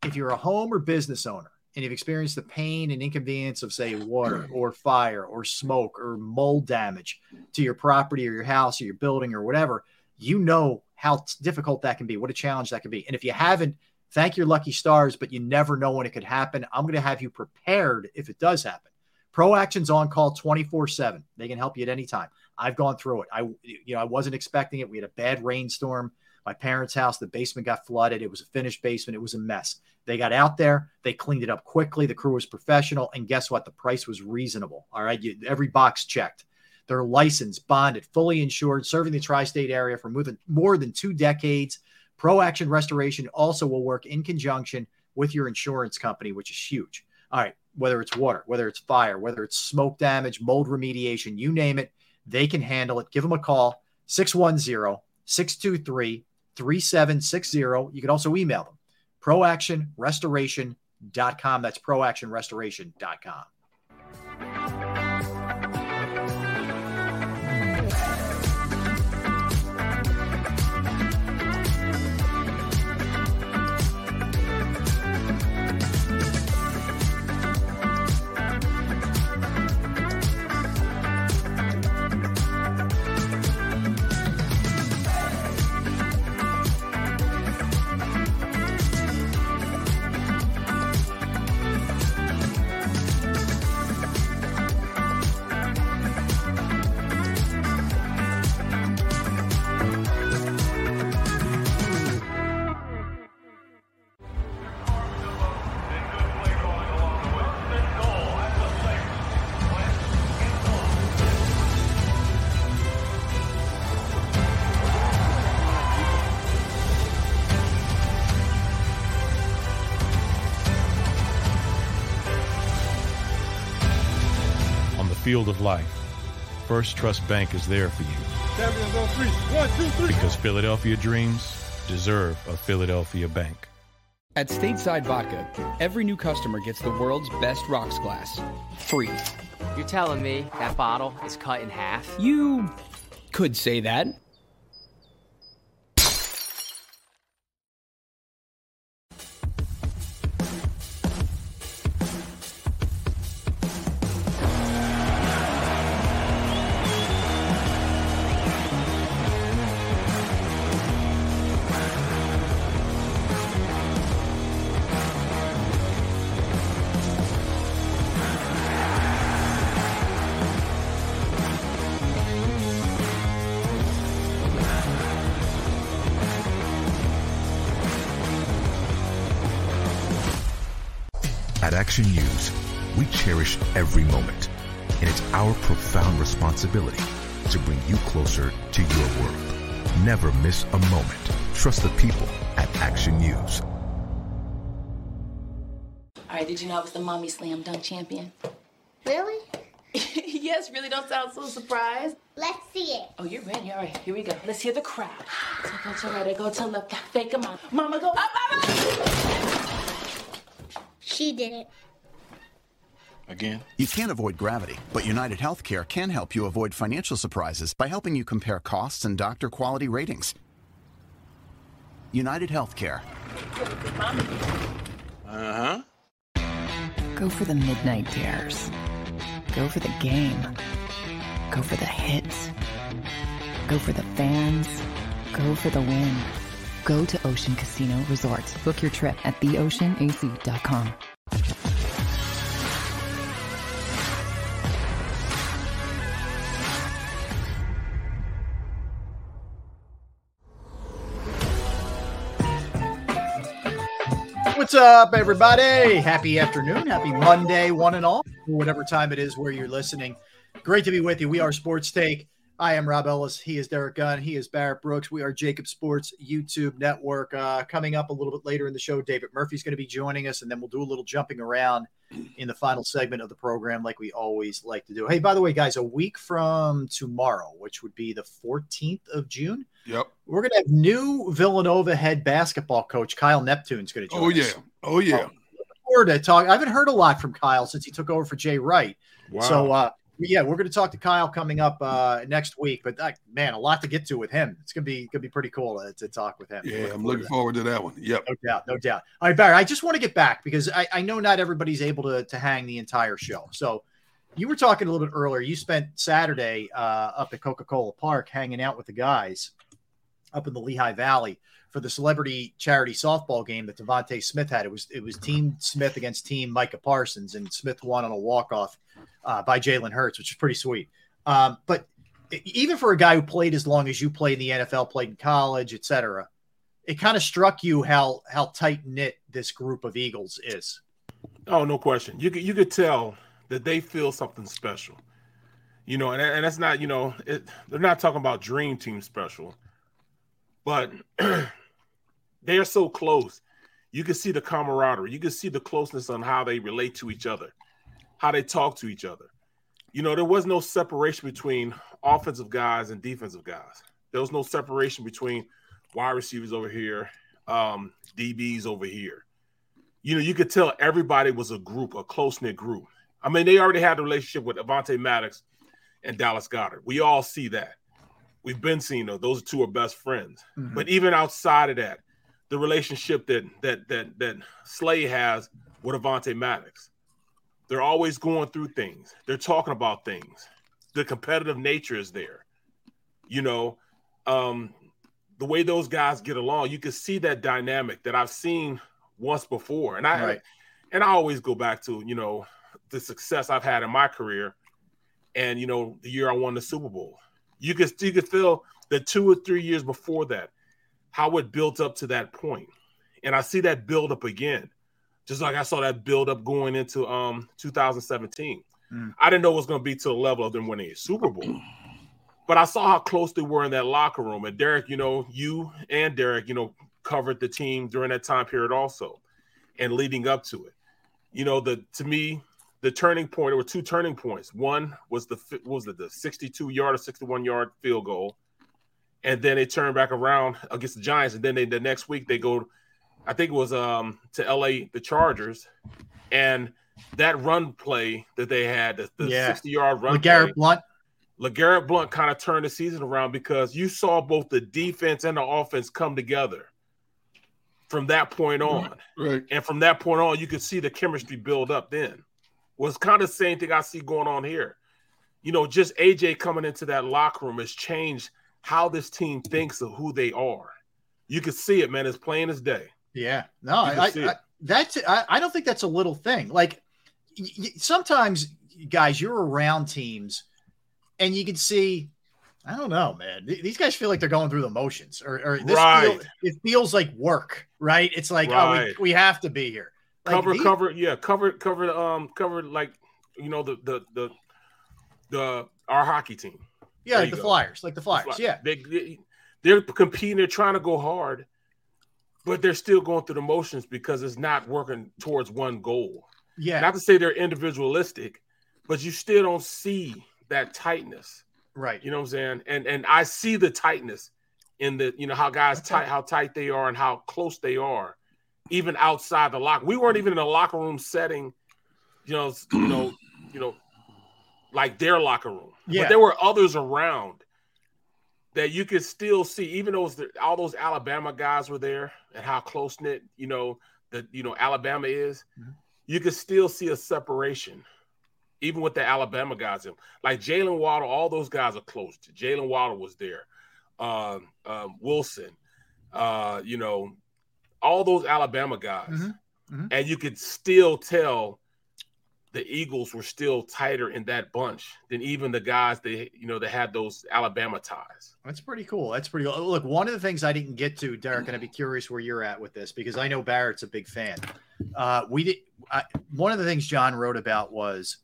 If you're a home or business owner and you've experienced the pain and inconvenience of, say, water [clears throat] or fire or smoke or mold damage to your property or your house or your building or whatever, you know how difficult that can be, what a challenge that can be. And if you haven't, thank your lucky stars, but you never know when it could happen. I'm going to have you prepared if it does happen. Pro Action's on call 24 7. They can help you at any time. I've gone through it. I, you know, I wasn't expecting it. We had a bad rainstorm. My parents' house, the basement got flooded. It was a finished basement. It was a mess. They got out there, they cleaned it up quickly. The crew was professional. And guess what? The price was reasonable. All right. You, every box checked. They're licensed, bonded, fully insured, serving the tri state area for more than, more than two decades. Pro Action Restoration also will work in conjunction with your insurance company, which is huge. All right. Whether it's water, whether it's fire, whether it's smoke damage, mold remediation, you name it, they can handle it. Give them a call 610 623 3760. You can also email them proactionrestoration.com. That's proactionrestoration.com.
field of life, First Trust Bank is there for you.
Champions on three. One, two, three.
Because Philadelphia dreams deserve a Philadelphia bank.
At Stateside Vodka, every new customer gets the world's best rocks glass. Free.
You're telling me that bottle is cut in half?
You could say that.
Every moment, and it's our profound responsibility to bring you closer to your world. Never miss a moment. Trust the people at Action News.
All right, did you know I was the mommy slam dunk champion?
Really? [laughs]
yes, really don't sound so surprised.
Let's see it.
Oh, you're ready. All right, here we go. Let's hear the crowd. So go to right, I go to left, I fake a mom. Mama go up, mama!
She did it.
Again? You can't avoid gravity, but United Healthcare can help you avoid financial surprises by helping you compare costs and doctor quality ratings. United Healthcare.
Uh huh.
Go for the midnight dares. Go for the game. Go for the hits. Go for the fans. Go for the win. Go to Ocean Casino Resort. Book your trip at theoceanac.com.
What's up, everybody? Happy afternoon. Happy Monday, one and all, whatever time it is where you're listening. Great to be with you. We are Sports Take. I am Rob Ellis. He is Derrick Gunn. He is Barrett Brooks. We are JAKIB Sports YouTube Network. Uh, coming up a little bit later in the show, David Murphy's going to be joining us, and then we'll do a little jumping around in the final segment of the program, like we always like to do. Hey, by the way, guys, a week from tomorrow, which would be the 14th of June,
Yep.
we're going to have new Villanova head basketball coach Kyle Neptune's going to join
Oh
us.
yeah. Oh yeah.
forward to talk. I haven't heard a lot from Kyle since he took over for Jay Wright.
Wow.
So, uh, yeah, we're going to talk to Kyle coming up uh, next week. But uh, man, a lot to get to with him. It's gonna be gonna be pretty cool to, to talk with him.
Yeah, I'm looking forward to that one. Yep.
No doubt, no doubt. All right, Barry, I just want to get back because I, I know not everybody's able to, to hang the entire show. So you were talking a little bit earlier. You spent Saturday uh, up at Coca Cola Park hanging out with the guys up in the Lehigh Valley for the celebrity charity softball game that DeVonta Smith had. It was it was Team Smith against Team Micah Parsons, and Smith won on a walk off uh, by Jalen Hurts, which is pretty sweet. Um, but even for a guy who played as long as you played in the NFL, played in college, etc., it kind of struck you how how tight knit this group of Eagles is.
Oh, no question. You could you could tell that they feel something special. You know, and, and that's not, you know, it, they're not talking about dream team special, but [clears throat] they are so close. You can see the camaraderie. You can see the closeness on how they relate to each other, how they talk to each other. You know, there was no separation between offensive guys and defensive guys. There was no separation between wide receivers over here, um, DBs over here you know, you could tell everybody was a group, a close knit group. I mean, they already had a relationship with Avonte Maddox and Dallas Goedert. We all see that. We've been seeing those. Those two are best friends.
Mhm.
But even outside of that, the relationship that that that that Slay has with Avonte Maddox, they're always going through things. They're talking about things. The competitive nature is there. You know, um, the way those guys get along, you can see that dynamic that I've seen once before. And I
Right.
and I always go back to, you know, the success I've had in my career and you know, the year I won the Super Bowl. You could you could feel the two or three years before that, how it built up to that point. And I see that build up again. Just like I saw that build up going into um 2017.
Mm.
I didn't know it was going to be to the level of them winning a Super Bowl. But I saw how close they were in that locker room. And Derrick, you know, you and Derrick, you know, covered the team during that time period also and leading up to it. You know, the to me, the turning point. There were two turning points. One was the was it the 62 yard or 61 yard field goal, and then they turn back around against the Giants, and then they, the next week they go, I think it was um to LA the Chargers, and that run play that they had, the, the
Yeah.
60 yard run.
LeGarrette
play,
Blount.
LeGarrette Blount kind of turned the season around because you saw both the defense and the offense come together from that point on.
Right.
And from that point on, you could see the chemistry build up then. Was kind of the same thing I see going on here. You know, just AJ coming into that locker room has changed how this team thinks of who they are. You can see it, man. It's plain as day.
Yeah, no, I, I, that's I, I don't think that's a little thing. Like y- y- sometimes, guys, you're around teams, and you can see. I don't know, man. Th- These guys feel like they're going through the motions, or, or this feel-
Right.
it feels like work, right? It's like, oh, we, we have to be here. Like,
cover,
these-
cover, yeah, cover, cover, um, cover like you know the the the the our hockey team.
Yeah, like the. Flyers, like the Flyers.
Fly-
Yeah,
they, they they're competing. They're trying to go hard, but they're still going through the motions because it's not working towards one goal.
yeah,
Not to say they're individualistic, but you still don't see that tightness.
right.
You know what I'm saying? And and I see the tightness in the you know how guys tight how tight they are and how close they are, even outside the lock. We weren't even in a locker room setting, you know, you know, you know, like their locker room.
Yeah.
But there were others around that you could still see, even though the, all those Alabama guys were there and how close knit, you know, that you know Alabama is, you could still see a separation even with the Alabama guys, like Jaylen Waddle, all those guys are close. Jaylen Waddle was there, um, um, Wilson, uh, you know, all those Alabama guys,
Mhm. Mhm.
and you could still tell the Eagles were still tighter in that bunch than even the guys they, you know, that had those Alabama ties.
That's pretty cool. That's pretty cool. Look, one of the things I didn't get to, Derrick, and I'd be curious where you're at with this because I know Barrett's a big fan. Uh, we did I, one of the things John wrote about was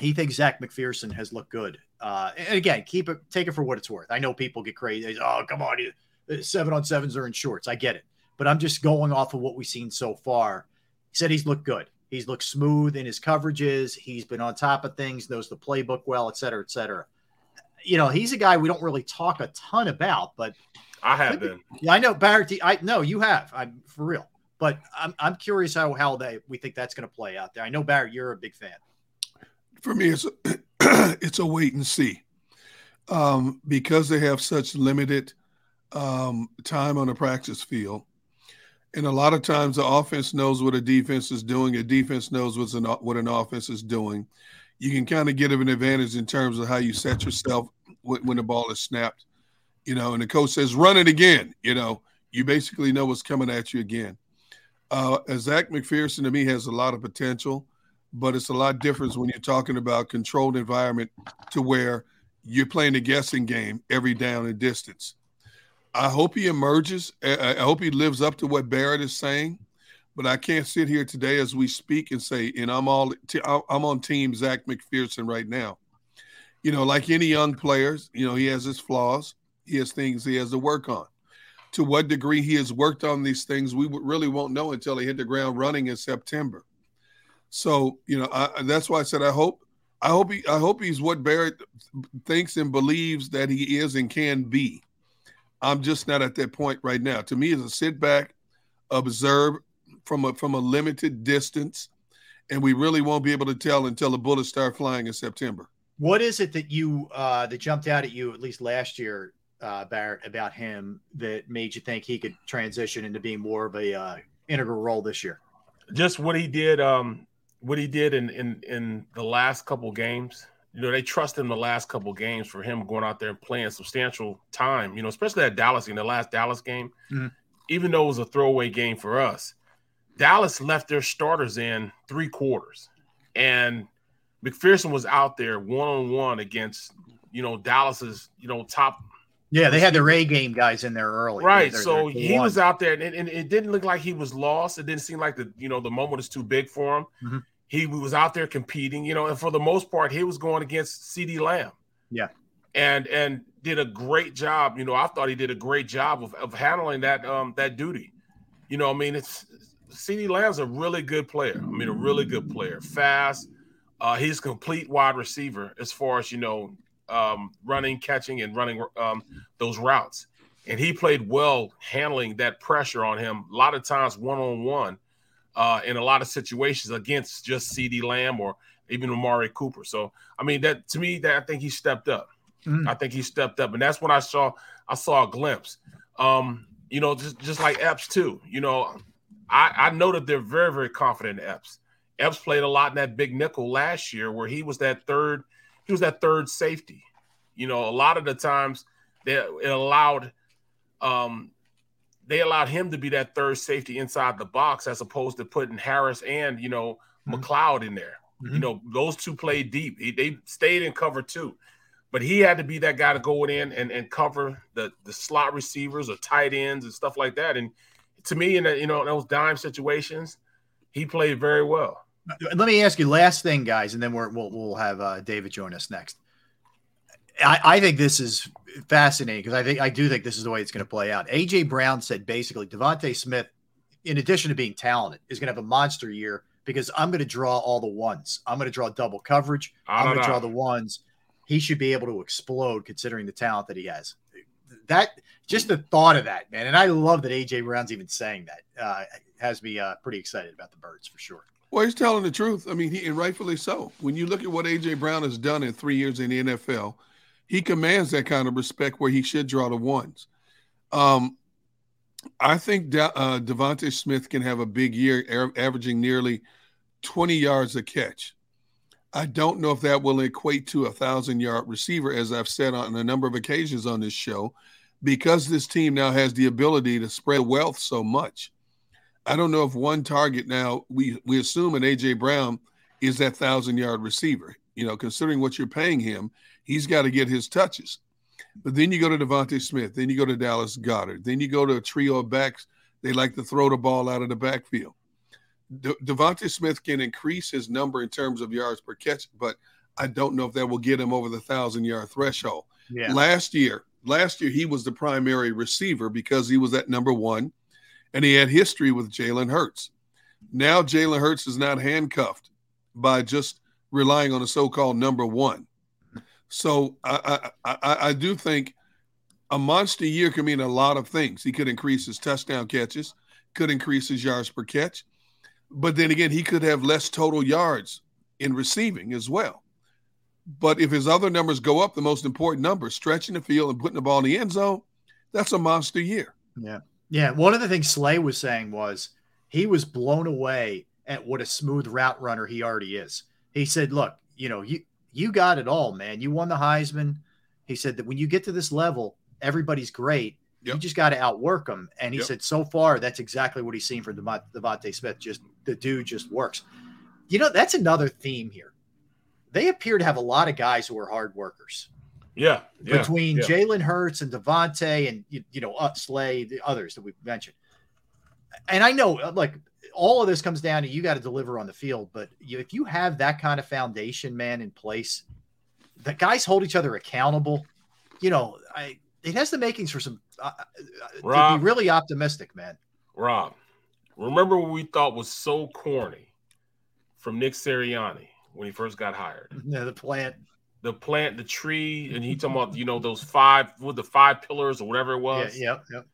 he thinks Zech McPhearson has looked good. Uh, and again, keep it, take it for what it's worth. I know people get crazy. Say, Oh, come on, you- seven on sevens are in shorts. I get it, but I'm just going off of what we've seen so far. He said he's looked good. He's looked smooth in his coverages. He's been on top of things, knows the playbook well, et cetera, et cetera you know, he's a guy we don't really talk a ton about, but
I have been.
yeah, I know Barrett. I know you have. I'm for real, but I'm I'm curious how how they we think that's going to play out there. I know Barrett, you're a big fan.
for me, it's a, [clears throat] it's a wait and see, um, because they have such limited um, time on the practice field, and a lot of times the offense knows what a defense is doing. A defense knows what's an, what an offense is doing. You can kind of get an advantage in terms of how you set yourself when, when the ball is snapped, you know. And the coach says, "Run it again," you know. You basically know what's coming at you again. Uh, Zech McPhearson to me has a lot of potential but it's a lot different when you're talking about controlled environment to where you're playing a guessing game every down and distance. I hope he emerges. I hope he lives up to what Barrett is saying, but I can't sit here today as we speak and say, and I'm all I'm on team Zech McPhearson right now. You know, like any young players, you know, he has his flaws. He has things he has to work on. To what degree he has worked on these things, we really won't know until he hit the ground running in September. So you know, I, that's why I said I hope, I hope he, I hope he's what Barrett thinks and believes that he is and can be. I'm just not at that point right now. To me, it's a sit back, observe from a from a limited distance, and we really won't be able to tell until the bullets start flying in September.
What is it that you uh, that jumped out at you at least last year, uh, Barrett, about him that made you think he could transition into being more of a uh, integral role this year?
just what he did um what he did in in in the last couple games you know they trust him the last couple games for him going out there and playing substantial time you know especially at dallas in the last dallas game
Mhm.
even though it was a throwaway game for us dallas left their starters in three quarters and mcphearson was out there one-on-one against you know dallas's you know top
Yeah, they had their A game guys in there early.
Right.
They're-
so
they're-
he was out there, and, and it didn't look like he was lost. It didn't seem like the you know the moment is too big for him.
Mhm.
He was out there competing, you know, and for the most part, he was going against CeeDee Lamb,
Yeah.
and and did a great job. You know, I thought he did a great job of, of handling that um that duty. You know, I mean, it's CeeDee Lamb's a really good player. I mean, a really good player, fast, Uh, he's complete wide receiver as far as you know, um, running, catching, and running um, those routes. And he played well handling that pressure on him. A lot of times, one on one, in a lot of situations against just CeeDee Lamb or even Amari Cooper. So, I mean, that to me, that I think he stepped up.
Mm.
I think he stepped up, and that's when I saw I saw a glimpse. Um, you know, just just like Epps too. You know, I I know that they're very very confident in Epps. Epps played a lot in that big nickel last year, where he was that third he was that third safety. You know, a lot of the times they it allowed um they allowed him to be that third safety inside the box as opposed to putting Harris and you know McLeod in there. You know, those two played deep. He, they stayed in cover two, but he had to be that guy to go in and, and cover the the slot receivers or tight ends and stuff like that. And to me, in the, you know those dime situations, he played very well.
Let me ask you last thing, guys, and then we're, we'll we'll have uh, David join us next. I, I think this is fascinating because I think I do think this is the way it's going to play out. AJ Brown said basically DeVonta Smith, in addition to being talented, is going to have a monster year because I'm going to draw all the ones. I'm going to draw double coverage. I'm going to draw the ones. He should be able to explode considering the talent that he has. That just the thought of that, man, and I love that AJ Brown's even saying that uh, has me uh, pretty excited about the birds for sure.
Well, he's telling the truth. I mean, he and rightfully so. When you look at what AJ Brown has done in three years in the NFL, he commands that kind of respect where he should draw the ones. Um, I think De- uh, DeVonta Smith can have a big year, a- averaging nearly 20 yards a catch. I don't know if that will equate to a thousand yard receiver, as I've said on a number of occasions on this show, because this team now has the ability to spread wealth so much. I don't know if one target now we we assume an AJ Brown is that thousand yard receiver. You know, considering what you're paying him, he's got to get his touches. But then you go to DeVonta Smith, then you go to Dallas Goedert, then you go to a trio of backs. They like to throw the ball out of the backfield. De- DeVonta Smith can increase his number in terms of yards per catch, but I don't know if that will get him over the thousand yard threshold.
Yeah.
Last year, last year he was the primary receiver because he was at number one, and he had history with Jalen Hurts. Now Jalen Hurts is not handcuffed by just relying on a so-called number one. So I, I, I, do think a monster year can mean a lot of things. He could increase his touchdown catches, could increase his yards per catch, but then again, he could have less total yards in receiving as well. But if his other numbers go up, the most important number, stretching the field and putting the ball in the end zone, that's a monster year.
Yeah. Yeah. One of the things Slay was saying was he was blown away at what a smooth route runner he already is. He said, Look, you know, you you got it all, man. You won the Heisman. He said that when you get to this level, everybody's great. You just got to outwork them. And he
Yep.
said, so far, that's exactly what he's seen from Devont- DeVonta Smith. Just the dude just works. You know, that's another theme here. They appear to have a lot of guys who are hard workers
Yeah, yeah,
between
yeah.
Jalen Hurts and DeVonta and you, you know uh, Slay, the others that we've mentioned. And I know, uh, like all of this comes down to you got to deliver on the field. But you, if you have that kind of foundation, man, in place, the guys hold each other accountable. You know, I it has the makings for some uh, uh, to
Rob.
be really optimistic, man.
Rob, remember what we thought was so corny from Nick Sirianni when he first got hired? [laughs]
Yeah, the plant.
The plant, the tree, and he talking about you know those five with the five pillars or whatever it
Yeah,
was.
yep, yep.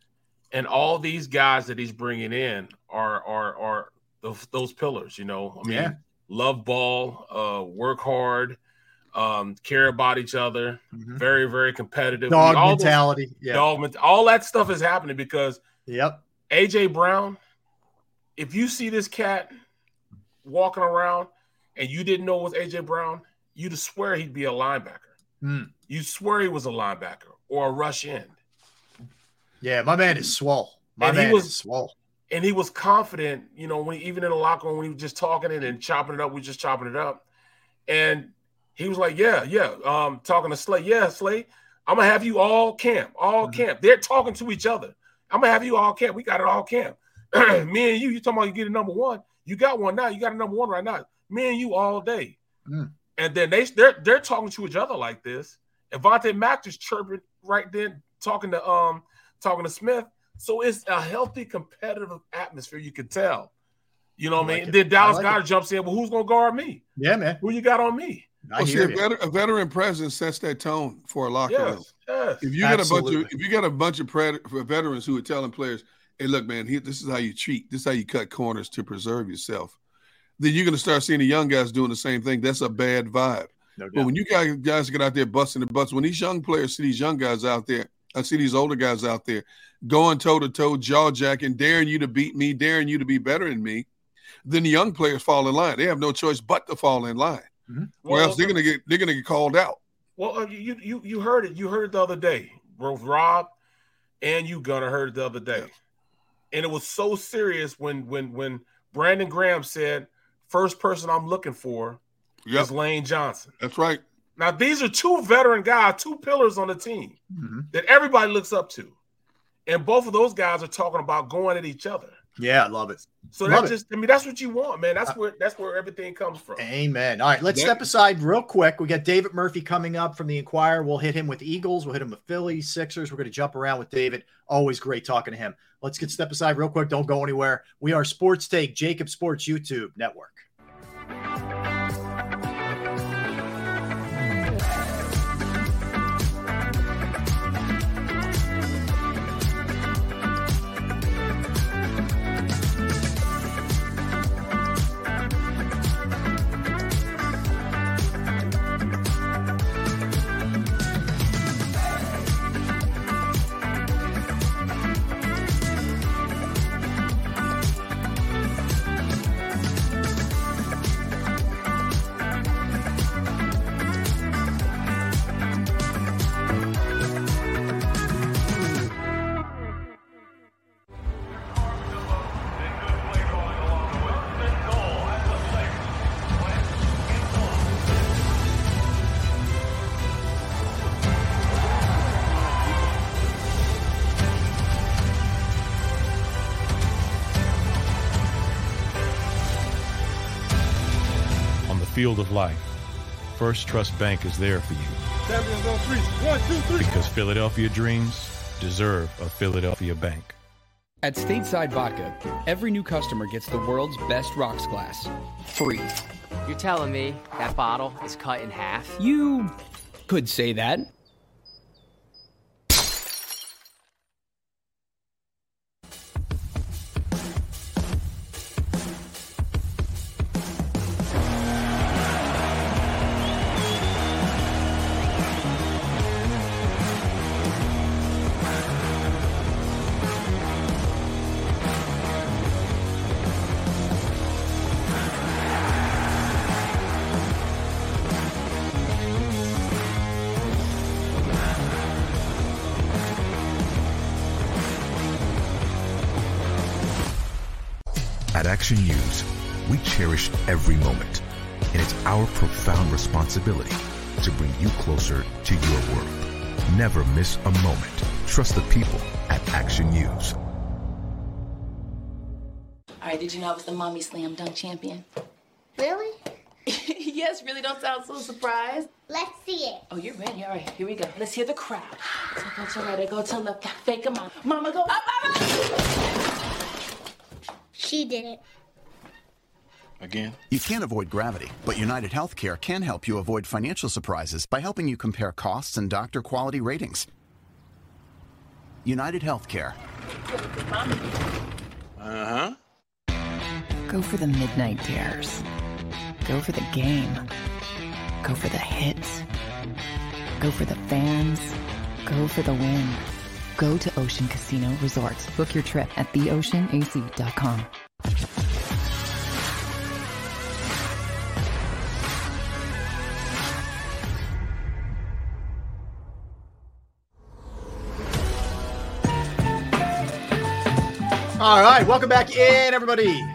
And all these guys that he's bringing in are are are those, those pillars. You know, I mean,
Yeah.
love ball, uh, work hard, um, care about each other, very very competitive.
Dog
All those-
mentality. Yeah.
dog all that stuff is happening because
Yep.
AJ Brown, if you see this cat walking around and you didn't know it was AJ Brown, you'd swear he'd be a linebacker.
Hmm.
You swear he was a linebacker or a rush end.
Yeah, my man is swole. My
And he
man
was-
is swole.
And he was confident, you know, when even in the locker room when he was just talking it and chopping it up, we just chopping it up. And he was like, Yeah, yeah. Um, talking to Slay, yeah, Slay, I'm gonna have you all camp, all camp. They're talking to each other. I'm gonna have you all camp. We got it all camp. [clears throat] Me and you, you talking about you get a number one. You got one now. You got a number one right now. Me and you all day.
Mm.
And then they they're they're talking to each other like this. And Vontae Mack just chirping right then, talking to um talking to Smith. So it's a healthy competitive atmosphere. You can tell. You know what I mean?
it.
Then Dallas
I like
Goedert jumps in. Well, who's gonna guard me?
Yeah, man.
Who you got on me?
I
Well, see,
hear
a, veteran, a veteran presence sets that tone for a locker room.
Yes, yes.
If you got a bunch of if you got a bunch of pred- veterans who are telling players, "Hey, look, man, here, this is how you treat. This is how you cut corners to preserve yourself." Then you're going to start seeing the young guys doing the same thing. That's a bad vibe.
No
But when you guys guys get out there busting the butts, when these young players see these young guys out there, I see these older guys out there going toe to toe, jaw jacking, daring you to beat me, daring you to be better than me. Then the young players fall in line. They have no choice but to fall in line, or
Well,
else they're going to get they're going to get called out.
Well, uh, you you you heard it. You heard it the other day. Both Rob and you Gunner heard it the other day, and it was so serious when when when Brandon Graham said, first person I'm looking for
Yep.
is Lane Johnson."
That's right.
Now these are two veteran guys, two pillars on the team
Mhm.
that everybody looks up to, and both of those guys are talking about going at each other.
Yeah, I love it.
So
Love
that's just I mean that's what you want, man. That's where that's where everything comes from.
Amen. All right, let's
That-
step aside real quick. We got David Murphy coming up from the Inquirer. We'll hit him with Eagles. We'll hit him with Phillies, Sixers. We're going to jump around with David. Always great talking to him. Let's get step aside real quick. Don't go anywhere. We are Sports Take, JAKIB Sports YouTube Network.
Field of life, First Trust Bank is there for you
Champions on three. One, two, three.
because Philadelphia dreams deserve a Philadelphia bank.
At Stateside Vodka, every new customer gets the world's best rocks glass, free.
You're telling me that bottle is cut in half?
You could say that.
Cherish every moment, and it's our profound responsibility to bring you closer to your world. Never miss a moment. Trust the people at Action News.
All right, did you know I was the mommy slam dunk champion?
Really? [laughs]
yes, really don't sound so surprised.
Let's see it.
Oh, you're ready. All right, here we go. Let's hear the crowd. So go to right, I go to left, got fake 'em out. Mama go up, up, up.
She did it.
Again? You can't avoid gravity, but United Healthcare can help you avoid financial surprises by helping you compare costs and doctor quality ratings. United Healthcare.
Uh huh.
Go for the midnight dares. Go for the game. Go for the hits. Go for the fans. Go for the win. Go to Ocean Casino Resort. Book your trip at theoceanac.com.
All right, welcome back in, everybody.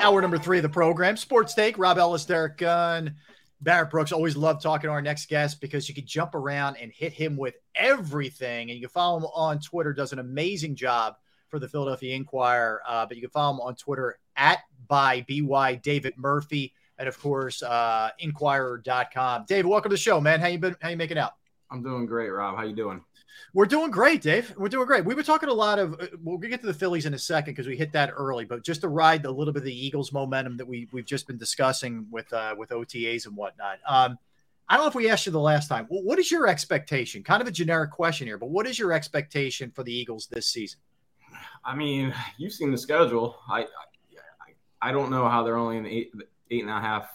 Hour number three of the program, Sports Take. Rob Ellis, Derrick Gunn, Barrett Brooks. Always love talking to our next guest because you can jump around and hit him with everything. And you can follow him on Twitter. Does an amazing job for the Philadelphia Inquirer. Uh, but you can follow him on Twitter at by by David Murphy, and of course uh, Inquirer.com. Dave, welcome to the show, man. How you been? How you making out?
I'm doing great, Rob. How you doing?
We're doing great, Dave. We're doing great. We were talking a lot of. Uh, we'll get to the Phillies in a second because we hit that early, but just to ride a little bit of the Eagles' momentum that we we've just been discussing with uh, with OTAs and whatnot. Um, I don't know if we asked you the last time. What is your expectation? Kind of a generic question here, but what is your expectation for the Eagles this season?
I mean, you've seen the schedule. I I, I don't know how they're only an eight eight and a half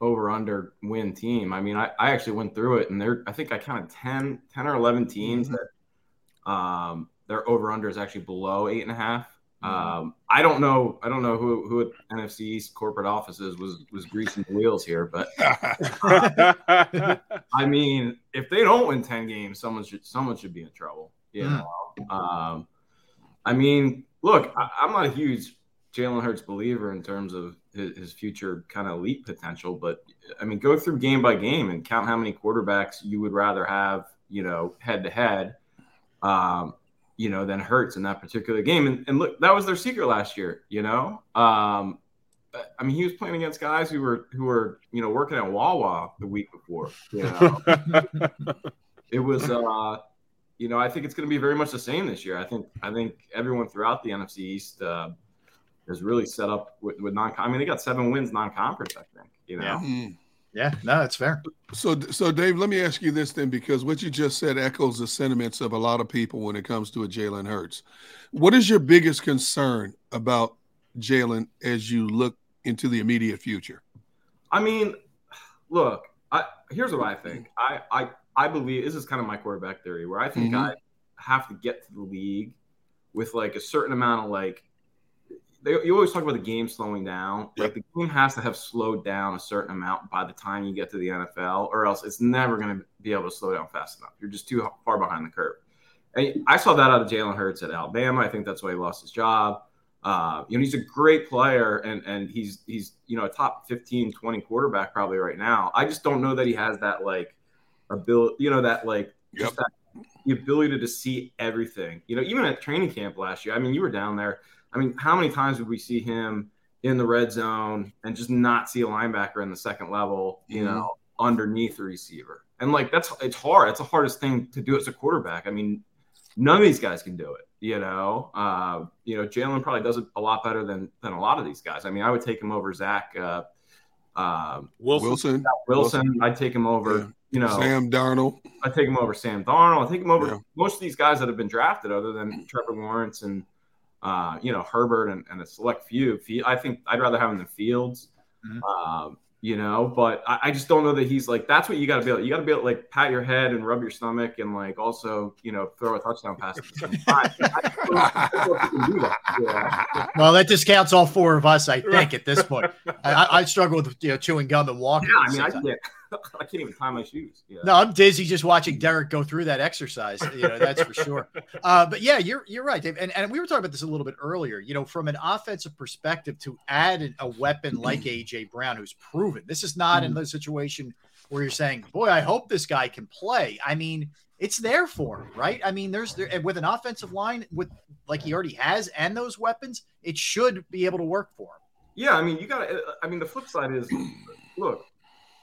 over under win team. I mean, I, I actually went through it and there I think I counted 10, 10 or 11 teams mm-hmm. that um, their over under is actually below eight and a half. Mm-hmm. Um, I don't know. I don't know who who at NFC East corporate offices was was greasing the wheels here, but [laughs] I mean, if they don't win ten games, someone should someone should be in trouble. You mm. know. Um, I mean, look, I, I'm not a huge Jalen Hurts believer in terms of his, his future kind of elite potential, but I mean, go through game by game and count how many quarterbacks you would rather have, you know, head to head, um, you know, than Hurts in that particular game. And, and, look, that was their secret last year, you know. Um, I mean, he was playing against guys who were who were you know working at Wawa the week before. You know, [laughs] it was. Uh, you know, I think it's going to be very much the same this year. I think I think everyone throughout the NFC East. Uh, is really set up with, with non. I mean, they got seven wins non-conference. I think. You know.
Yeah. Mm-hmm. Yeah, no, that's fair.
So, so Dave, let me ask you this then, because what you just said echoes the sentiments of a lot of people when it comes to a Jalen Hurts. What is your biggest concern about Jalen as you look into the immediate future?
I mean, look, I, here's what I think. I, I, I believe this is kind of my quarterback theory, where I think mm-hmm. I have to get to the league with like a certain amount of like they, you always talk about the game slowing down. Like the game has to have slowed down a certain amount by the time you get to the NFL, or else it's never going to be able to slow down fast enough. You're just too far behind the curve. And I saw that out of Jalen Hurts at Alabama. I think that's why he lost his job. Uh, you know, he's a great player and and he's he's you know a top 15, 20 quarterback probably right now. I just don't know that he has that like ability, you know, that like yep. that, the ability to see everything. You know, even at training camp last year. I mean, you were down there I mean, how many times would we see him in the red zone and just not see a linebacker in the second level, you mm-hmm. know, underneath the receiver? And like that's it's hard. It's the hardest thing to do as a quarterback. I mean, none of these guys can do it. You know, uh, you know, Jalen probably does it a lot better than than a lot of these guys. I mean, I would take him over Zach uh, uh,
Wilson.
Wilson. Wilson. I'd take him over. Yeah. You know,
Sam Darnold.
I'd take him over Sam Darnold. I take him over yeah. most of these guys that have been drafted, other than Trevor Lawrence and uh, you know, Herbert and, and, a select few. I think I'd rather have him than Fields. Mm-hmm. Um, you know, but I, I, just don't know that he's like that's what you got to be able. You got to be able to like pat your head and rub your stomach and like also you know throw a touchdown pass. [laughs]
Well, that discounts all four of us, I think, at this point. I, I struggle with you know chewing gum and walking.
Yeah, I mean, I can't, [laughs] I can't even tie my shoes. Yeah.
No, I'm dizzy just watching Derrick go through that exercise. You know, that's for sure. [laughs] Uh, but yeah, you're you're right, Dave. And, and we were talking about this a little bit earlier. You know, from an offensive perspective, to add a weapon like [clears throat] AJ Brown, who's proven this is not mm. in the situation where you're saying, "Boy, I hope this guy can play." I mean, it's there for him, right? I mean, there's there, with an offensive line with like he already has and those weapons, it should be able to work for him.
Yeah, I mean, you got to. I mean, the flip side is, look,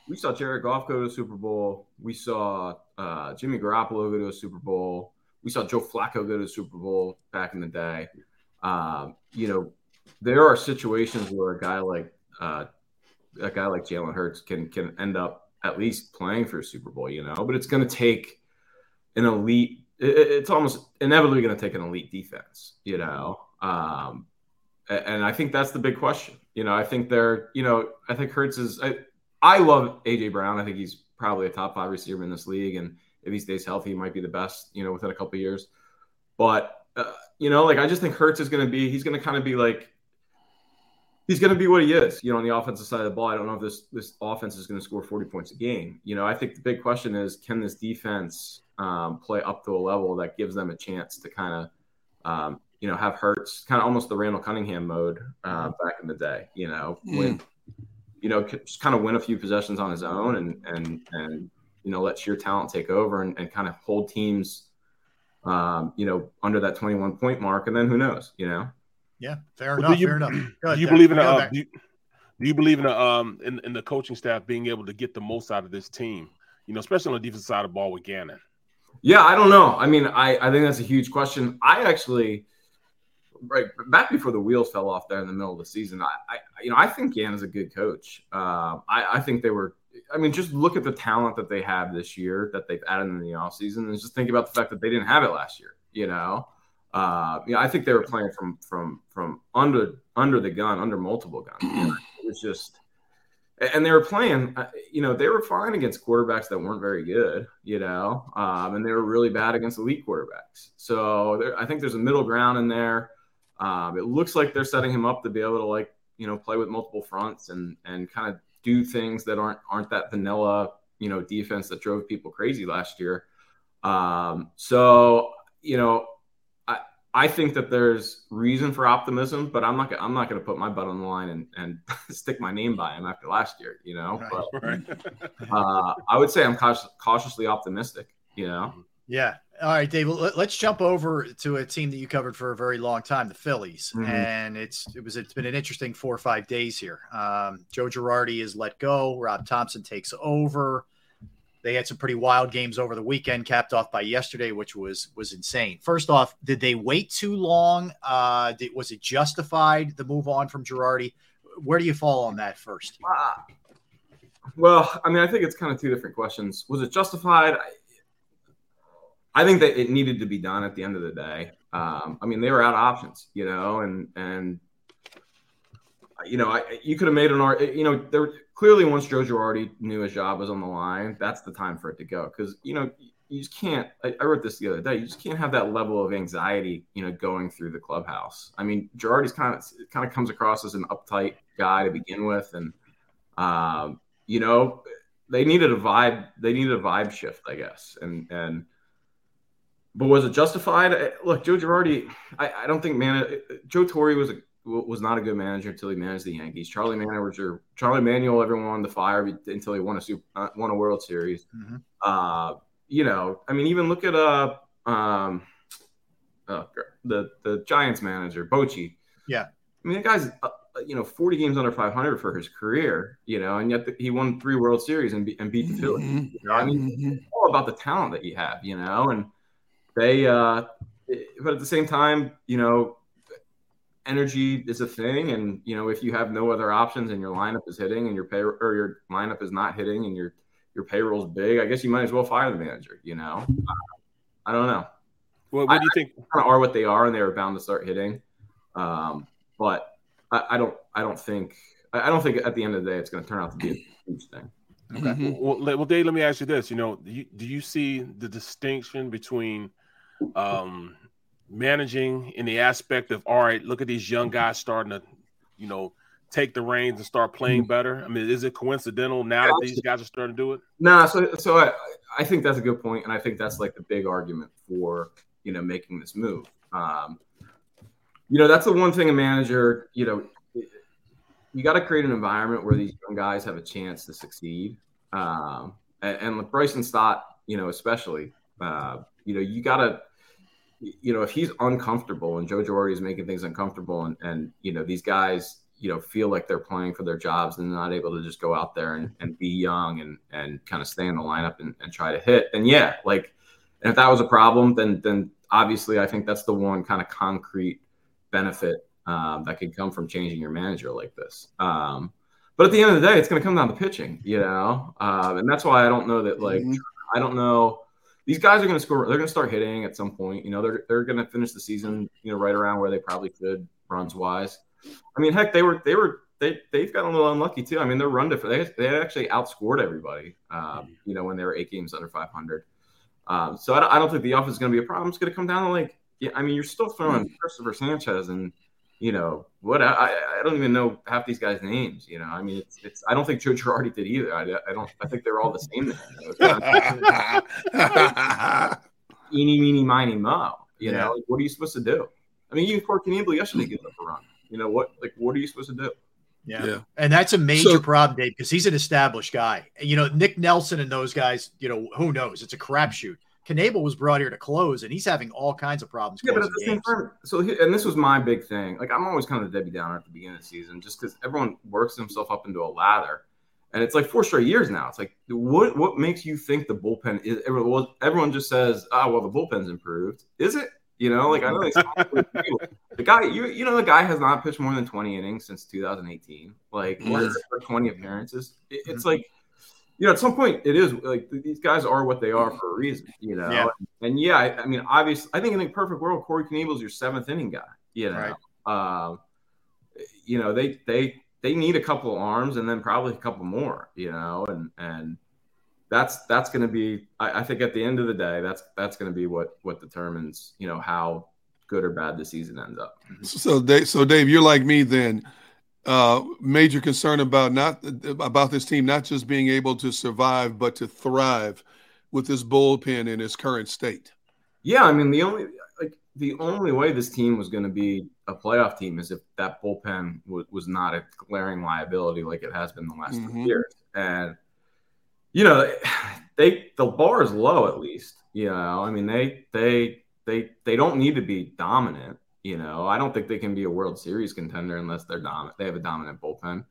we saw Jared Goff go to the Super Bowl. We saw uh, Jimmy Garoppolo go to a Super Bowl. We saw Joe Flacco go to the Super Bowl back in the day. Um, you know, there are situations where a guy like uh, a guy like Jalen Hurts can can end up at least playing for a Super Bowl. You know, but it's going to take an elite. It, it's almost inevitably going to take an elite defense. You know, um, and I think that's the big question. You know, I think they're. You know, I think Hurts is. I, I love AJ Brown. I think he's probably a top five receiver in this league, and if he stays healthy, he might be the best. You know, within a couple years. But uh, you know, like I just think Hurts is going to be. He's going to kind of be like. He's going to be what he is, you know, on the offensive side of the ball. I don't know if this this offense is going to score 40 points a game. You know, I think the big question is, can this defense um, play up to a level that gives them a chance to kind of, um, you know, have Hurts kind of almost the Randall Cunningham mode uh, back in the day. You know, mm. when you know, just kind of win a few possessions on his own and and and you know let sheer talent take over and, and kind of hold teams, um, you know, under that 21 point mark, and then who knows, you know?
Yeah, fair well, enough.
You,
fair enough. [clears throat]
do you believe in a, uh, do, you, do you believe in a, um in, in the coaching staff being able to get the most out of this team? You know, especially on the defensive side of the ball with Gannon.
Yeah, I don't know. I mean, I, I think that's a huge question. I actually, right back before the wheels fell off there in the middle of the season, I, I you know, I think Yan is a good coach. Uh, I, I think they were. I mean, just look at the talent that they have this year that they've added in the offseason and just think about the fact that they didn't have it last year. You know, uh, you know, I think they were playing from from from under under the gun, under multiple guns. [clears throat] it was just and they were playing, uh, you know, they were fine against quarterbacks that weren't very good, you know, um, and they were really bad against elite quarterbacks. So there, I think there's a middle ground in there. Um, it looks like they're setting him up to be able to like, you know, play with multiple fronts and and kind of do things that aren't aren't that vanilla, you know, defense that drove people crazy last year. Um, so you know, I I think that there's reason for optimism, but I'm not. I'm not going to put my butt on the line and, and [laughs] stick my name by him after last year. You know, right, but, right. uh, I would say I'm cautious, cautiously optimistic. You know.
Yeah. All right, Dave. Let's jump over to a team that you covered for a very long time, the Phillies, mm-hmm. and it's it was it's been an interesting four or five days here. Um, Joe Girardi is let go. Rob Thomson takes over. They had some pretty wild games over the weekend, capped off by yesterday, which was was insane. First off, did they wait too long? Uh, did, was it justified the move on from Girardi? Where do you fall on that first? Uh,
well, I mean, I think it's kind of two different questions. Was it justified? I, I think that it needed to be done at the end of the day. Um, I mean, they were out of options, you know, and and you know, I, you could have made an art. you know, there clearly once Joe Girardi knew his job was on the line, that's the time for it to go. Because you know, you just can't. I, I, wrote this the other day. You just can't have that level of anxiety, you know, going through the clubhouse. I mean, Girardi's kind of kind of comes across as an uptight guy to begin with, and um, you know, they needed a vibe. They needed a vibe shift, I guess, and and. But was it justified? Look, Joe Girardi. I, I don't think man. Joe Torre was a was not a good manager until he managed the Yankees. Charlie Manuel, Charlie Manuel, everyone on the fire until he won a super, uh, won a World Series. Mm-hmm. Uh, you know, I mean, even look at uh, um, uh, the the Giants manager Bochy.
Yeah,
I mean, the guy's uh, you know 40 games under 500 for his career. You know, and yet the, he won three World Series and, be, and beat the Phillies. Mm-hmm. You know, I mean, mm-hmm. it's all about the talent that you have. You know, and they, uh, but at the same time, you know energy is a thing, and you know if you have no other options and your lineup is hitting and your pay or your lineup is not hitting and your your payroll's big, I guess you might as well fire the manager. You know, I don't know.
Well, what do you
I,
think?
Kind of are what they are, and they are bound to start hitting. Um, but I, I, don't. I don't think. I don't think at the end of the day it's going to turn out to be a huge thing.
Okay. Mm-hmm. Well, well, Dave, let me ask you this. You know, do you, do you see the distinction between um, managing in the aspect of all right, look at these young guys starting to, you know, take the reins and start playing mm-hmm. better? I mean, is it coincidental now that these guys are starting to do it?
Nah, so so I, I think that's a good point, and I think that's like the big argument for you know making this move. Um, you know, that's the one thing a manager, you know, you got to create an environment where these young guys have a chance to succeed. Um, and, and with Bryson Stott, you know, especially, uh, you know, you got to you know, if he's uncomfortable and Joe Girardi is making things uncomfortable and, and, you know, these guys, you know, feel like they're playing for their jobs and not able to just go out there and, and be young and, and kind of stay in the lineup and, and try to hit. And yeah, like, and if that was a problem, then, then obviously I think that's the one kind of concrete benefit um, that could come from changing your manager like this. Um, but at the end of the day, it's going to come down to pitching, you know? Um, and that's why I don't know that, like, mm-hmm. I don't know these guys are going to score. They're going to start hitting at some point. You know, they're they're going to finish the season, you know, right around where they probably could runs wise. I mean, heck, they were they were they they've gotten a little unlucky too. I mean, their run difference they they actually outscored everybody. Um, you know, when they were eight games under 500. Um, so I don't, I don't think the offense is going to be a problem. It's going to come down to like, yeah, I mean, you're still throwing Christopher Sanchez and you know, what I, I don't even know half these guys' names. You know, I mean, it's, it's I don't think Joe Girardi did either. I, I don't. I think they're all the same. [laughs] Eeny, meeny, miny, mo. You yeah. know, like, what are you supposed to do? I mean, you even Corey Knebel yesterday gave up a run. You know what? Like, what are you supposed to do?
Yeah. yeah. And that's a major so, problem, Dave, because he's an established guy. You know, Nick Nelson and those guys, you know, who knows? It's a crapshoot. Knebel was brought here to close, and he's having all kinds of problems.
Yeah, but at the same time, so he, and this was my big thing. Like I'm always kind of Debbie Downer at the beginning of the season, just because everyone works himself up into a lather, and it's like four straight years now. It's like what what makes you think the bullpen is? Everyone, everyone just says, "Ah, oh, well, the bullpen's improved." Is it? You know, like I know [laughs] the guy. You you know the guy has not pitched more than twenty innings since 2018. Like for 20 appearances. It, it's mm-hmm. like you know, at some point, it is like these guys are what they are for a reason, you know. Yeah. And, and yeah, I, I, mean, obviously, I think in a perfect world, Corey Knebel is your seventh inning guy. You know, right. um, you know they they they need a couple of arms and then probably a couple more. You know, and and that's that's going to be. I, I think at the end of the day, that's that's going to be what what determines you know how good or bad the season ends up.
So, Dave, so Dave, you're like me then uh, major concern about not about this team not just being able to survive but to thrive with this bullpen in its current state.
Yeah, I mean the only like the only way this team was going to be a playoff team is if that bullpen w- was not a glaring liability like it has been the last mm-hmm. years. And you know, they the bar is low at least. You know, I mean they they they they don't need to be dominant. You know, I don't think they can be a World Series contender unless they're dominant. They have a dominant bullpen.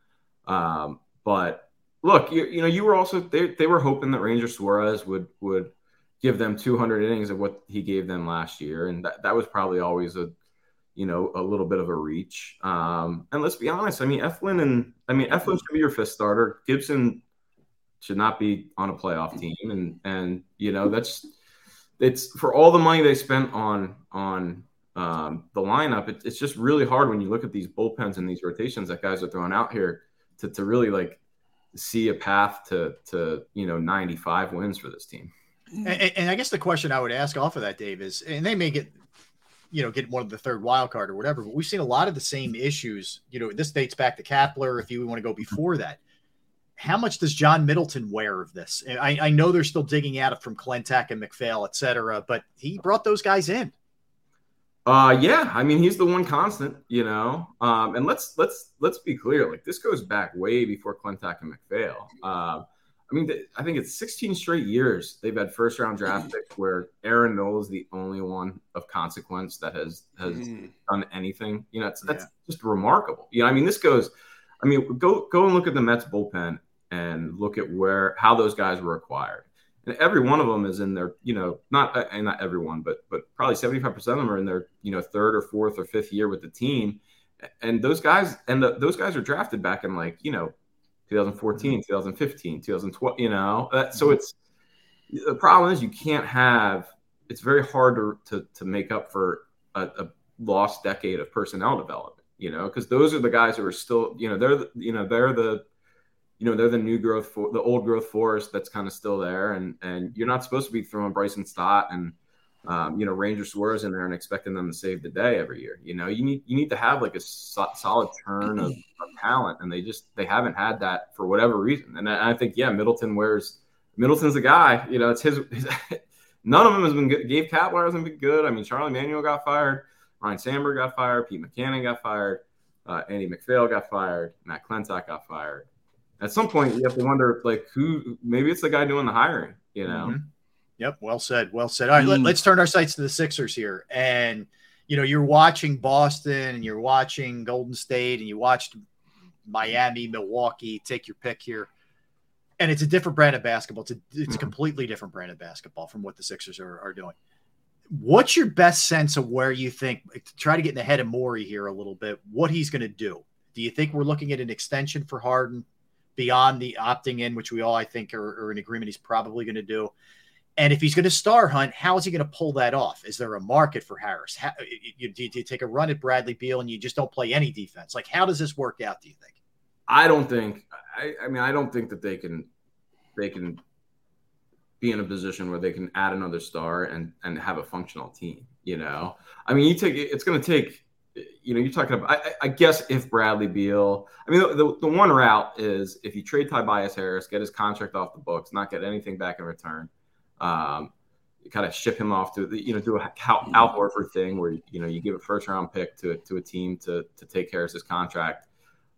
Um, but look, you, you know, you were also they, they were hoping that Ranger Suarez would would give them 200 innings of what he gave them last year, and that, that was probably always a you know a little bit of a reach. Um, and let's be honest, I mean Eflin and I mean Eflin should be your fifth starter. Gibson should not be on a playoff team, and and you know that's it's for all the money they spent on on um, the lineup, it, it's just really hard when you look at these bullpens and these rotations that guys are throwing out here to, to really like see a path to to you know 95 wins for this team.
And, and, I guess the question I would ask off of that, Dave, is, and they may get, you know, get one of the third wild card or whatever, but we've seen a lot of the same issues. You know, this dates back to Kapler. If you want to go before that, how much does John Middleton wear of this? I, I know they're still digging at it from Klentak and MacPhail, et cetera, but he brought those guys in.
Uh, yeah, I mean he's the one constant, you know. Um, and let's let's let's be clear, like this goes back way before Klentak and MacPhail. Uh, I mean, I think it's 16 straight years they've had first round draft picks where Aaron Nola is the only one of consequence that has has mm. done anything. You know, it's, that's yeah. just remarkable. You know, I mean, this goes. I mean, go go and look at the Mets bullpen and look at where how those guys were acquired and every one of them is in their you know not uh, and not everyone but but probably 75% of them are in their you know third or fourth or fifth year with the team. And those guys and the, those guys are drafted back in like you know 2014 2015 2012 you know? That, so mm-hmm. it's the problem is you can't have it's very hard to to, to make up for a, a lost decade of personnel development you know? Because those are the guys who are still you know they're the, you know they're the you know they're the new growth for the old growth forest that's kind of still there and and you're not supposed to be throwing Bryson Stott and um, you know Ranger Suarez in there and expecting them to save the day every year you know? You need you need to have like a so- solid turn of, of, talent and they just they haven't had that for whatever reason and I, I think yeah Middleton wears Middleton's the guy you know it's his, his [laughs] none of them has been good Gabe Kapler hasn't been good I mean Charlie Manuel got fired Ryne Sandberg got fired Pete Mackanin got fired uh, Andy MacPhail got fired Matt Klentak got fired at some point you have to wonder like who maybe it's the guy doing the hiring you know? Mm-hmm.
yep well said well said. All right, mm. let, us turn our sights to the sixers here. And you know you're watching boston and you're watching golden state and you watched miami milwaukee take your pick here. And it's a different brand of basketball. It's a, it's mm-hmm. completely different brand of basketball from what the sixers are, are doing. What's your best sense of where you think to try to get in the head of Morey here a little bit what he's going to do? Do you think we're looking at an extension for Harden beyond the opting in, which we all I think are, are in agreement he's probably going to do. And if he's going to star hunt, how is he going to pull that off? Is there a market for Harris? How, you, do, you take a run at Bradley Beal and you just don't play any defense? Like, how does this work out? Do you think?
I don't think. I, I mean, I don't think that they can. They can be in a position where they can add another star and and have a functional team. You know, I mean, you take it's going to take you know, you're talking about. I, I, guess if Bradley Beal, I mean, the, the, the, one route is if you trade Tobias Harris, get his contract off the books, not get anything back in return, um, kind of ship him off to you know, do a Al Horford thing where you know you give a first round pick to to a team to to take Harris's contract,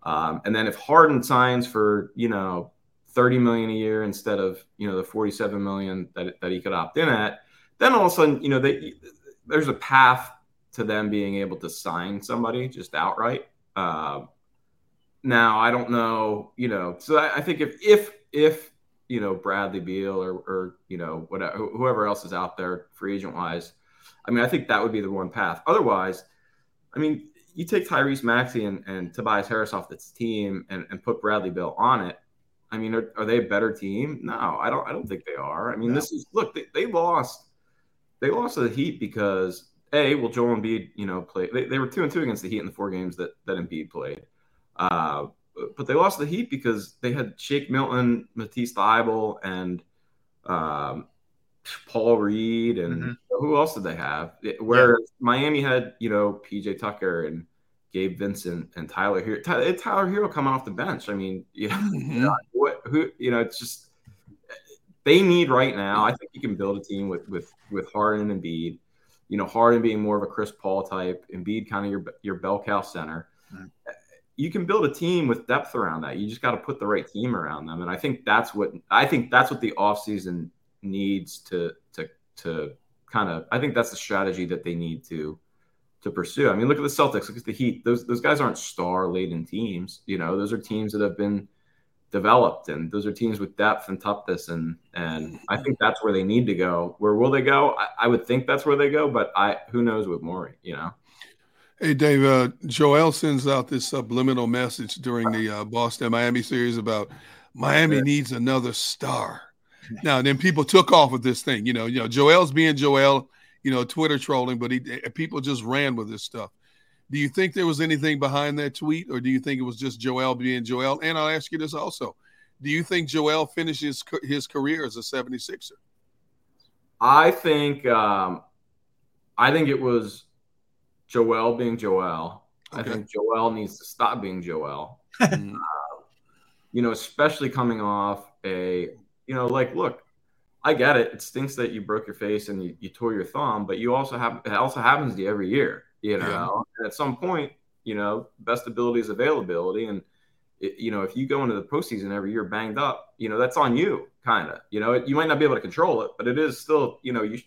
um, and then if Harden signs for you know 30 million a year instead of you know the 47 million that that he could opt in at, then all of a sudden you know they there's a path to them being able to sign somebody just outright. Uh, now I don't know, you know. So I, I think if if if you know Bradley Beal or or you know whatever whoever else is out there free agent wise, I mean I think that would be the one path. Otherwise, I mean you take Tyrese Maxey and, and Tobias Harris off this team and, and put Bradley Beal on it. I mean, are, are, they a better team? No, I don't. I don't think they are. I mean, no. this is look. They, they lost. They lost to the Heat because a well, Joel Embiid, you know, played. They, they were two and two against the Heat in the four games that that Embiid played. Uh, but they lost the Heat because they had Shake Milton, Matisse Thybulle, and um, Paul Reed, and mm-hmm. who else did they have? Where yeah. Miami had, you know, PJ Tucker and Gabe Vincent and Tyler Herro. Tyler, Tyler Herro coming off the bench. I mean, you know, mm-hmm. [laughs] what, who, you know, it's just they need right now. I think you can build a team with with with Harden and Embiid. You know, Harden being more of a Chris Paul type, Embiid kind of your your bell cow center. You can build a team with depth around that. You just got to put the right team around them. And I think that's what I think that's what the offseason needs to to to kind of I think that's the strategy that they need to to pursue. I mean, look at the Celtics, look at the Heat. Those those guys aren't star laden teams. You know, those are teams that have been developed and those are teams with depth and toughness and and I think that's where they need to go. Where will they go? I, I would think that's where they go, but I who knows with Morey, you know.
Hey, Dave, uh, Joel sends out this subliminal message during the uh, Boston Miami series about Miami needs another star. Now, then people took off with this thing. You know, you know, Joel's being Joel, you know, Twitter trolling, but he, eh, people just ran with this stuff. Do you think there was anything behind that tweet, or do you think it was just Joel being Joel? And I'll ask you this also: Do you think Joel finishes his career as a 76er?
I think, um, I think it was Joel being Joel. Okay. I think Joel needs to stop being Joel. uh, [laughs] you know, especially coming off a, you know, like, look, I get it. It stinks that you broke your face and you, you tore your thumb, but you also have, it also happens to you every year, you know, yeah. and at some point, you know, best ability is availability. And, it, you know, if you go into the postseason every year banged up, you know, that's on you kind of, you know, you might not be able to control it, but it is still, you know, you,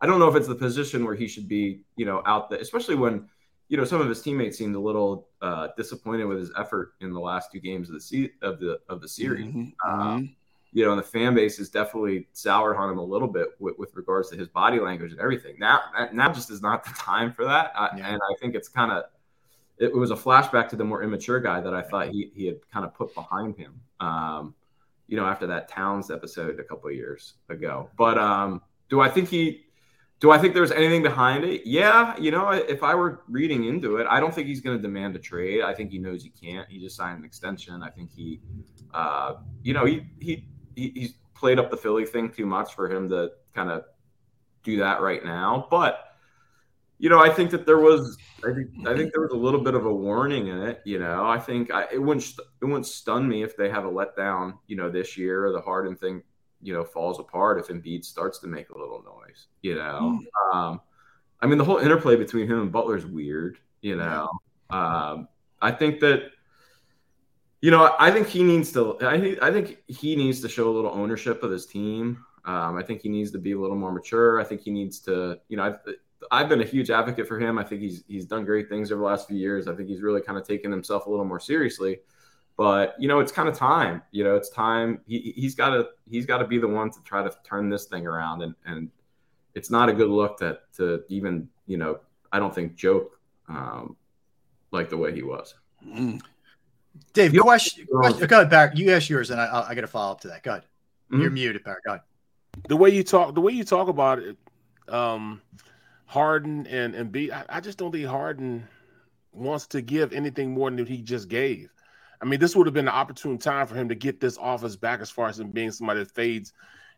I don't know if it's the position where he should be, you know, out there, especially when, you know, some of his teammates seemed a little uh, disappointed with his effort in the last two games of the se- of the of the series. Mm-hmm. Um, you know, and the fan base is definitely soured on him a little bit with, with regards to his body language and everything. Now, now just is not the time for that, uh, yeah. and I think it's kind of it was a flashback to the more immature guy that I thought he he had kind of put behind him. Um, you know, after that Towns episode a couple of years ago. But um, do I think he do I think there's anything behind it? Yeah, you know, if I were reading into it, I don't think he's going to demand a trade. I think he knows he can't. He just signed an extension. I think he, uh, you know, he, he he he's played up the Philly thing too much for him to kind of do that right now. But you know, I think that there was, I think, I think there was a little bit of a warning in it. You know, I think I, it wouldn't, it wouldn't stun me if they have a letdown, you know, this year or the Harden thing you know falls apart if Embiid starts to make a little noise. You know, mm. um, I mean the whole interplay between him and Butler is weird. You know, um, I think that you know I think he needs to. I think I think he needs to show a little ownership of his team. Um, I think he needs to be a little more mature. I think he needs to. You know, I've I've been a huge advocate for him. I think he's he's done great things over the last few years. I think he's really kind of taken himself a little more seriously. But you know, it's kind of time. You know, it's time. He he's got to he's got to be the one to try to turn this thing around. And and it's not a good look to to even you know I don't think joke um, like the way he was.
Mm. Dave, you question, question. Go ahead, Barrett. You ask yours, and I, I got to follow up to that. Go ahead. Mm-hmm. You're muted, Barrett. Go ahead.
The way you talk, the way you talk about it, um, Harden and and B, I, I just don't think Harden wants to give anything more than he just gave. I mean, this would have been an opportune time for him to get this office back as far as him being somebody that fades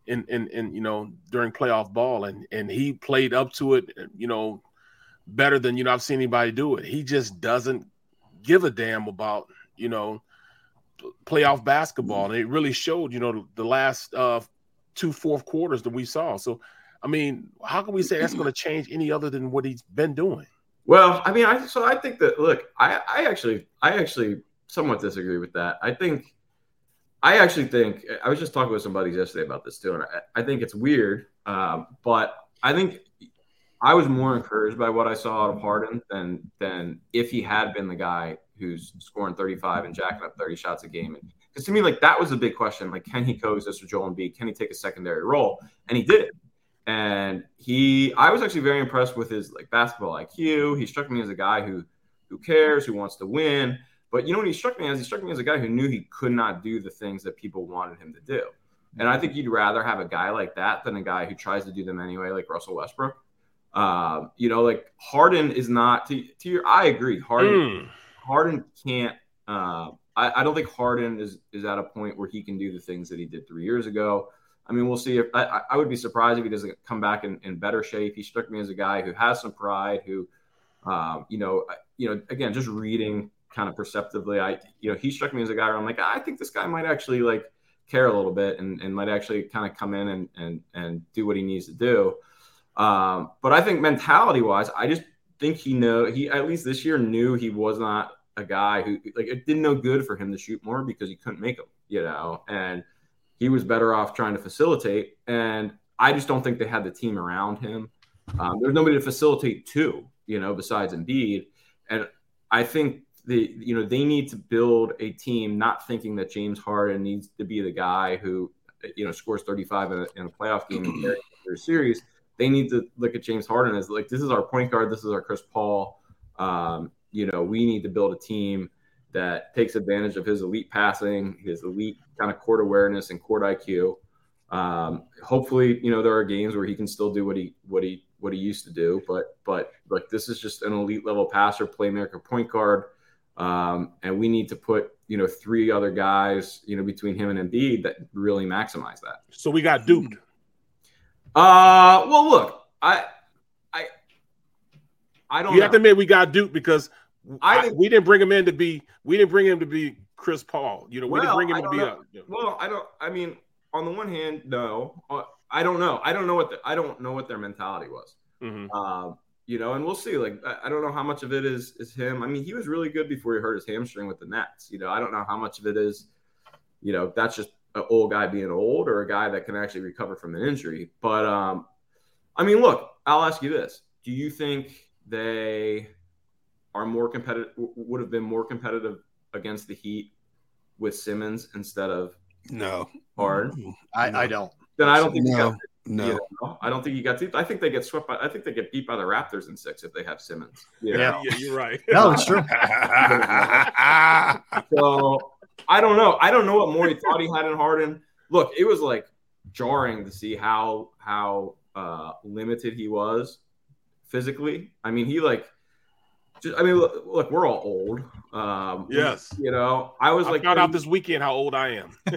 in in, in you know during playoff ball, and and he played up to it, you know, better than you know I've seen anybody do it. He just doesn't give a damn about you know playoff basketball, and it really showed you know the last uh, two fourth quarters that we saw. So, I mean, how can we say that's going to change any other than what he's been doing?
Well, I mean, I so I think that look, I I actually I actually somewhat disagree with that. I think, I actually think, I was just talking with somebody yesterday about this too, and I, I think it's weird, um, but I think I was more encouraged by what I saw out of Harden than than if he had been the guy who's scoring 35 and jacking up 30 shots a game. Because to me, like that was a big question. Like, can he coexist with Joel Embiid? Can he take a secondary role? And he did. it. And he, I was actually very impressed with his like basketball IQ. He struck me as a guy who, who cares, who wants to win. But you know what he struck me as? He struck me as a guy who knew he could not do the things that people wanted him to do. And I think you'd rather have a guy like that than a guy who tries to do them anyway, like Russell Westbrook. Uh, you know, like Harden is not to, to your. I agree. Harden,
Mm.
Harden can't. Uh, I, I don't think Harden is is at a point where he can do the things that he did three years ago. I mean, we'll see. If I, I- would be surprised if he doesn't come back in, in better shape. He struck me as a guy who has some pride, who, um, you know, you know, again, just reading kind of perceptively, I, you know, he struck me as a guy where I'm like, I think this guy might actually like care a little bit and, and might actually kind of come in and and and do what he needs to do. Um, but I think mentality wise, I just think he know he at least this year knew he was not a guy who like it didn't know good for him to shoot more because he couldn't make them, you know, and he was better off trying to facilitate. And I just don't think they had the team around him. Um, there's nobody to facilitate to, you know, besides Embiid. And I think the you know they need to build a team not thinking that James Harden needs to be the guy who you know scores 35 in a, in a playoff game carries their series. They need to look at James Harden as like this is our point guard, this is our Chris Paul. Um, you know, we need to build a team that takes advantage of his elite passing, his elite kind of court awareness and court IQ. Um, hopefully, you know there are games where he can still do what he what he what he used to do, but but like this is just an elite level passer, playmaker, point guard, um, and we need to put you know three other guys you know between him and Embiid that really maximize that.
So we got duped.
Uh, well, look, I I I don't
You
know.
have to admit we got duped because
I
I we didn't bring him in to be we didn't bring him to be Chris Paul. You know, we didn't bring him to be
know.
a
Well, I don't. I mean, on the one hand, no. Uh, I don't know. I don't know what the, I don't know what their mentality was.
Mhm.
Um, you know, and we'll see. Like, I, I don't know how much of it is is him. I mean, he was really good before he hurt his hamstring with the Nets. You know, I don't know how much of it is, you know, that's just an old guy being old or a guy that can actually recover from an injury. But um, I mean, look, I'll ask you this: Do you think they are more competitive? Would have been more competitive against the Heat with Simmons instead of
No.
Harden?
I, I don't.
Then I don't think
No, no.
you know, I don't think you got deep. I think they get swept by. I think they get beat by the Raptors in six if they have Simmons. you
Yeah.
yeah, you're right.
No, it's true. [laughs] [laughs]
so I don't know. I don't know what more he [laughs] thought he had in Harden. Look, it was like jarring to see how how uh, limited he was physically. I mean, he like. Just, I mean, look, look, we're all old. Um,
Yes.
You know, I was
I
like
found out this weekend how old I am. [laughs]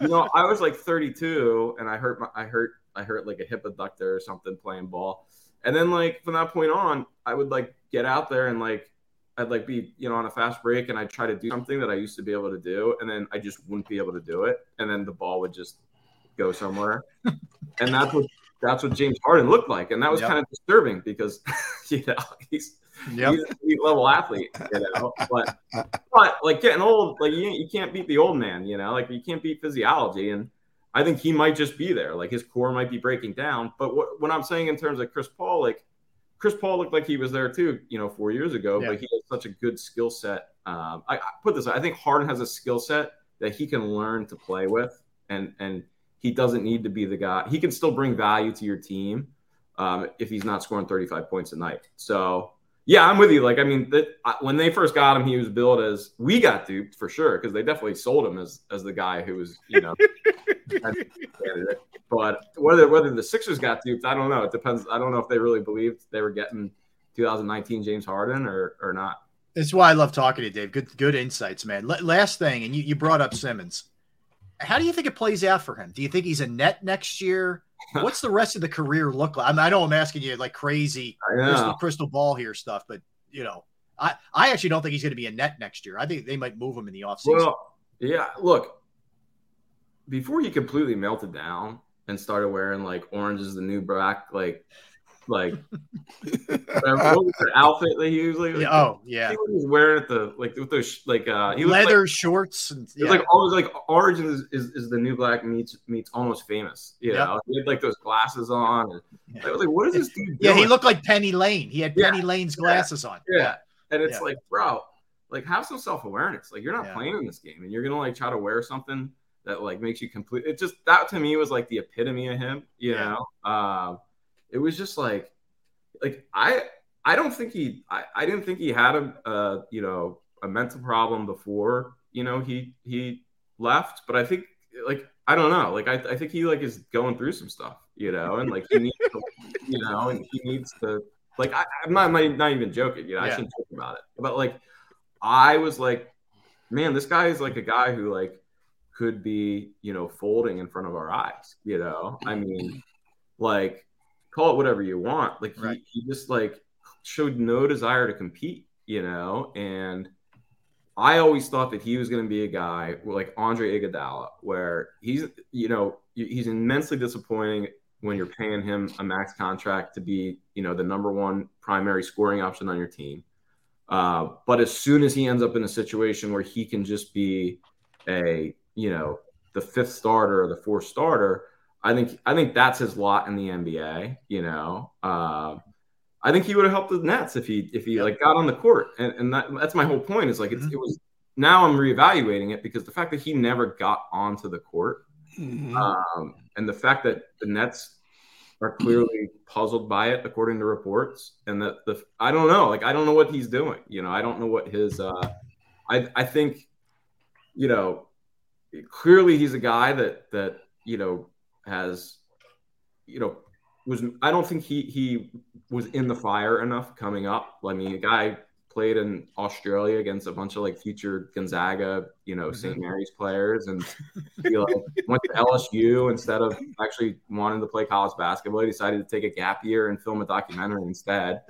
you know, I was like 32 and I hurt my I hurt I hurt like a hip adductor or something playing ball. And then like from that point on, I would like get out there and like I'd like be, you know, on a fast break and I'd try to do something that I used to be able to do and then I just wouldn't be able to do it and then the ball would just go somewhere. [laughs] and that's what that's what James Harden looked like and that was
Yep.
kind of disturbing because [laughs] you know, he's
Yep.
he's an elite level athlete, you know. But [laughs] but like getting old, like you, you can't beat the old man, you know. Like you can't beat physiology, and I think he might just be there. Like his core might be breaking down. But what what I'm saying in terms of Chris Paul, like Chris Paul looked like he was there too, you know, four years ago.
Yeah.
But he has such a good skill set. Um, I, I put this, I think Harden has a skill set that he can learn to play with, and and he doesn't need to be the guy. He can still bring value to your team um, if he's not scoring 35 points a night. So yeah, I'm with you. Like, I mean, that when they first got him, he was billed as we got duped for sure because they definitely sold him as as the guy who was, you know. [laughs] But whether whether the Sixers got duped, I don't know. It depends. I don't know if they really believed they were getting 2019 James Harden or or not.
That's why I love talking to you, Dave. Good, good insights, man. L- last thing, and you, you brought up Simmons. How do you think it plays out for him? Do you think he's a net next year? What's the rest of the career look like? I, mean, I know I'm asking you like crazy crystal, crystal ball here stuff, but you know, I, I actually don't think he's going to be a net next year. I think they might move him in the offseason.
Well, yeah. Look, before he completely melted down and started wearing like orange is the new black, like, like [laughs] what was the outfit that he usually?
Yeah, oh, yeah.
He was wearing at the like with those like uh he
leather
Like,
shorts. And,
It's like always like origin is, is, is the new black meets meets almost famous. You
Yep.
know, he had like those glasses on. And I was like, what is this dude?
yeah, he looked like Penny Lane. He had
Yeah.
Penny Lane's glasses on.
Yeah. And it's
Yeah.
like, bro, like have some self awareness. Like you're not
Yeah.
playing in this game, and you're gonna like try to wear something that like makes you complete. It just that to me was like the epitome of him. You
Yeah.
know, um, it was just like like I I don't think he I, I didn't think he had a, a you know a mental problem before you know he he left, but I think like I don't know like I, I think he like is going through some stuff you know and like he needs to, you know and he needs to like I, I'm not, I'm not even joking you know I shouldn't joke about it but like I was like man this guy is like a guy who like could be you know folding in front of our eyes you know I mean like call it whatever you want like
Right.
he, he just like showed no desire to compete you know and I always thought that he was going to be a guy like Andre Iguodala, where he's, you know, he's immensely disappointing when you're paying him a max contract to be, you know, the number one primary scoring option on your team. Uh, but as soon as he ends up in a situation where he can just be a, you know, the fifth starter or the fourth starter, I think I think that's his lot in the NBA. You know, uh, I think he would have helped the Nets if he if he like got on the court, and, and that, that's my whole point. Is like it's, it was now I'm reevaluating it because the fact that he never got onto the court, um, and the fact that the Nets are clearly puzzled by it according to reports, and that the I don't know, like I don't know what he's doing. You know, I don't know what his. Uh, I I think, you know, clearly he's a guy that that you know has, you know, was I don't think he he was in the fire enough coming up. I mean, a guy played in Australia against a bunch of like future Gonzaga, you know, St. Mm-hmm. Mary's players, and he like went to LSU instead of actually wanting to play college basketball. He decided to take a gap year and film a documentary instead.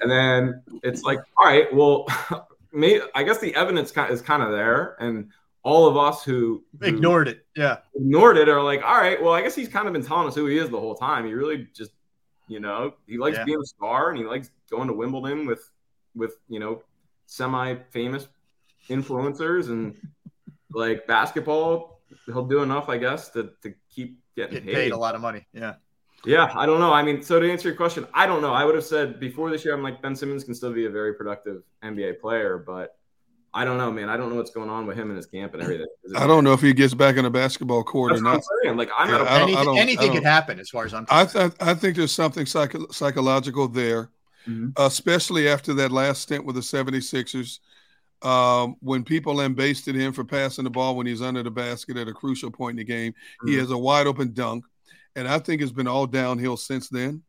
And then it's like, all right, well, [laughs] may, I guess the evidence is kind of there, and all of us who, who
Ignored it. Yeah.
ignored it are like, all right, well, I guess he's kind of been telling us who he is the whole time. He really just, you know, he likes
Yeah.
being a star and he likes going to Wimbledon with, with you know, semi-famous influencers and [laughs] like basketball. He'll do enough, I guess, to to keep getting
Get
paid.
paid a lot of money. Yeah.
Yeah, I don't know. I mean, so to answer your question, I don't know. I would have said before this year, I'm like Ben Simmons can still be a very productive NBA player, but I don't know, man. I don't know what's going on with him and his camp and everything.
I don't know if he gets back in the basketball court
That's
or
what I'm saying. Like I'm
Yeah,
at a
I don't- I
anything
don't- I
anything
don't-
could happen as far as I'm
I
concerned.
th- I think there's something psycho- psychological there, especially after that last stint with the 76ers. Um, when people lambasted him for passing the ball when he's under the basket at a crucial point in the game, he
Mhm.
has a wide open dunk, and I think it's been all downhill since then.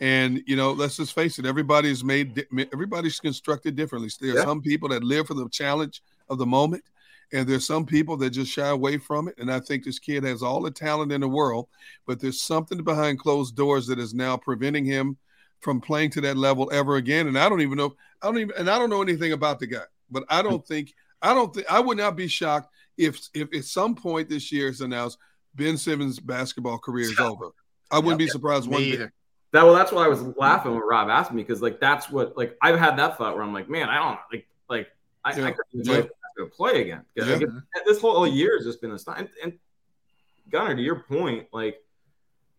And you know, let's just face it: everybody's made, everybody's constructed differently. There are
Yeah.
some people that live for the challenge of the moment, and there's some people that just shy away from it. And I think this kid has all the talent in the world, but there's something behind closed doors that is now preventing him from playing to that level ever again. And I don't even know, I don't even, and I don't know anything about the guy, but I don't think, I don't think, I would not be shocked if, if at some point this year it's announced Ben Simmons' basketball career is over. I wouldn't be surprised one bit.
That well, that's why I was laughing when Rob asked me because like that's what like I've had that thought where I'm like, man, I don't like like I,
Yeah.
I couldn't enjoy
Yeah.
could play again. 'Cause,
Yeah.
like, this whole year has just been this time. And, and Gunner, to your point, like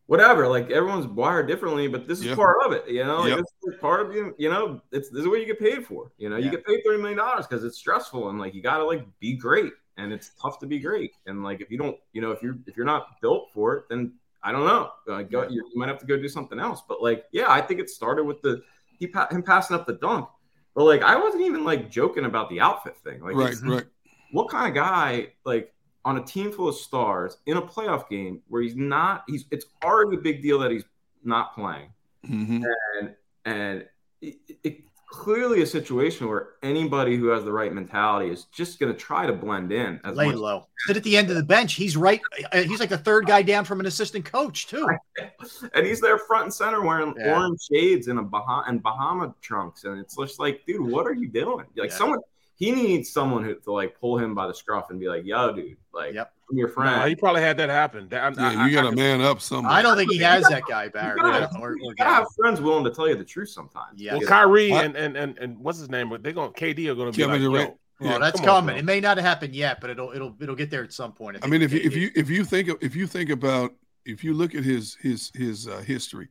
whatever, like everyone's wired differently, but this is
Yeah.
part of it. You know, like, this is part of you. You know, it's this is what you get paid for. You know, you get paid thirty million dollars because it's stressful and like you got to like be great, and it's tough to be great. And like if you don't, you know, if you're if you're not built for it, then I don't know. Like, go, you, might have to go do something else. But like, yeah, I think it started with the he pa- him passing up the dunk. But like, I wasn't even like joking about the outfit thing. Like,
Right, right.
what kind of guy like on a team full of stars in a playoff game where he's not he's it's already a big deal that he's not playing
Mhm.
and and it, it clearly a situation where anybody who has the right mentality is just going to try to blend in as
Lay
much-
low. Sit at the end of the bench. He's right. uh, He's like the third guy down from an assistant coach too. [laughs]
and he's there front and center wearing
Yeah.
orange shades and a Bahama and Bahama trunks, and it's just like, dude, what are you doing? Like
Yeah.
someone, he needs someone who to like pull him by the scruff and be like, yo, dude, like, I'm your friend.
No, he probably had that happen. That, I'm-
Yeah,
I-
you got
I-
to man up somewhere.
I don't think he has that guy, Barry.
You gotta,
yeah, or-
you gotta have friends willing to tell you the truth sometimes.
Yeah.
Well, Kyrie
What?
and, and and and what's his name? They're going. To KD are going to be
Kevin
like,
Durant.
yo,
Well,
Yeah,
that's
come on,
coming. it may not have happened yet, but it'll it'll it'll get there at some point.
I
think
mean, if you if you if you think if you think about if you look at his his his uh, history,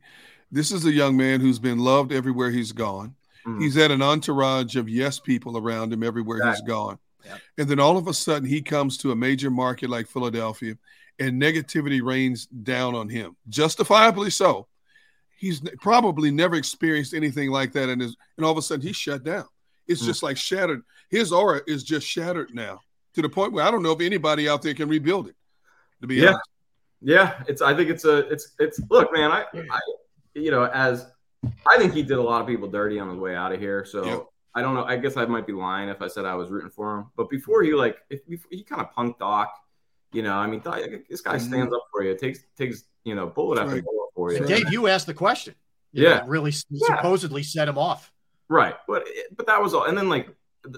this is a young man who's been loved everywhere he's gone.
Mhm.
He's had an entourage of yes people around him everywhere he's
Exactly.
And then all of a sudden he comes to a major market like Philadelphia and negativity rains down on him, justifiably so. He's probably never experienced anything like that. And, his, and all of a sudden he's shut down. It's
Mm.
just like shattered. His aura is just shattered now to the point where I don't know if anybody out there can rebuild it, to be
Yeah.
honest.
Yeah, it's. I think it's a. It's. It's. Look, man. I. I. You know, as I think he did a lot of people dirty on his way out of here. So. I don't know. I guess I might be lying if I said I was rooting for him. But before he like, if before, he kind of punked Doc. You know, I mean, Doc- this guy mm-hmm. stands up for you. Takes takes you know bullet after
Right.
bullet for you.
And Dave, you asked the question. You
Yeah.
know, really
Yeah.
supposedly set him off.
Right, but but that was all. And then like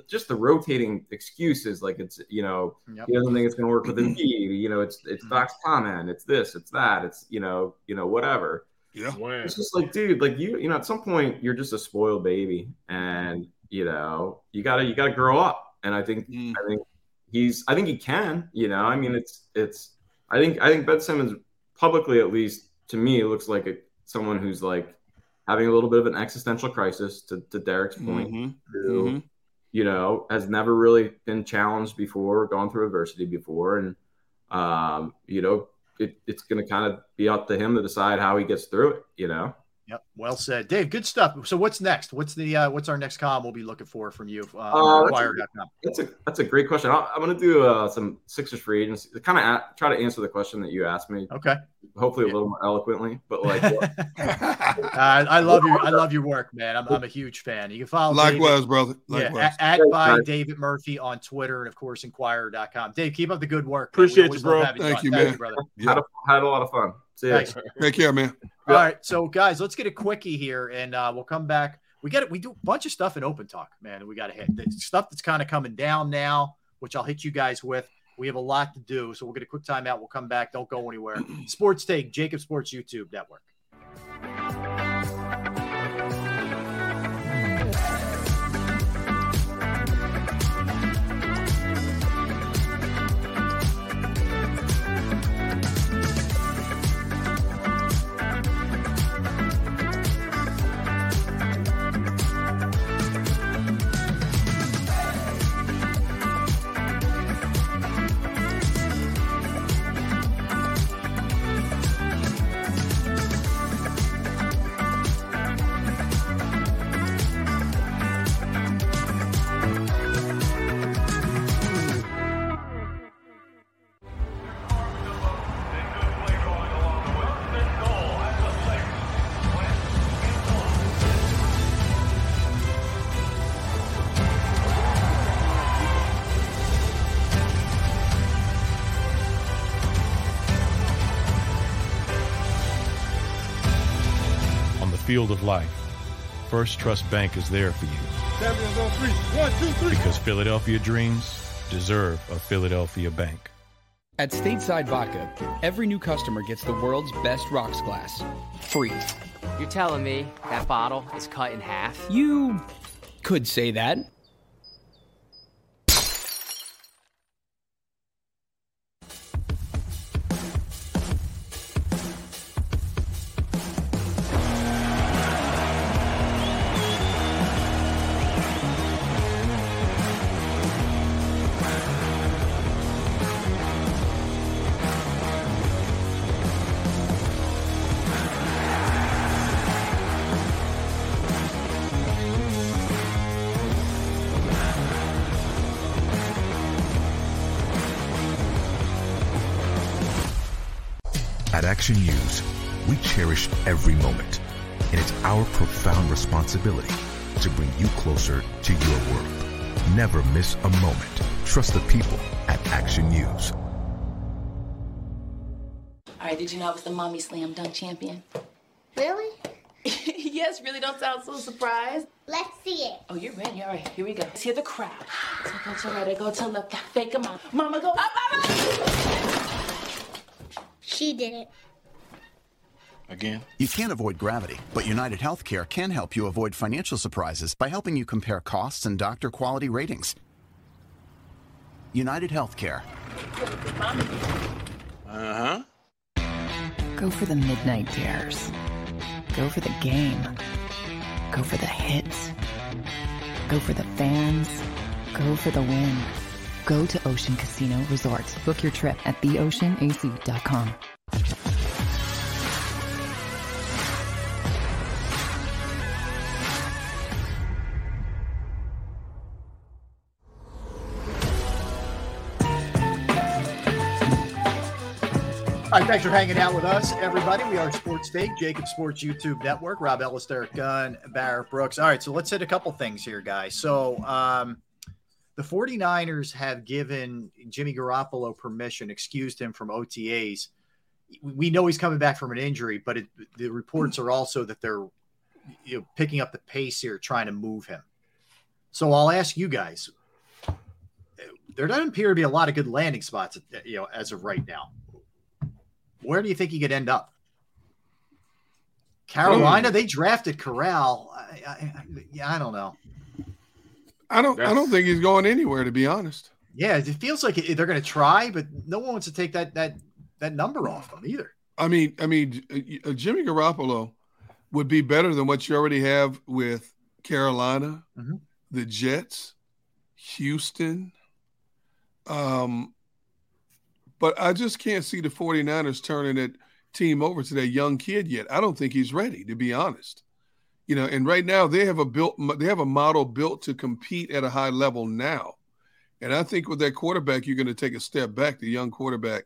just the rotating excuses, like it's you know
Yep.
he doesn't think it's going to work with Embiid. [clears throat] You know, it's it's mm-hmm. Doc's comment. It's this. It's that. It's you know you know whatever.
Yeah,
it's just like dude, like you you know at some point you're just a spoiled baby, and you know you gotta you gotta grow up. And I think
Mm.
I think he's I think he can. You know, I mean it's it's I think I think Ben Simmons publicly at least to me looks like a, someone who's like having a little bit of an existential crisis to, to Derrick's point
Mhm.
who,
Mhm.
you know, has never really been challenged before, gone through adversity before. And, um, you know, it, it's going to kind of be up to him to decide how he gets through it, you know?
Yep. Well said, Dave. Good stuff. So what's next? What's the uh, what's our next column we'll be looking for from you? Uh,
Uh,
on
that's, a, that's a that's a great question. i I'm going to do uh, some Sixers free agents, kind of try to answer the question that you asked me.
Okay.
Hopefully a little more eloquently, but [laughs] like,
Uh, I love your I love your work, man. I'm, I'm a huge fan. You can follow
Likewise,
David,
brother.
Yeah,
Likewise.
at, at
Thanks,
by
guys.
David Murphy on Twitter and of course Inquirer.com. Dave, keep up the good work.
Appreciate you, bro.
Thank
on.
you,
Thank
man.
you, brother.
had, a, had a lot of fun. See ya.
Thanks.
Take care, man.
All right, so guys, let's get a quickie here, and uh, we'll come back. We get it. We do a bunch of stuff in open talk, man. We got to hit the stuff that's kind of coming down now, which I'll hit you guys with. We have a lot to do, so we'll get a quick timeout. We'll come back. Don't go anywhere. [clears throat] Sports Take, JAKIB Sports YouTube Network.
Field of life, First Trust Bank is there for you
Champions on three. One, two, three.
because Philadelphia dreams deserve a Philadelphia bank.
At Stateside Vodka, every new customer gets the world's best rocks glass, free.
You're telling me that bottle is cut in half?
You could say that.
Cherish every moment, and it's our profound responsibility to bring you closer to your world. Never miss a moment. Trust the people at Action News.
All right, did you know I was the mommy slam dunk champion?
Really? [laughs]
yes, really don't sound so surprised.
Let's see it.
Oh, you're ready. All right, here we go. Let's hear the crowd. So go to right, I go to left, fake 'em out. Mama go up, up, up.
She did it.
Again?
You can't avoid gravity, but United Healthcare can help you avoid financial surprises by helping you compare costs and doctor quality ratings. United Healthcare.
Uh huh.
Go for the midnight dares. Go for the game. Go for the hits. Go for the fans. Go for the win. Go to Ocean Casino Resort. Book your trip at theoceanac.com.
All right, thanks for hanging out with us, everybody. We are Sports Take, JAKIB Sports YouTube Network, Rob Ellis, Derrick Gunn, Barrett Brooks. All right, so let's hit a couple things here, guys. So um, the 49ers have given Jimmy Garoppolo permission, excused him from OTAs. We know he's coming back from an injury, but it, the reports are also that they're you know, picking up the pace here, trying to move him. So I'll ask you guys. There doesn't appear to be a lot of good landing spots, you know, as of right now. Where do you think he could end up? Carolina, they drafted Corral. I, I, yeah, I don't know.
I don't. That's, I don't think he's going anywhere. To be honest.
Yeah, it feels like they're going to try, but no one wants to take that that that number off them either.
I mean, I mean, uh, Jimmy Garoppolo would be better than what you already have with Carolina, mm-hmm. the Jets, Houston. Um, but I just can't see the 49ers turning that team over to that young kid yet. I don't think he's ready, to be honest. You know, and right now they have a built they have a model built to compete at a high level now. And I think with that quarterback, you're going to take a step back, the young quarterback.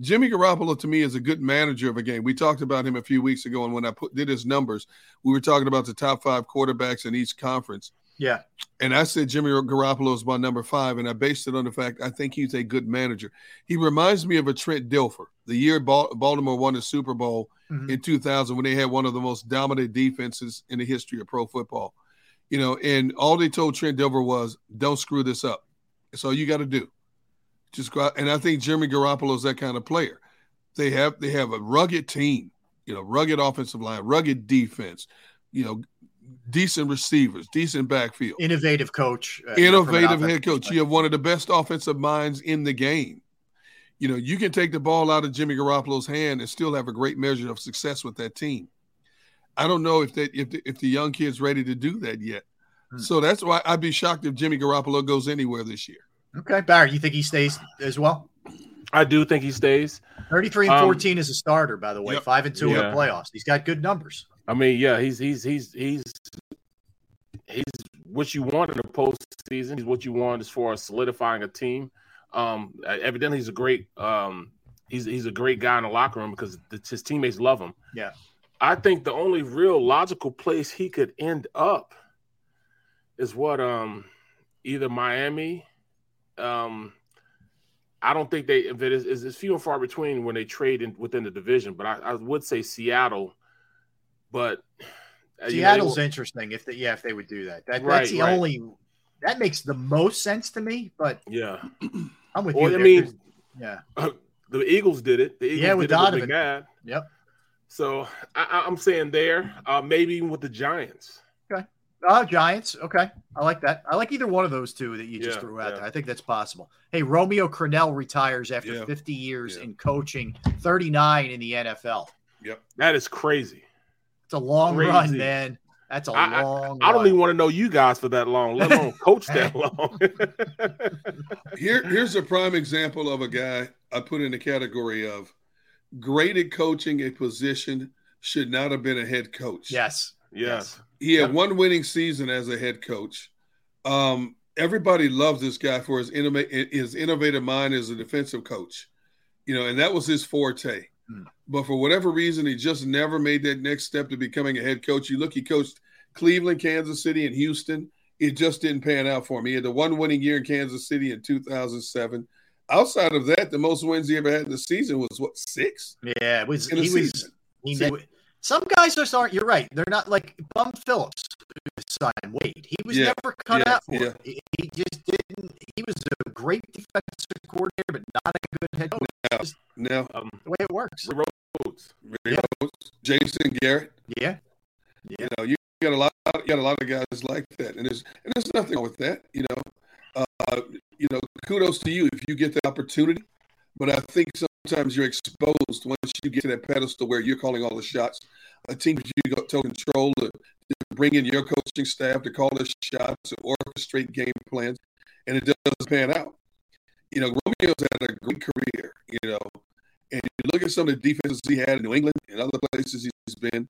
Jimmy Garoppolo to me is a good manager of a game. We talked about him a few weeks ago, and when I put did his numbers, we were talking about the top five quarterbacks in each conference.
Yeah.
And I said Jimmy Garoppolo is my number five, and I based it on the fact I think he's a good manager. He reminds me of a Trent Dilfer. The year Baltimore won the Super Bowl mm-hmm. in 2000 when they had one of the most dominant defenses in the history of pro football. You know, and all they told Trent Dilfer was, don't screw this up. That's all you got to do. Just go out. And I think Jimmy Garoppolo is that kind of player. They have they have a rugged team, you know, rugged offensive line, rugged defense, you know, decent receivers, decent backfield,
innovative coach,
uh, innovative head coach. You have one of the best offensive minds in the game. You know, you can take the ball out of Jimmy Garoppolo's hand and still have a great measure of success with that team. I don't know if that if the, if the young kid's ready to do that yet. Hmm. So that's why I'd be shocked if Jimmy Garoppolo goes anywhere this year.
Okay, Barry, you think he stays as well?
I do think he stays.
33 and 14 um, as a starter, by the way. Yep. Five and two yeah. in the playoffs. He's got good numbers.
I mean, yeah, he's he's he's he's he's what you want in the postseason. He's what you want as far as solidifying a team. Um, evidently, he's a great um, he's he's a great guy in the locker room because his teammates love him.
Yeah,
I think the only real logical place he could end up is what um either Miami. Um, I don't think they if it is it's few and far between when they trade in, within the division, but I, I would say Seattle but
uh, Seattle's know, interesting if they, yeah if they would do that. that right, that's the right. only that makes the most sense to me. But
yeah, [clears throat]
I'm with
well,
you.
I mean,
yeah, [clears throat]
the Eagles did it. The Eagles
yeah, with
did
Donovan.
it with.
Yep.
So I, am saying there, uh, maybe even with the Giants.
Okay. Uh, Giants. Okay. I like that. I like either one of those two that you just
yeah,
threw out
yeah.
there. I think that's possible. Hey, Romeo Crennel retires after
yeah.
50 years in coaching, 39 in the NFL.
Yep.
That is crazy.
It's a long Crazy. run, man. That's a
I,
long.
I, I don't even want to know you guys for that long, let alone coach that [laughs] long. [laughs]
Here, here's a prime example of a guy I put in the category of great at coaching a position should not have been a head coach.
Yes.
Yes.
He had one winning season as a head coach. Um, everybody loves this guy for his, innov- his innovative mind as a defensive coach. You know, and that was his forte. But for whatever reason, he just never made that next step to becoming a head coach. You look, he coached Cleveland, Kansas City, and Houston. It just didn't pan out for him. He had the one winning year in Kansas City in 2007. Outside of that, the most wins he ever had in the season was what six?
Yeah, it was. he was. He knew, some guys just aren't. You're right. They're not like Bum Phillips, son Wade. He was
yeah,
never cut
yeah,
out for
yeah.
it. He, he just didn't. He was a great defensive coordinator, but not a good head coach.
No,
um,
the way it works.
Rhodes,
yeah. Jason Garrett.
Yeah.
yeah. You know, you got a lot. You got a lot of guys like that, and there's and there's nothing wrong with that. You know, uh, you know, kudos to you if you get the opportunity. But I think sometimes you're exposed once you get to that pedestal where you're calling all the shots. a team that you got total control to, to bring in your coaching staff to call the shots, to orchestrate game plans, and it doesn't pan out. You know, Romeo's had a great career, you know, and you look at some of the defenses he had in New England and other places he's been.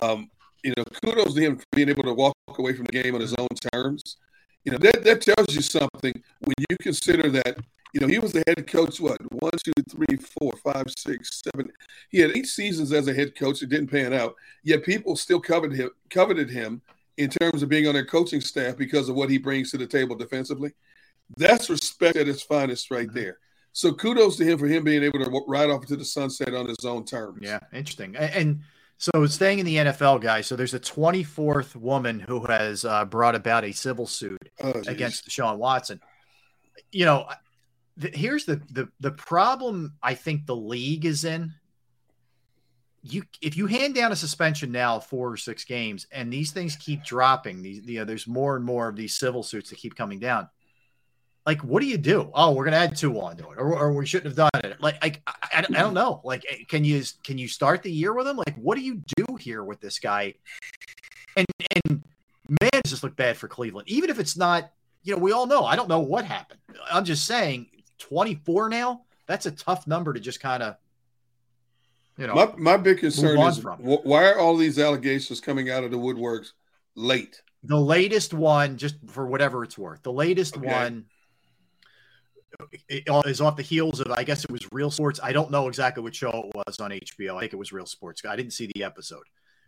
Um, you know, kudos to him for being able to walk away from the game on his own terms. You know, that, that tells you something when you consider that, you know, he was the head coach, what, one, two, three, four, five, six, seven. He had eight seasons as a head coach. It didn't pan out. Yet people still coveted him, coveted him in terms of being on their coaching staff because of what he brings to the table defensively. That's respect at its finest right there. So kudos to him for him being able to ride off into the sunset on his own terms.
Yeah, interesting. And, and so staying in the NFL, guys. So there's a 24th woman who has uh, brought about a civil suit
Oh,
against Sean Watson. You know, here's the, the the problem. I think the league is in. You if you hand down a suspension now four or six games, and these things keep dropping, these you know, there's more and more of these civil suits that keep coming down. Like, what do you do? Oh, we're gonna add two on to it, or, or we shouldn't have done it. Like, I, I, I don't know. Like, eh, can you can you start the year with him? Like, what do you do here with this guy? And and man, does this look bad for Cleveland? Even if it's not, you know, we all know. I don't know what happened. I'm just saying, 24 now. That's a tough number to just kind of, you know.
my, my big concern is why are all these allegations coming out of the woodworks late?
The latest one, just for whatever it's worth, the latest
Okay.
one it is off the heels of, I guess it was Real Sports. I don't know exactly what show it was on HBO. I think it was Real Sports. I didn't see the episode,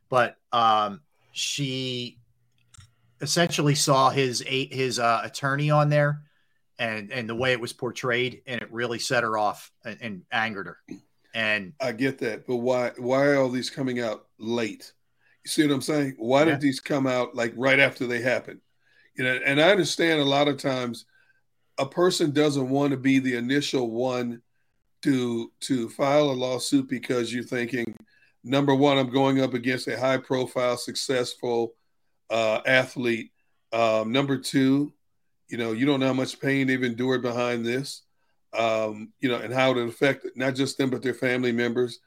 but um, she essentially saw his his uh, attorney on there, and and the way it was portrayed, and it really set her off and, and angered her. And
I get that, but why why are all these coming out late? You see what I'm saying? Why
Yeah.
did these come out like right after they happened? You know, and I understand a lot of times a person doesn't want to be the initial one to to file a lawsuit because you're thinking number one i'm going up against a high profile successful uh, athlete. Um, number two you know you don't know how much pain they've endured behind this. Um, you know and how it affected not just them but their family members.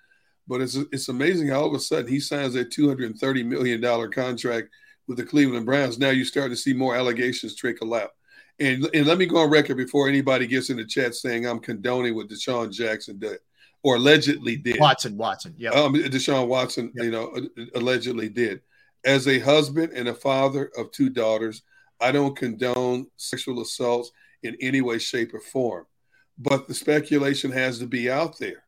But it's it's amazing how all of a sudden he signs a 230 million dollar contract with the cleveland browns. Now you're starting to see more allegations trickle out and, and let me go on record before anybody gets in the chat saying I'm condoning what Deshaun Jackson did or allegedly did.
Watson, Watson, yeah,
Um, Deshaun Watson, you know, allegedly did. As a husband and a father of two daughters, I don't condone sexual assaults in any way, shape, or form. But the speculation has to be out there.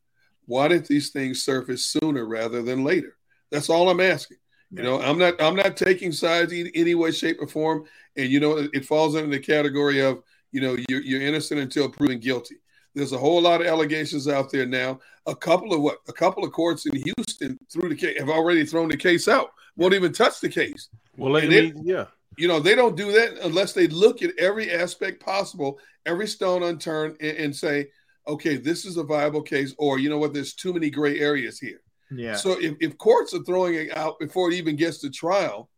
Why didn't these things surface sooner rather than later? That's all I'm asking. You know, I'm not I'm not taking sides in any way, shape, or form. And you know, it, falls under the category of you know you're, you're innocent until proven guilty. There's a whole lot of allegations out there now. A couple of what? A couple of courts in Houston through the case have already thrown the case out. Won't even touch the case.
Well, they,
it-
yeah.
you know they don't do that unless they look at every aspect possible every stone unturned and, and say okay this is a viable case or you know what there's too many gray areas here
yeah.
so if, if courts are throwing it out before it even gets to trial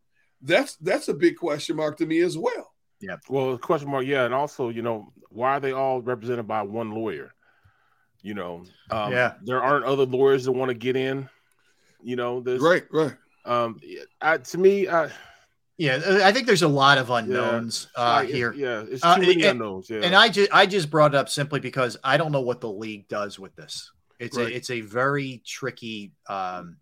that's that's a big question mark to me as well
yeah
Well, question mark, yeah, and also, you know, why are they all represented by one lawyer? You know, um,
Yeah.
there aren't other lawyers that want to get in. You know, this
right, right.
Um, I, to me, I,
Yeah, I think there's a lot of unknowns
Yeah,
uh, here.
yeah, it's too
Uh,
many
and,
unknowns, yeah.
and I just I just brought it up simply because I don't know what the league does with this. It's
Right.
a it's a very tricky um,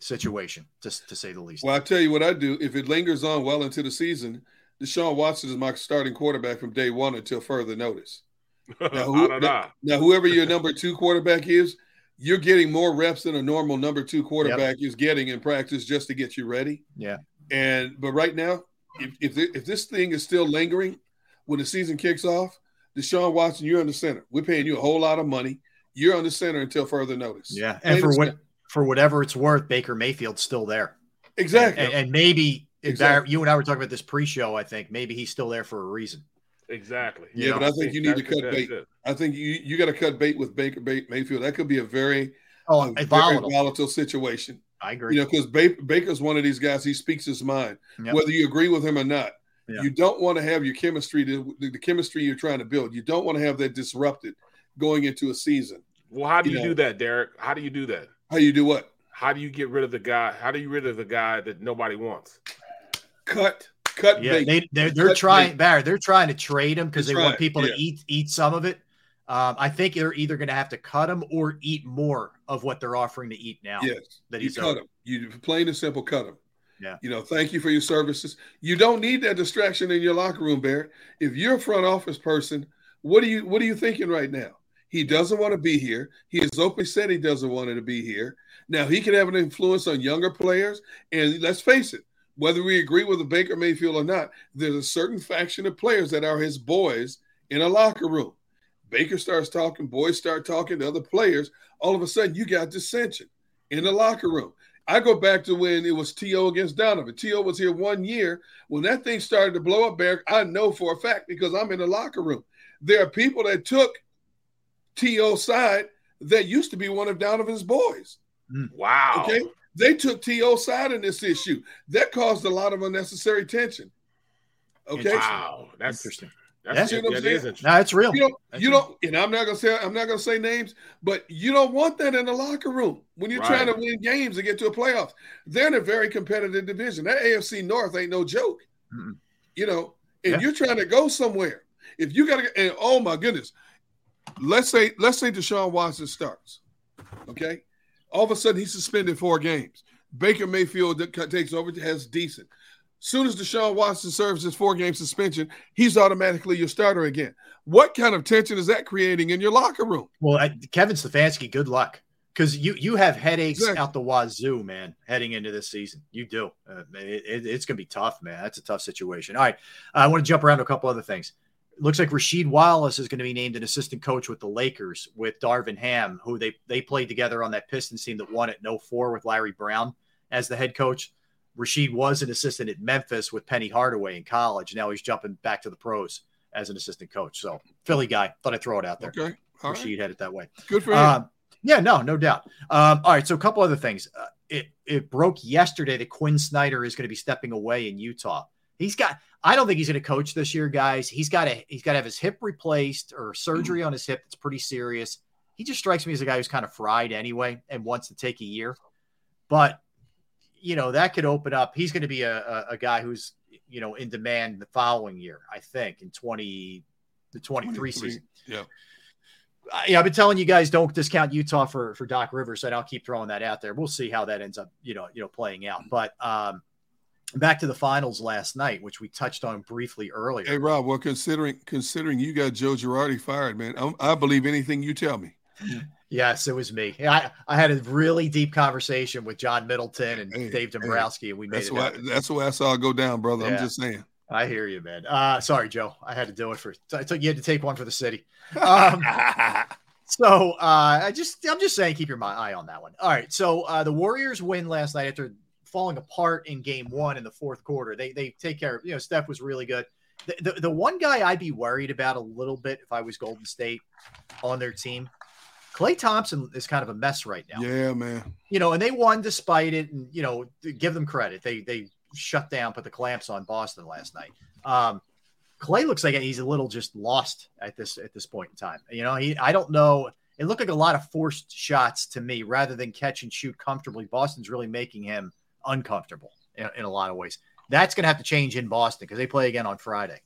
situation, just to say the least.
well i tell you what i do if it lingers on well into the season deshaun watson is my starting quarterback from day one until further notice [laughs] now, who-
I
now, whoever your number two quarterback is you're getting more reps than a normal number two quarterback is getting in practice just to get you ready
Yeah.
And but right now, if if, thi- if this thing is still lingering when the season kicks off, Deshaun Watson, you're in the center. We're paying you a whole lot of money. You're on the center until further notice.
Yeah, and
Plain
for what
simple.
for whatever it's worth, Baker Mayfield's still there.
Exactly.
and, and maybe
Exactly.
you and I were talking about this pre-show. I think maybe he's still there for a reason.
Exactly.
Yeah,
You
but
know,
I think you need to cut bait.
it.
I think you you got to cut bait with Baker Bay- Mayfield. That could be a very,
Oh,
a
a
very
volatile.
volatile situation.
I agree.
You know, because ba- Baker's one of these guys. He speaks his mind,
Yep.
whether you agree with him or not.
Yeah.
You don't want to have your chemistry, the, the chemistry you're trying to build. You don't want to have that disrupted going into a season.
Well, how do
You
you,
know.
do that, Derrick? How do you do that?
How you do what?
how do you get rid of the guy? How do you rid of the guy that nobody wants?
Cut, cut.
Yeah,
bait.
they they're, they're
Cut
trying,
bait.
Barry. They're trying to trade him because
That's
they want people
yeah.
to eat eat some of it. Um, I think they're either going to have to cut him or eat more of what they're offering to eat now.
Yes,
that
you
he's
cut
owed.
him. You plain and simple cut him.
Yeah.
You know, thank you for your services. You don't need that distraction in your locker room, Barrett. If you're a front office person, what are you what are you thinking right now? He doesn't want to be here. He has openly said he doesn't want to be here. Now he can have an influence on younger players, and let's face it, whether we agree with Baker Mayfield or not, there's a certain faction of players that are his boys in a locker room. Baker starts talking, boys start talking to other players. All of a sudden, you got dissension in the locker room. I go back to when it was T.O. against Donovan. T.O. was here one year. When that thing started to blow up, Barrett, I know for a fact because I'm in the locker room. There are people that took T.O.'s side that used to be one of Donovan's boys. Mm.
Wow.
Okay. They took T.O.'s side in this issue. That caused a lot of unnecessary tension. Okay.
Wow. That's
interesting.
That's
You see what I'm
that
saying?
is interesting.
No, it's real.
You don't,
That's
you
real.
don't, and I'm not gonna say I'm not gonna say names, but you don't want that in the locker room when you're
Right.
trying to win games and get to a playoffs. They're in a very competitive division. That AFC North ain't no joke.
Mm-mm.
You know, and
Yeah.
you're trying to go somewhere. If you gotta and oh my goodness, let's say let's say Deshaun Watson starts. Okay. All of a sudden he's suspended four games. Baker Mayfield takes over has decent. Soon as Deshaun Watson serves his four game suspension, he's automatically your starter again. What kind of tension is that creating in your locker room?
Well, I, Kevin Stefanski, good luck because you you have headaches
Exactly.
out the wazoo, man, heading into this season. You do. Uh, it, it- it's going to be tough, man. That's a tough situation. All right, I want to jump around to a couple other things. Looks like Rasheed Wallace is going to be named an assistant coach with the Lakers with Darvin Ham, who they they played together on that Pistons team that won at no four with Larry Brown as the head coach. Rasheed was an assistant at Memphis with Penny Hardaway in college. Now he's jumping back to the pros as an assistant coach. So Philly guy, thought I'd throw it out there.
Okay. All right.
Rasheed had it that way.
Good for him.
Um, yeah, no, no doubt. Um, all right, so a couple other things. Uh, it it broke yesterday that Quinn Snyder is going to be stepping away in Utah. He's got. I don't think he's going to coach this year, guys. He's got to. He's got to have his hip replaced or surgery on his hip. That's pretty serious. He just strikes me as a guy who's kind of fried anyway and wants to take a year. But you know that could open up. He's going to be a, a, a guy who's you know in demand the following year. I think in twenty the twenty three
23.
season.
Yeah.
Uh, yeah, I've been telling you guys don't discount Utah for for Doc Rivers, and I'll keep throwing that out there. We'll see how that ends up, you know, you know, playing out. But um, back to the finals last night, which we touched on briefly earlier.
Hey Rob, well considering considering you got Joe Girardi fired, man, I'm, I believe anything you tell me.
Yes, it was me. I, I had a really deep conversation with John Middleton and
Hey,
Dave Dombrowski, and we made
That's
it.
why that's why I saw it go down, brother. I'm just saying.
I hear you, man. Uh, sorry, Joe. I had to do it for. I took you had to take one for the city. [laughs] Um, so uh, I just I'm just saying, keep your eye on that one. All right. So uh, the Warriors win last night after falling apart in Game One in the fourth quarter. They they take care of you know Steph was really good. The, the, the one guy I'd be worried about a little bit if I was Golden State on their team, Klay Thompson is kind of a mess right now
Yeah, man.
you know, and they won despite it, and you know, give them credit. They they shut down, put the clamps on Boston last night. Um, Clay looks like he's a little just lost at this at this point in time. You know, he I don't know. It looked like a lot of forced shots to me rather than catch and shoot comfortably. Boston's really making him uncomfortable in, in a lot of ways. That's going to have to change in Boston because they play again on Friday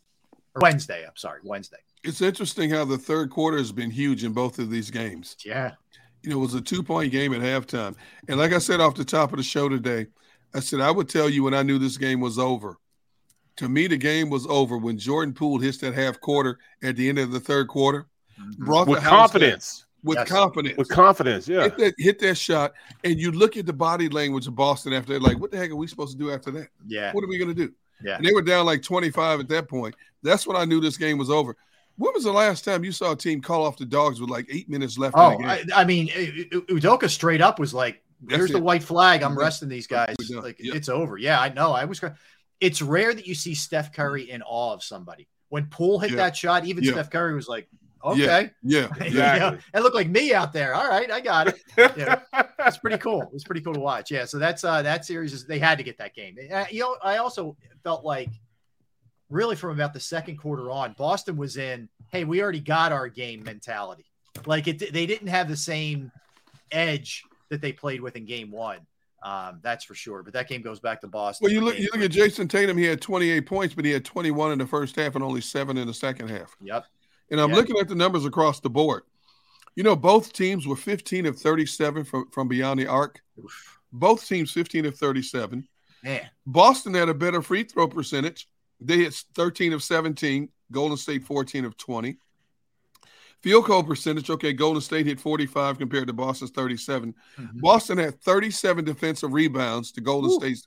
or Wednesday. I'm sorry, Wednesday.
It's interesting how the third quarter has been huge in both of these games.
Yeah.
You know, it was a two point game at halftime. And like I said off the top of the show today, I said, I would tell you when I knew this game was over. To me, the game was over when Jordan Poole hits that half quarter at the end of the third quarter. Mm-hmm. Brought
With
the house
confidence.
With
Yes.
confidence.
With confidence, yeah.
Hit that, hit that shot, and you look at the body language of Boston after that, like, what the heck are we supposed to do after that?
Yeah.
What are we going to do?
Yeah.
And they were down like 25 at that point. That's when I knew this game was over. When was the last time you saw a team call off the dogs with like eight minutes left
Oh,
in the
I,
game?
I mean, Udoka straight up was like, "Here's the
it.
white flag. I'm resting these guys. Like it's over." Yeah, I know. I was. It's rare that you see Steph Curry in awe of somebody. When Poole hit
Yeah.
that shot, even
Yeah.
Steph Curry was like,
Yeah.
"Okay,
Yeah,
You know, it looked like me out there. All right, I got it. Yeah, it's pretty cool. It's pretty cool to watch. Yeah, so that's uh that series is they had to get that game. Uh, you know, I also felt like really from about the second quarter on, Boston was in, hey, we already got our game mentality. Like it they didn't have the same edge that they played with in game one. Um, that's for sure. But that game goes back to Boston.
Well, you look you look at Jayson Tatum. He had 28 points, but he had 21 in the first half and only seven in the second half.
Yep.
And I'm
Yeah.
looking at the numbers across the board. You know, both teams were 15 of 37 from, from beyond the arc. Both teams 15 of 37.
Man.
Boston had a better free throw percentage. They hit 13 of 17. Golden State 14 of 20. Field goal percentage, okay, Golden State hit 45 compared to Boston's 37.
Mm-hmm.
Boston had 37 defensive rebounds to Golden State's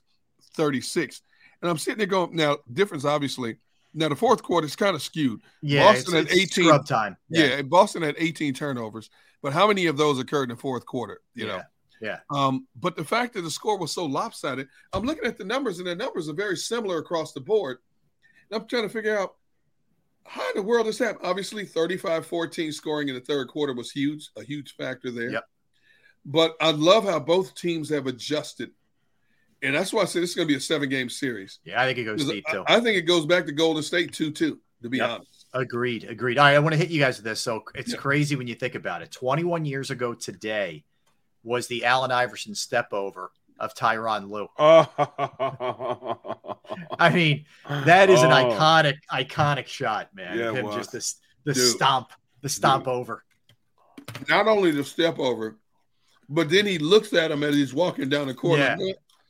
36. And I'm sitting there going, now, difference obviously. Now, the fourth quarter is kind of skewed.
Yeah,
Boston
it's-
had
it's
18.
scrub time.
Yeah.
Yeah.
Boston had 18 turnovers, but how many of those occurred in the fourth quarter? You know,
Yeah.
um, but the fact that the score was so lopsided, I'm looking at the numbers, and the numbers are very similar across the board. And I'm trying to figure out how in the world this happened. Obviously, 35 14 scoring in the third quarter was huge, a huge factor there.
Yep.
But I love how both teams have adjusted. And that's why I said this is going to be a seven game series.
Yeah, I think it goes deep
I-
too.
I, think it goes back to Golden State 2 2, to be
Yep.
honest.
Agreed. Agreed. All right. I want to hit you guys with this. So it's crazy when you think about it. 21 years ago today was the Allen Iverson step over of Tyronn Lue. [laughs] Oh. I mean, that is an
Oh.
iconic, iconic shot, man.
Yeah,
him just the
Dude.
stomp, the stomp over.
Not only the step over, but then he looks at him as he's walking down the court.
Yeah.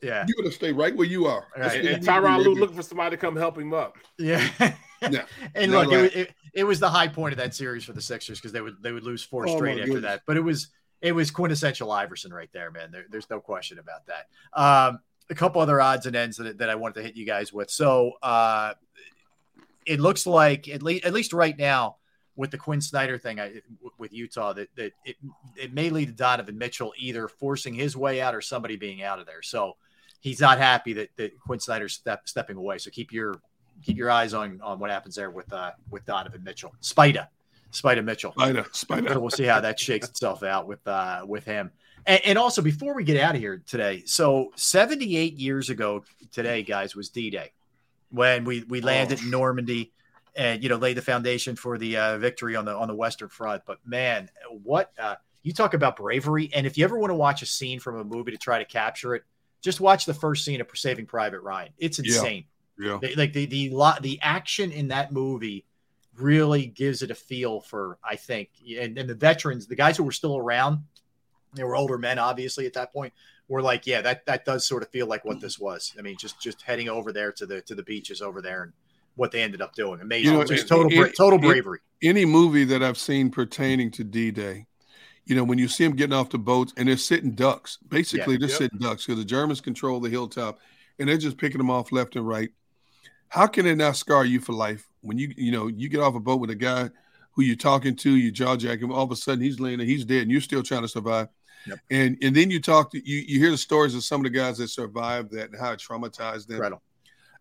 Like,
Yeah.
You would to stay right where you are. That's
And,
where
and
you need to be Tyronn
Lue looking for somebody to come help him up.
Yeah. [laughs]
Yeah. [laughs]
And
No,
look, it, was- it, it was the high point of that series for the Sixers because they would they would lose four
Oh,
straight after
goodness.
that. But it was it was quintessential Iverson right there, man. There, there's no question about that. Um, a couple other odds and ends that, that I wanted to hit you guys with. So uh, it looks like at least at least right now with the Quinn Snyder thing I, with Utah that that it it may lead to Donovan Mitchell either forcing his way out or somebody being out of there. So he's not happy that, that Quinn Snyder's step, stepping away. So keep your keep your eyes on on what happens there with uh with Donovan Mitchell. Spida. Spida Mitchell.
Spider, spider.
So we'll see how that shakes itself out with uh with him. And, and also before we get out of here today, so 78 years ago today, guys, was D-Day when we we landed in Normandy and you know laid the foundation for the uh, victory on the on the Western Front. But man, what uh, you talk about bravery, and if you ever want to watch a scene from a movie to try to capture it, just watch the first scene of Saving Private Ryan. It's insane.
Yeah.
They- like the the lot the action in that movie really gives it a feel for I think and, and the veterans, the guys who were still around, they were older men, obviously at that point. Were like, yeah, that that does sort of feel like what this was. I mean, just just heading over there to the to the beaches over there and what they ended up doing. Amazing,
You know,
just
it-
total
it-
total
it-
bravery.
Any movie that I've seen pertaining to D Day, you know, when you see them getting off the boats and they're sitting ducks, basically
Yeah.
they're
Yep.
sitting ducks because the Germans control the hilltop and they're just picking them off left and right. How can it not scar you for life when you you know you get off a boat with a guy who you're talking to, you jaw jack him, all of a sudden he's laying there, he's dead, and you're still trying to survive.
Yep.
And and then you talk to you you hear the stories of some of the guys that survived that and how it traumatized them.
Incredible.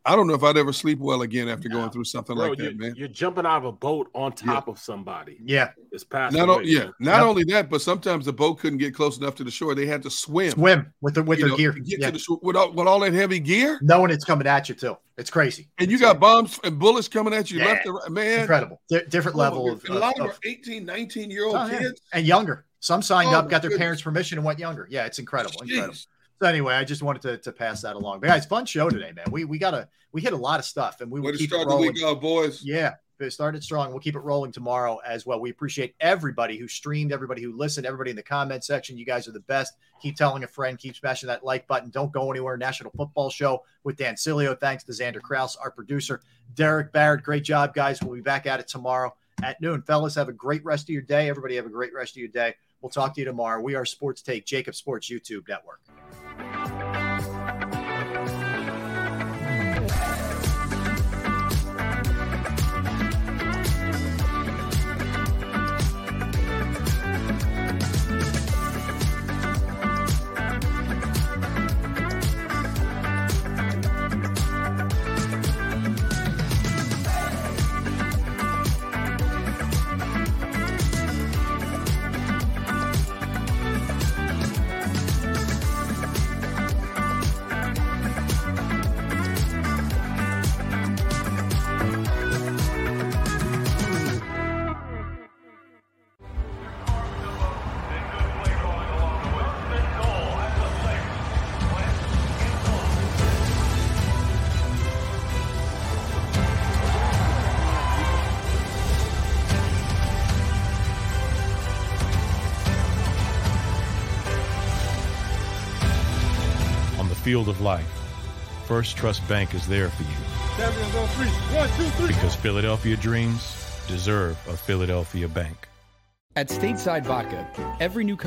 I don't know if I'd ever sleep well again after going through something
Bro,
like that, man.
you're jumping out of a boat on top of somebody.
Yeah.
It's past.
Not
away,
o- yeah,
man.
not only that, but sometimes the boat couldn't get close enough to the shore. They had to swim.
Swim with the with
you
their
know,
gear.
get
Yeah.
to the shore with all, with all that heavy gear.
Knowing it's coming at you too. It's crazy.
And you got bombs and bullets coming at you
Yeah.
left and right. Man,
Incredible. Di- different
Oh
level of,
a lot
of-
of, 18, 19 year old
Oh, yeah.
kids.
and younger. Some signed
Oh,
up, got their
goodness.
parents' permission, and went younger. Yeah, it's incredible, incredible. So anyway, I just wanted to, to pass that along. But guys, fun show today, man. We we got a we hit a lot of stuff, and we will
to
keep it rolling.
week off, boys.
Yeah, it started strong. We'll keep it rolling tomorrow as well. We appreciate everybody who streamed, everybody who listened, everybody in the comment section. You guys are the best. Keep telling a friend, keep smashing that like button. Don't go anywhere. National Football Show with Dan Sileo. Thanks to Xander Kraus, our producer. Derrick Barrett, great job, guys. We'll be back at it tomorrow at noon. Fellas, have a great rest of your day. Everybody have a great rest of your day. We'll talk to you tomorrow. We are Sports Take, JAKIB Sports YouTube Network.
Field of life, First Trust Bank is there for you.
Champions on three. One, two, three.
Because Philadelphia dreams deserve a Philadelphia bank.
At Stateside Vodka, every new